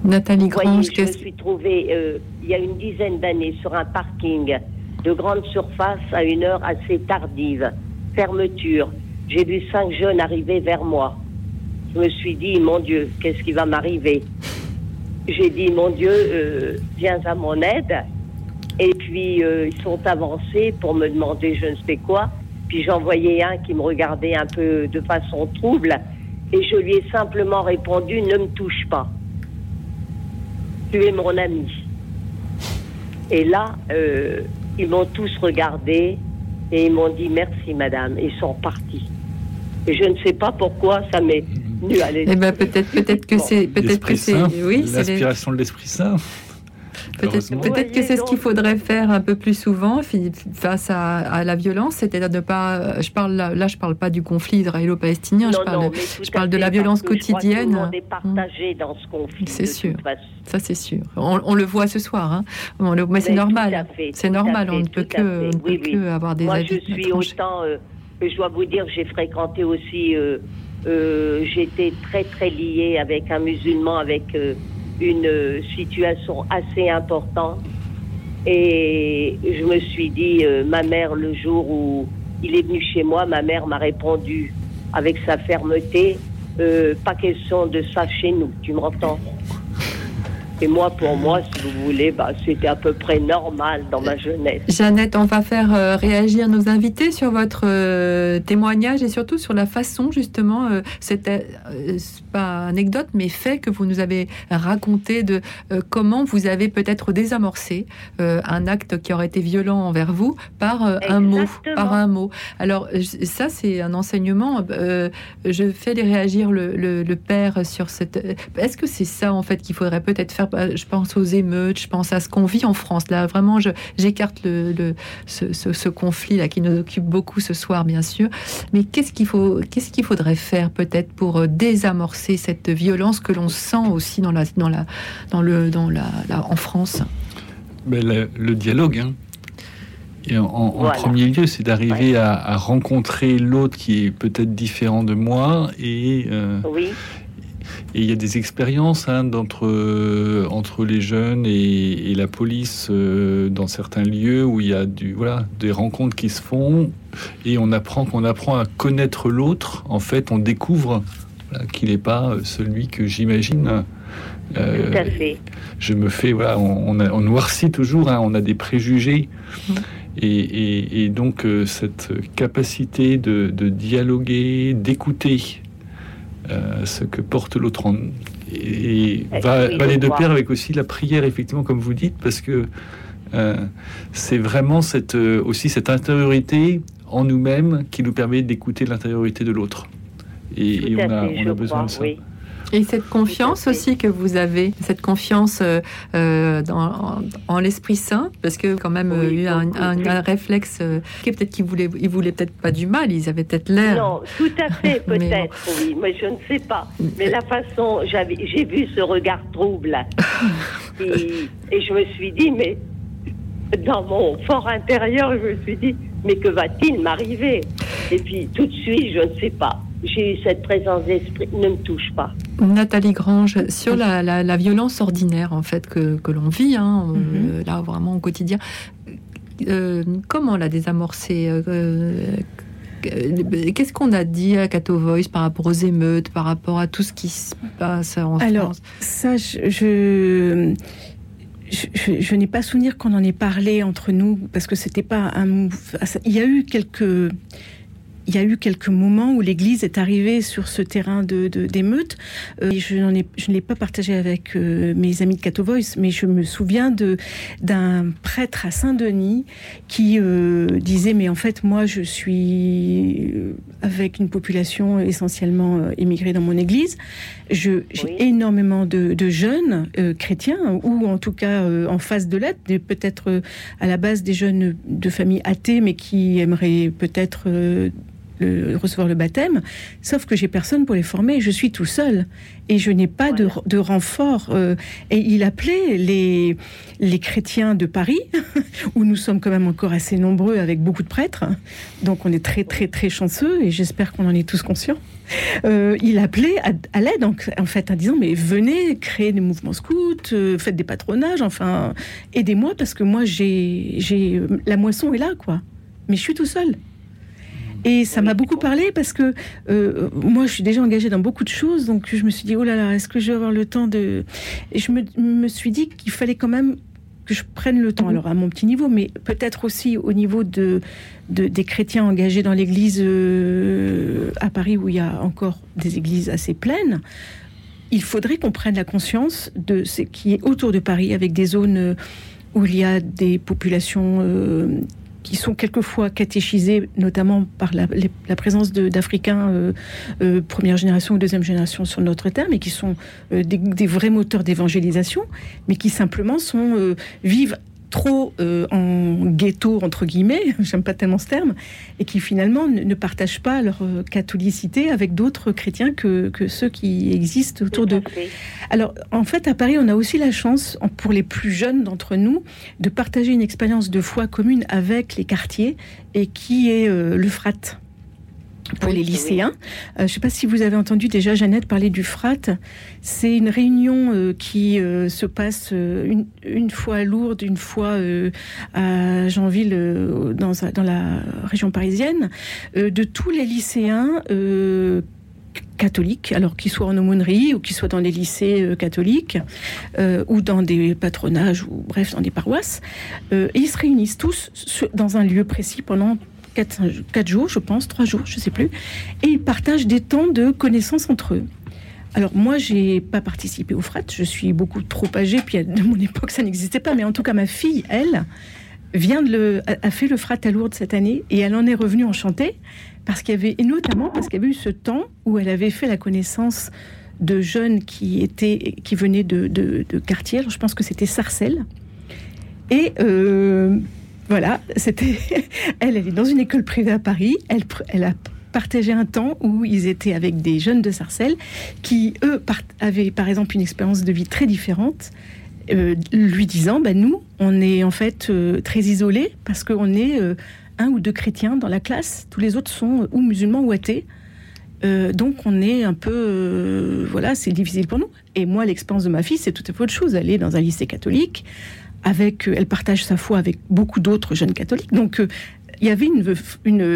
Nathalie Vous voyez, Grange, je me suis trouvée euh, il y a une dizaine d'années sur un parking de grande surface à une heure assez tardive. Fermeture. J'ai vu cinq jeunes arriver vers moi. Je me suis dit, mon Dieu, qu'est-ce qui va m'arriver? J'ai dit, mon Dieu, euh, viens à mon aide. Et puis, euh, ils sont avancés pour me demander je ne sais quoi. Puis j'en voyais un qui me regardait un peu de façon trouble. Et je lui ai simplement répondu, ne me touche pas tu es mon ami. Et là, euh, ils m'ont tous regardé et ils m'ont dit merci madame. Et ils sont partis. Et je ne sais pas pourquoi ça m'est venu à l'esprit. Eh ben peut-être peut-être que c'est peut-être que c'est oui, les- l'inspiration de l'Esprit Saint. Peut-être que c'est ce qu'il faudrait faire un peu plus souvent face à, à la violence, c'est-à-dire de pas. Je parle là, je parle pas du conflit israélo-palestinien, je parle, non, de- je parle la violence quotidienne. monde est partagé dans ce conflit. C'est sûr. Ça, c'est sûr. On, on le voit ce soir, hein. On le- mais c'est Mais normal. C'est normal. fait, on ne peut que, on peut Oui, avoir des Moi, avis je suis autant. euh, je dois vous dire, j'ai fréquenté aussi. euh, euh, J'étais très très liée avec un musulman, avec euh, une euh, situation assez importante. Et je me suis dit, euh, ma mère, le jour où il est venu chez moi, ma mère m'a répondu avec sa fermeté, euh, pas question de ça chez nous, tu m'entends? Et moi, pour moi, si vous voulez, bah, c'était à peu près normal dans ma jeunesse. Jeannette, on va faire euh, réagir nos invités sur votre euh, témoignage et surtout sur la façon, justement, euh, c'était euh, pas anecdote, mais fait que vous nous avez raconté de comment vous avez peut-être désamorcé un acte qui aurait été violent envers vous par un mot, par un mot. Alors ça, c'est un enseignement. je fais les réagir le, le- le père sur cette. Est-ce que c'est ça en fait qu'il faudrait peut-être faire Je pense aux émeutes, je pense à ce qu'on vit en France. Là, vraiment, j'écarte le, le- ce, ce- ce conflit là qui nous occupe beaucoup ce soir, bien sûr. Mais qu'est-ce qu'il faut, qu'est-ce qu'il faudrait faire peut-être pour euh, désamorcer cette violence que l'on sent aussi dans la, dans la, dans le, dans la, la- en France? Le, le dialogue. hein. Et en, en Voilà. premier lieu, c'est d'arriver à, à rencontrer l'autre qui est peut-être différent de moi. Et euh, Oui. Et il y a des expériences hein, euh, entre les jeunes et, et la police euh, dans certains lieux où il y a du voilà des rencontres qui se font et on apprend qu'on apprend à connaître l'autre. En fait, on découvre voilà, qu'il n'est pas euh, celui que j'imagine. Euh, Tout à fait. je me fais, voilà, on, on, a- on noircit toujours, hein, on a des préjugés. Et, et- et donc, cette capacité de, de dialoguer, d'écouter euh, ce que porte l'autre en. Et, Eh va, oui, va les deux pair avec aussi la prière, effectivement, comme vous dites, parce que euh, c'est vraiment cette, euh, aussi cette intériorité en nous-mêmes qui nous permet d'écouter l'intériorité de l'autre. Et, et on a, on besoin crois, de ça. oui. Et cette confiance aussi que vous avez, cette confiance euh, euh, dans, en, en l'Esprit Saint, parce que quand même euh, eu un, un- un réflexe euh, qui peut-être qu'ils voulaient, ils voulaient peut-être pas du mal, ils avaient peut-être l'air. Non, tout à fait, [LAUGHS] peut-être, oui, mais je ne sais pas. Mais la façon, j'avais, j'ai vu ce regard trouble. [LAUGHS] et, et je me suis dit, mais dans mon fort intérieur, je me suis dit, mais que va-t-il m'arriver? Et puis tout de suite, je ne sais pas. J'ai eu cette présence d'esprit, ne me touche pas. Nathalie Grange, sur la, la- la violence ordinaire en fait que, que l'on vit, hein, Mhm. euh, là vraiment au quotidien, euh, comment la désamorcer euh, Qu'est-ce qu'on a dit à Cato Voice par rapport aux émeutes, par rapport à tout ce qui se passe en Alors, France? ça, je, je, je- je- je n'ai pas souvenir qu'on en ait parlé entre nous parce que c'était pas un. Il y a eu quelques. Il y a eu quelques moments où l'Église est arrivée sur ce terrain de d'émeute. Euh, je n'en ai, je ne l'ai pas partagé avec euh, mes amis de Cato Voice, mais je me souviens de d'un prêtre à Saint-Denis qui euh, disait mais en fait moi je suis avec une population essentiellement immigrée dans mon église. Je j'ai énormément de, de jeunes chrétiens ou en tout cas en phase de l'être, peut-être à la base des jeunes de familles athées mais qui aimeraient peut-être euh, le- recevoir le baptême, sauf que j'ai personne pour les former, je suis tout seul et je n'ai pas de, de renfort. euh, et il appelait les, les chrétiens de Paris, [LAUGHS] où nous sommes quand même encore assez nombreux avec beaucoup de prêtres, donc on est très très très chanceux et j'espère qu'on en est tous conscients. Euh, il appelait à, à l'aide en, en fait en disant mais venez créer des mouvements scouts, euh, faites des patronages, enfin aidez-moi parce que moi j'ai j'ai la moisson est là quoi, mais je suis tout seul. Et ça m'a beaucoup parlé parce que euh, moi, je suis déjà engagée dans beaucoup de choses, donc je me suis dit, oh là là, est-ce que je vais avoir le temps de... Et je me, me suis dit qu'il fallait quand même que je prenne le temps, alors à mon petit niveau, mais peut-être aussi au niveau de, de- des chrétiens engagés dans l'Église euh, à Paris, où il y a encore des églises assez pleines. Il faudrait qu'on prenne la conscience de ce qui est autour de Paris, avec des zones euh, où il y a des populations euh, qui sont quelquefois catéchisées, notamment par la, présence d'Africains euh, euh, première génération ou deuxième génération sur notre terre, mais qui sont euh, des, des vrais moteurs d'évangélisation, mais qui simplement sont vivent trop euh, en ghetto entre guillemets, [LAUGHS] j'aime pas tellement ce terme, et qui finalement ne, ne partagent pas leur euh, catholicité avec d'autres chrétiens que, que ceux qui existent autour d'eux. Alors, en fait, à Paris, on a aussi la chance, pour les plus jeunes d'entre nous, de partager une expérience de foi commune avec les quartiers, et qui est euh, le FRAT pour les lycéens. Euh, je ne sais pas si vous avez entendu déjà Jeannette parler du FRAT. C'est une réunion euh, qui euh, se passe une, une fois à Lourdes, une fois à Janville, dans, dans la région parisienne, de tous les lycéens catholiques, alors qu'ils soient en aumônerie ou qu'ils soient dans des lycées euh, catholiques euh, ou dans des patronages ou bref dans des paroisses. Euh, et ils se réunissent tous dans un lieu précis pendant quatre, quatre jours, je pense, trois jours, je sais plus, et ils partagent des temps de connaissances entre eux. Alors moi, j'ai pas participé au frat, je suis beaucoup trop âgée, puis de mon époque ça n'existait pas, mais en tout cas ma fille, elle, vient de le, a fait le frat à Lourdes cette année. Et elle en est revenue enchantée parce qu'il y avait et notamment parce qu'il y avait eu ce temps où elle avait fait la connaissance de jeunes qui étaient qui venaient de, de, quartiers. Je pense que c'était Sarcelles. Et euh, voilà, c'était [LAUGHS] elle. Elle est dans une école privée à Paris. Elle, a partagé un temps où ils étaient avec des jeunes de Sarcelles qui eux avaient par exemple une expérience de vie très différente euh, lui disant bah, nous, on est en fait euh, très isolés parce qu'on est euh, un ou deux chrétiens dans la classe, tous les autres sont ou musulmans ou athées. Donc on est un peu, voilà, c'est difficile pour nous. Et moi, l'expérience de ma fille, c'est tout à fait autre chose. Elle est dans un lycée catholique, euh, elle partage sa foi avec beaucoup d'autres jeunes catholiques. Donc euh, il y avait une,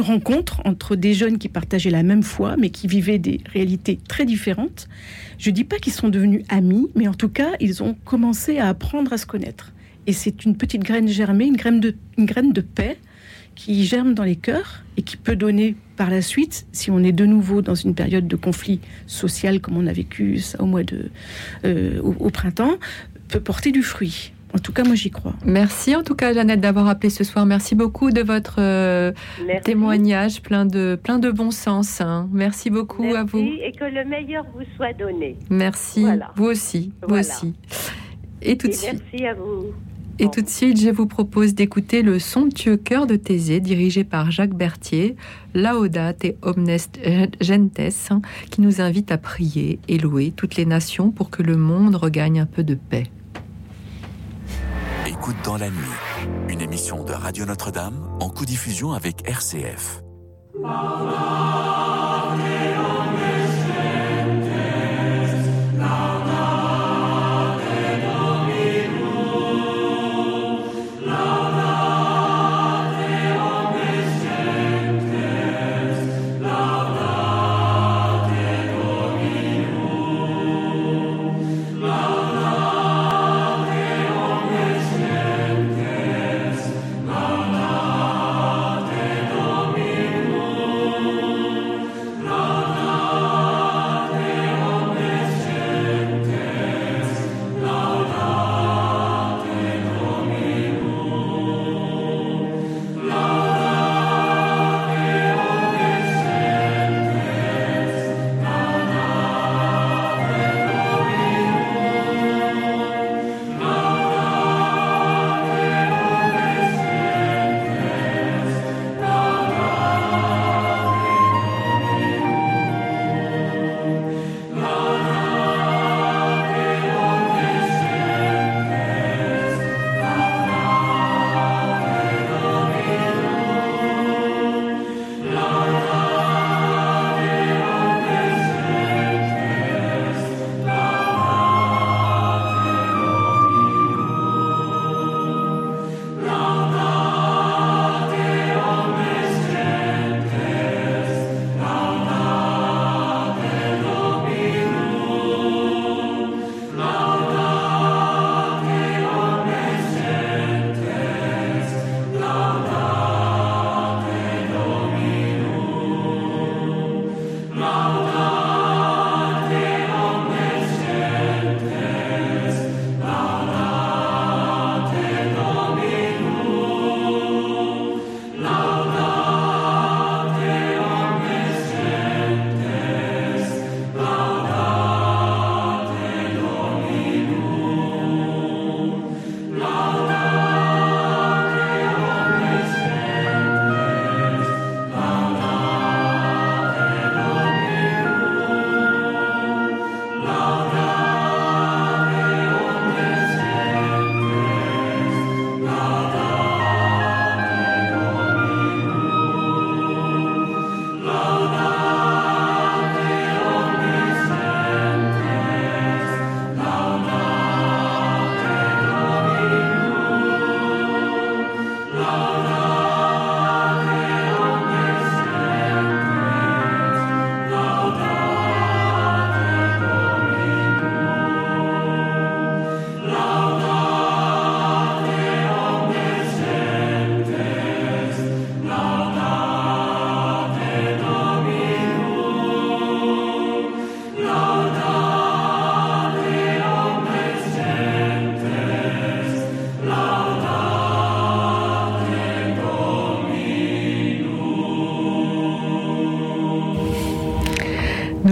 rencontre entre des jeunes qui partageaient la même foi, mais qui vivaient des réalités très différentes. Je dis pas qu'ils sont devenus amis, mais en tout cas, ils ont commencé à apprendre à se connaître. Et c'est une petite graine germée, une graine de, paix qui germe dans les cœurs et qui peut donner par la suite, si on est de nouveau dans une période de conflit social comme on a vécu ça au mois de euh, au printemps, peut porter du fruit. En tout cas, moi j'y crois. Merci en tout cas, Jeannette, d'avoir appelé ce soir. Merci beaucoup de votre euh, témoignage plein de, plein de bon sens. hein. Merci beaucoup à vous. Merci et que le meilleur vous soit donné. Merci. Voilà. Vous aussi. Vous Voilà. aussi. Et tout de suite. merci à vous. Et tout de suite, je vous propose d'écouter le somptueux chœur de Thésée, dirigé par Jacques Berthier, Laudate et Omnes Gentes, hein, qui nous invite à prier et louer toutes les nations pour que le monde regagne un peu de paix écoute dans la nuit, une émission de Radio Notre-Dame en codiffusion avec RCF.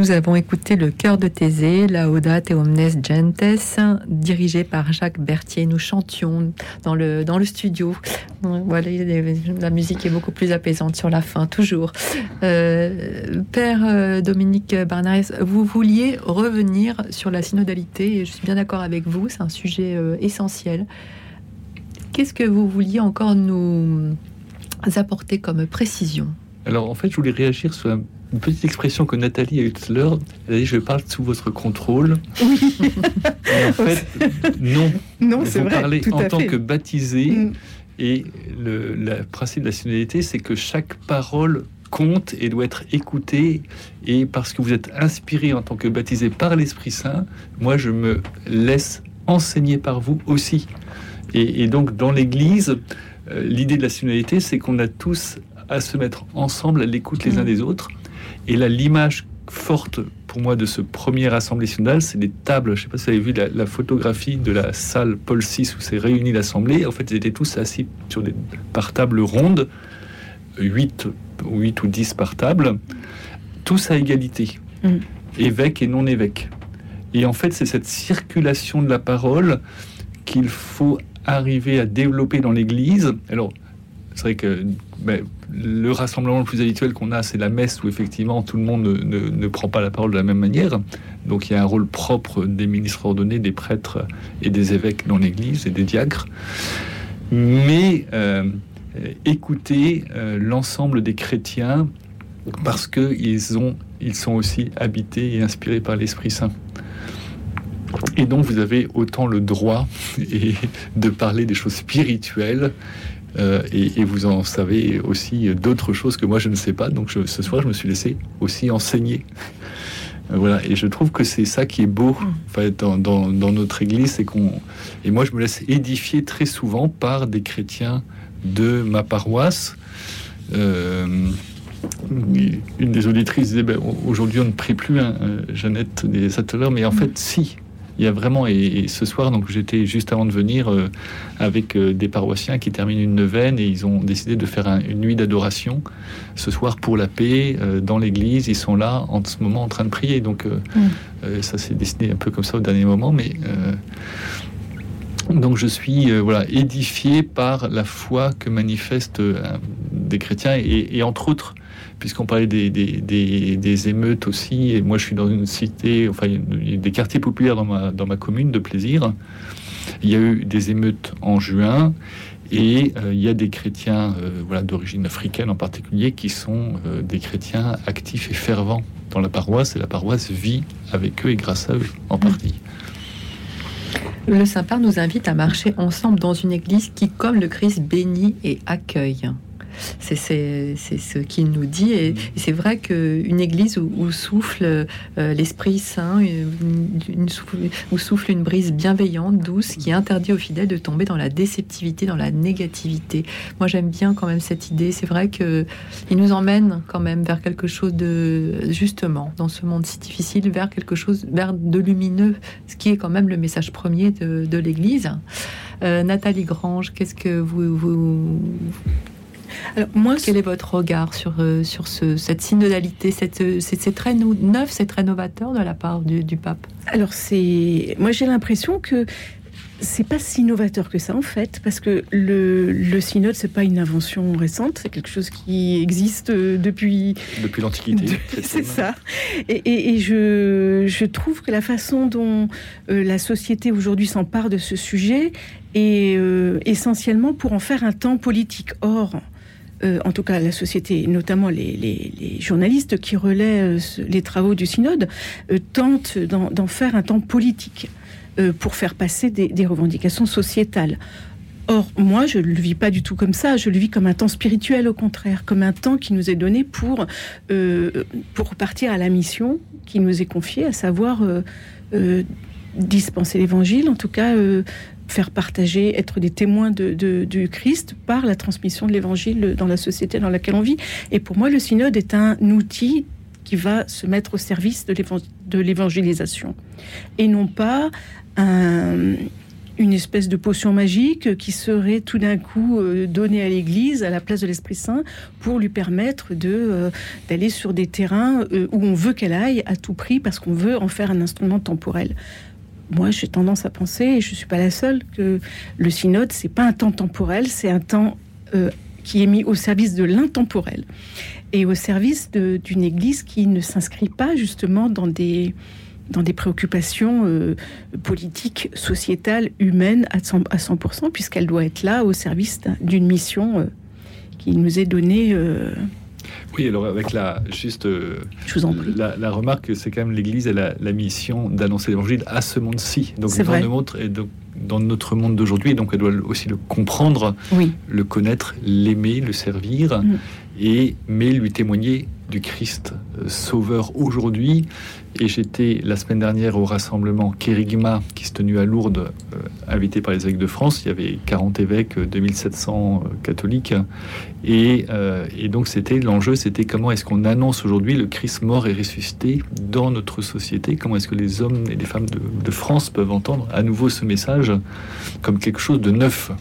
Nous avons écouté le chœur de Thésée, Laudate Omnes Gentes, dirigé par Jacques Berthier. Nous chantions dans le, dans le studio. Voilà, la musique est beaucoup plus apaisante sur la fin, toujours. Euh, Père euh, Dominique Barnares, vous vouliez revenir sur la synodalité, et je suis bien d'accord avec vous, c'est un sujet euh, essentiel. Qu'est-ce que vous vouliez encore nous apporter comme précision? Alors, en fait, je voulais réagir sur un une petite expression que Nathalie a eue tout à l'heure. Elle a dit Je parle sous votre contrôle. Oui. en [LAUGHS] fait, non. Non, c'est vrai. Parlez en tant que baptisé. Mm. Et le principe de la synodalité, c'est que chaque parole compte et doit être écoutée. Et parce que vous êtes inspiré en tant que baptisé par l'Esprit Saint, moi, je me laisse enseigner par vous aussi. Et, donc, dans l'Église, euh, l'idée de la synodalité, c'est qu'on a tous à se mettre ensemble à l'écoute les uns mm. des autres et là, l'image forte pour moi de ce premier assemblée synodale, c'est des tables. Je ne sais pas si vous avez vu la, photographie de la salle Paul VI où s'est réunie l'assemblée. En fait, ils étaient tous assis sur des, par table ronde, 8, 8 ou 10 par table, tous à égalité, mm. évêques et non évêques. Et en fait, c'est cette circulation de la parole qu'il faut arriver à développer dans l'Église. Alors, c'est vrai que ben, le rassemblement le plus habituel qu'on a, c'est la messe où effectivement tout le monde ne, prend pas la parole de la même manière. Donc il y a un rôle propre des ministres ordonnés, des prêtres et des évêques dans l'Église et des diacres. Mais euh, écoutez euh, l'ensemble des chrétiens parce qu'ils ils sont aussi habités et inspirés par l'Esprit Saint. Et donc vous avez autant le droit [LAUGHS] de parler des choses spirituelles euh, et, vous en savez aussi d'autres choses que moi je ne sais pas. Donc ce soir, je me suis laissé aussi enseigner. Euh, voilà, et je trouve que c'est ça qui est beau en fait, dans, notre Église, c'est qu'on et moi je me laisse édifier très souvent par des chrétiens de ma paroisse. Euh, une des auditrices disait ben, aujourd'hui on ne prie plus, hein, Jeannette des Satteleurs, mais en fait si, il y a vraiment, et, ce soir, donc j'étais juste avant de venir euh, avec euh, des paroissiens qui terminent une neuvaine et ils ont décidé de faire une nuit d'adoration ce soir pour la paix euh, dans l'église. Ils sont là en ce moment en train de prier. Donc mm. ça s'est dessiné un peu comme ça au dernier moment, mais donc je suis voilà édifié par la foi que manifestent des chrétiens et, entre autres puisqu'on parlait des, des, émeutes aussi, et moi je suis dans une cité, enfin des quartiers populaires dans ma, dans ma commune de plaisir. Il y a eu des émeutes en juin, et euh, il y a des chrétiens euh, voilà, d'origine africaine en particulier qui sont euh, des chrétiens actifs et fervents dans la paroisse, et la paroisse vit avec eux et grâce à eux en partie. Le Saint-Père nous invite à marcher ensemble dans une église qui, comme le Christ, bénit et accueille. C'est ce qu'il nous dit. Et, c'est vrai qu'une église où, souffle euh, l'Esprit Saint, où souffle une brise bienveillante, douce, qui interdit aux fidèles de tomber dans la déceptivité, dans la négativité. Moi, j'aime bien quand même cette idée. C'est vrai qu'il nous emmène quand même vers quelque chose de, justement, dans ce monde si difficile, vers quelque chose, vers de lumineux, ce qui est quand même le message premier de, l'Église. Euh, Nathalie Grange, qu'est-ce que vous, vous alors, moi, quel est votre regard sur, euh, sur ce, cette synodalité euh, C'est très neuf, c'est très novateur de la part du, pape? Alors, c'est moi j'ai l'impression que c'est pas si novateur que ça en fait, parce que le, le synode c'est pas une invention récente, c'est quelque chose qui existe euh, depuis depuis l'Antiquité. C'est ça. Et, et, je, je, trouve que la façon dont la société aujourd'hui s'empare de ce sujet est essentiellement pour en faire un temps politique. Or, euh, en tout cas la société, notamment les, journalistes qui relaient euh, les travaux du synode, euh, tentent d'en faire un temps politique pour faire passer des, revendications sociétales. Or, moi, je ne le vis pas du tout comme ça. Je le vis comme un temps spirituel, au contraire, comme un temps qui nous est donné pour, pour partir à la mission qui nous est confiée, à savoir dispenser l'évangile, en tout cas faire partager, être des témoins de, du Christ par la transmission de l'Évangile dans la société dans laquelle on vit. Et pour moi, le synode est un outil qui va se mettre au service de l'évangélisation et non pas un, une espèce de potion magique qui serait tout d'un coup euh, donnée à l'Église à la place de l'Esprit Saint pour lui permettre euh, d'aller sur des terrains euh, où on veut qu'elle aille à tout prix parce qu'on veut en faire un instrument temporel. Moi, j'ai tendance à penser, et je suis pas la seule, que le synode c'est pas un temps temporel, c'est un temps euh, qui est mis au service de l'intemporel et au service d'une Église qui ne s'inscrit pas justement dans des dans des préoccupations euh, politiques, sociétales, humaines à 100%, à 100% puisqu'elle doit être là au service d'un- d'une mission euh, qui nous est donnée. Oui, alors avec la juste euh, Je vous en prie. La, la remarque, c'est quand même l'Église a la mission d'annoncer l'Évangile à ce monde-ci. Donc dans, vrai. et donc, dans notre monde d'aujourd'hui, donc elle doit aussi le comprendre, Oui. le connaître, l'aimer, le servir, Mm. et mais lui témoigner du Christ euh, Sauveur aujourd'hui. Et j'étais la semaine dernière au rassemblement Kérigma qui se tenait à Lourdes, euh, invité par les évêques de France. Il y avait 40 évêques, euh, 2700 euh, catholiques. Et, euh, et donc c'était l'enjeu, c'était comment est-ce qu'on annonce aujourd'hui le Christ mort et ressuscité dans notre société? Comment est-ce que les hommes et les femmes de, France peuvent entendre à nouveau ce message comme quelque chose de neuf?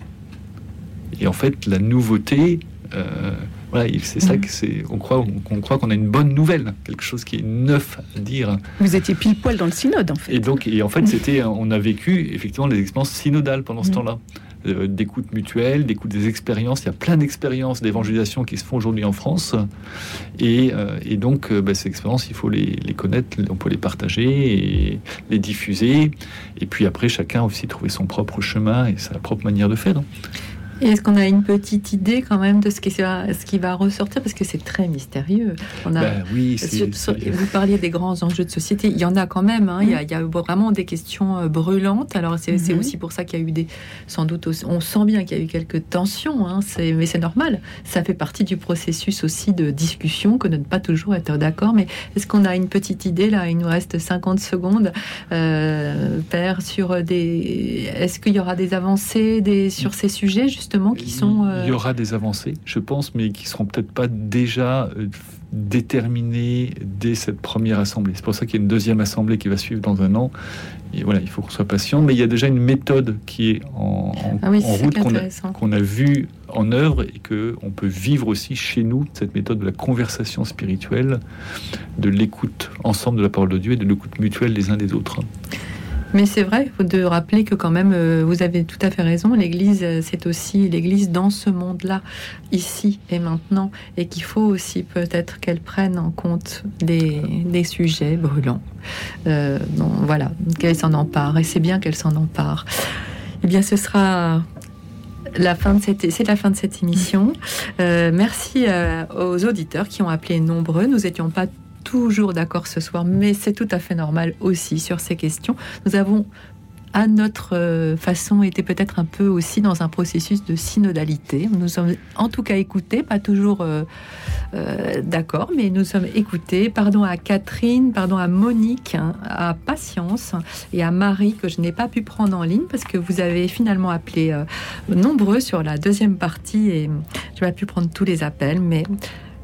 Et en fait, la nouveauté, euh, voilà, il- c'est ça que c'est. On croit, on croit qu'on a une bonne nouvelle, quelque chose qui est neuf à dire. Vous étiez pile poil dans le synode en fait. Et donc, et en fait, c'était, on a vécu effectivement des expériences synodales pendant ce Mm. temps-là. Euh, d'écoute mutuelle, d'écoute des expériences. Il y a plein d'expériences d'évangélisation qui se font aujourd'hui en France. Et, euh, et donc, euh, bah, ces expériences, il faut les, les connaître, on peut les partager et les diffuser. Et puis après, chacun aussi trouver son propre chemin et sa propre manière de faire. Et est-ce qu'on a une petite idée quand même de ce qui, va- ce qui va ressortir? Parce que c'est très mystérieux. On a, Ben oui, vous parliez des grands enjeux de société. Il y en a quand même. hein. Il, y a, il y a vraiment des questions euh, brûlantes. Alors c'est c'est Mhm. aussi pour ça qu'il y a eu des... Sans doute, aussi- on sent bien qu'il y a eu quelques tensions. hein. C'est- Mais c'est normal. Ça fait partie du processus aussi de discussion que de ne pas toujours être d'accord. Mais est-ce qu'on a une petite idée là? Il nous reste 50 secondes. Euh, Père, sur des... Est-ce qu'il y aura des avancées des... sur ces sujets justement? Qui sont... euh, Il y aura des avancées, je pense, mais qui seront peut-être pas déjà euh, déterminées dès cette première assemblée. C'est pour ça qu'il y a une deuxième assemblée qui va suivre dans un an. Et voilà, il faut qu'on soit patient. Mais il y a déjà une méthode qui est en, en- Ah oui, en route qu'on a, qu'on a vue en œuvre et que on peut vivre aussi chez nous cette méthode de la conversation spirituelle, de l'écoute ensemble de la parole de Dieu et de l'écoute mutuelle des uns des autres. Mais c'est vrai, de rappeler que quand même, euh, vous avez tout à fait raison, l'Église, euh, c'est aussi l'Église dans ce monde-là, ici et maintenant, et qu'il faut aussi peut-être qu'elle prenne en compte des, sujets brûlants. Euh, donc, voilà, qu'elle s'en empare, et c'est bien qu'elle s'en empare. Eh bien, ce sera la fin de cette, c'est la fin de cette émission. Euh, merci euh, aux auditeurs qui ont appelé nombreux. Nous n'étions pas toujours d'accord ce soir, mais c'est tout à fait normal aussi sur ces questions. Nous avons à notre euh, façon été peut-être un peu aussi dans un processus de synodalité. Nous sommes en tout cas écoutés, pas toujours euh, euh, d'accord, mais nous sommes écoutés. Pardon à Catherine, pardon à Monique, hein, à Patience et à Marie que je n'ai pas pu prendre en ligne parce que vous avez finalement appelé nombreux sur la deuxième partie et je n'ai pas pu prendre tous les appels, mais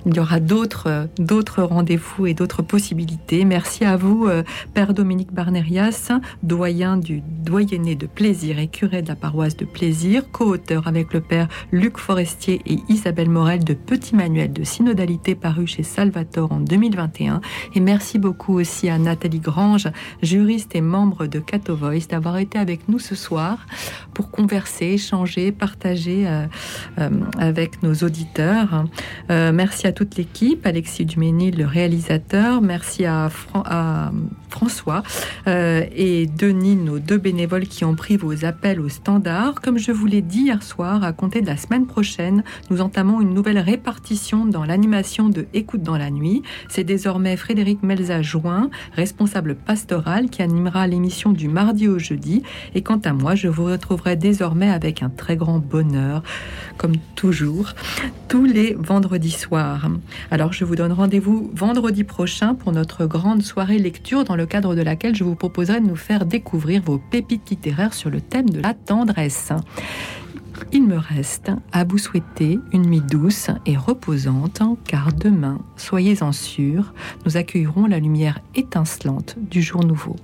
il y aura d'autres euh, d'autres rendez-vous et d'autres possibilités. Merci à vous, euh, Père Dominique Barnerias, doyen du doyenné de plaisir et curé de la paroisse de plaisir, co-auteur avec le Père Luc Forestier et Isabelle Morel de Petit Manuel de synodalité paru chez Salvatore en 2021. Et merci beaucoup aussi à Nathalie Grange, juriste et membre de Cato Voice, d'avoir été avec nous ce soir pour converser, échanger, partager euh, avec nos auditeurs. Merci à toute l'équipe, Alexis Duménil, le réalisateur. Merci à, Fran- à François euh, et Denis, nos deux bénévoles qui ont pris vos appels au standard. Comme je vous l'ai dit hier soir, à compter de la semaine prochaine, nous entamons une nouvelle répartition dans l'animation de Écoute dans la nuit. C'est désormais Frédéric Melza-Join, responsable pastoral, qui animera l'émission du mardi au jeudi. Et quant à moi, je vous retrouverai désormais avec un très grand bonheur, comme toujours, tous les vendredis soirs. Alors, je vous donne rendez-vous vendredi prochain pour notre grande soirée lecture dans le cadre de laquelle je vous proposerai de nous faire découvrir vos pépites littéraires sur le thème de la tendresse. Il me reste à vous souhaiter une nuit douce et reposante, car demain, soyez-en sûrs, nous accueillerons la lumière étincelante du jour nouveau.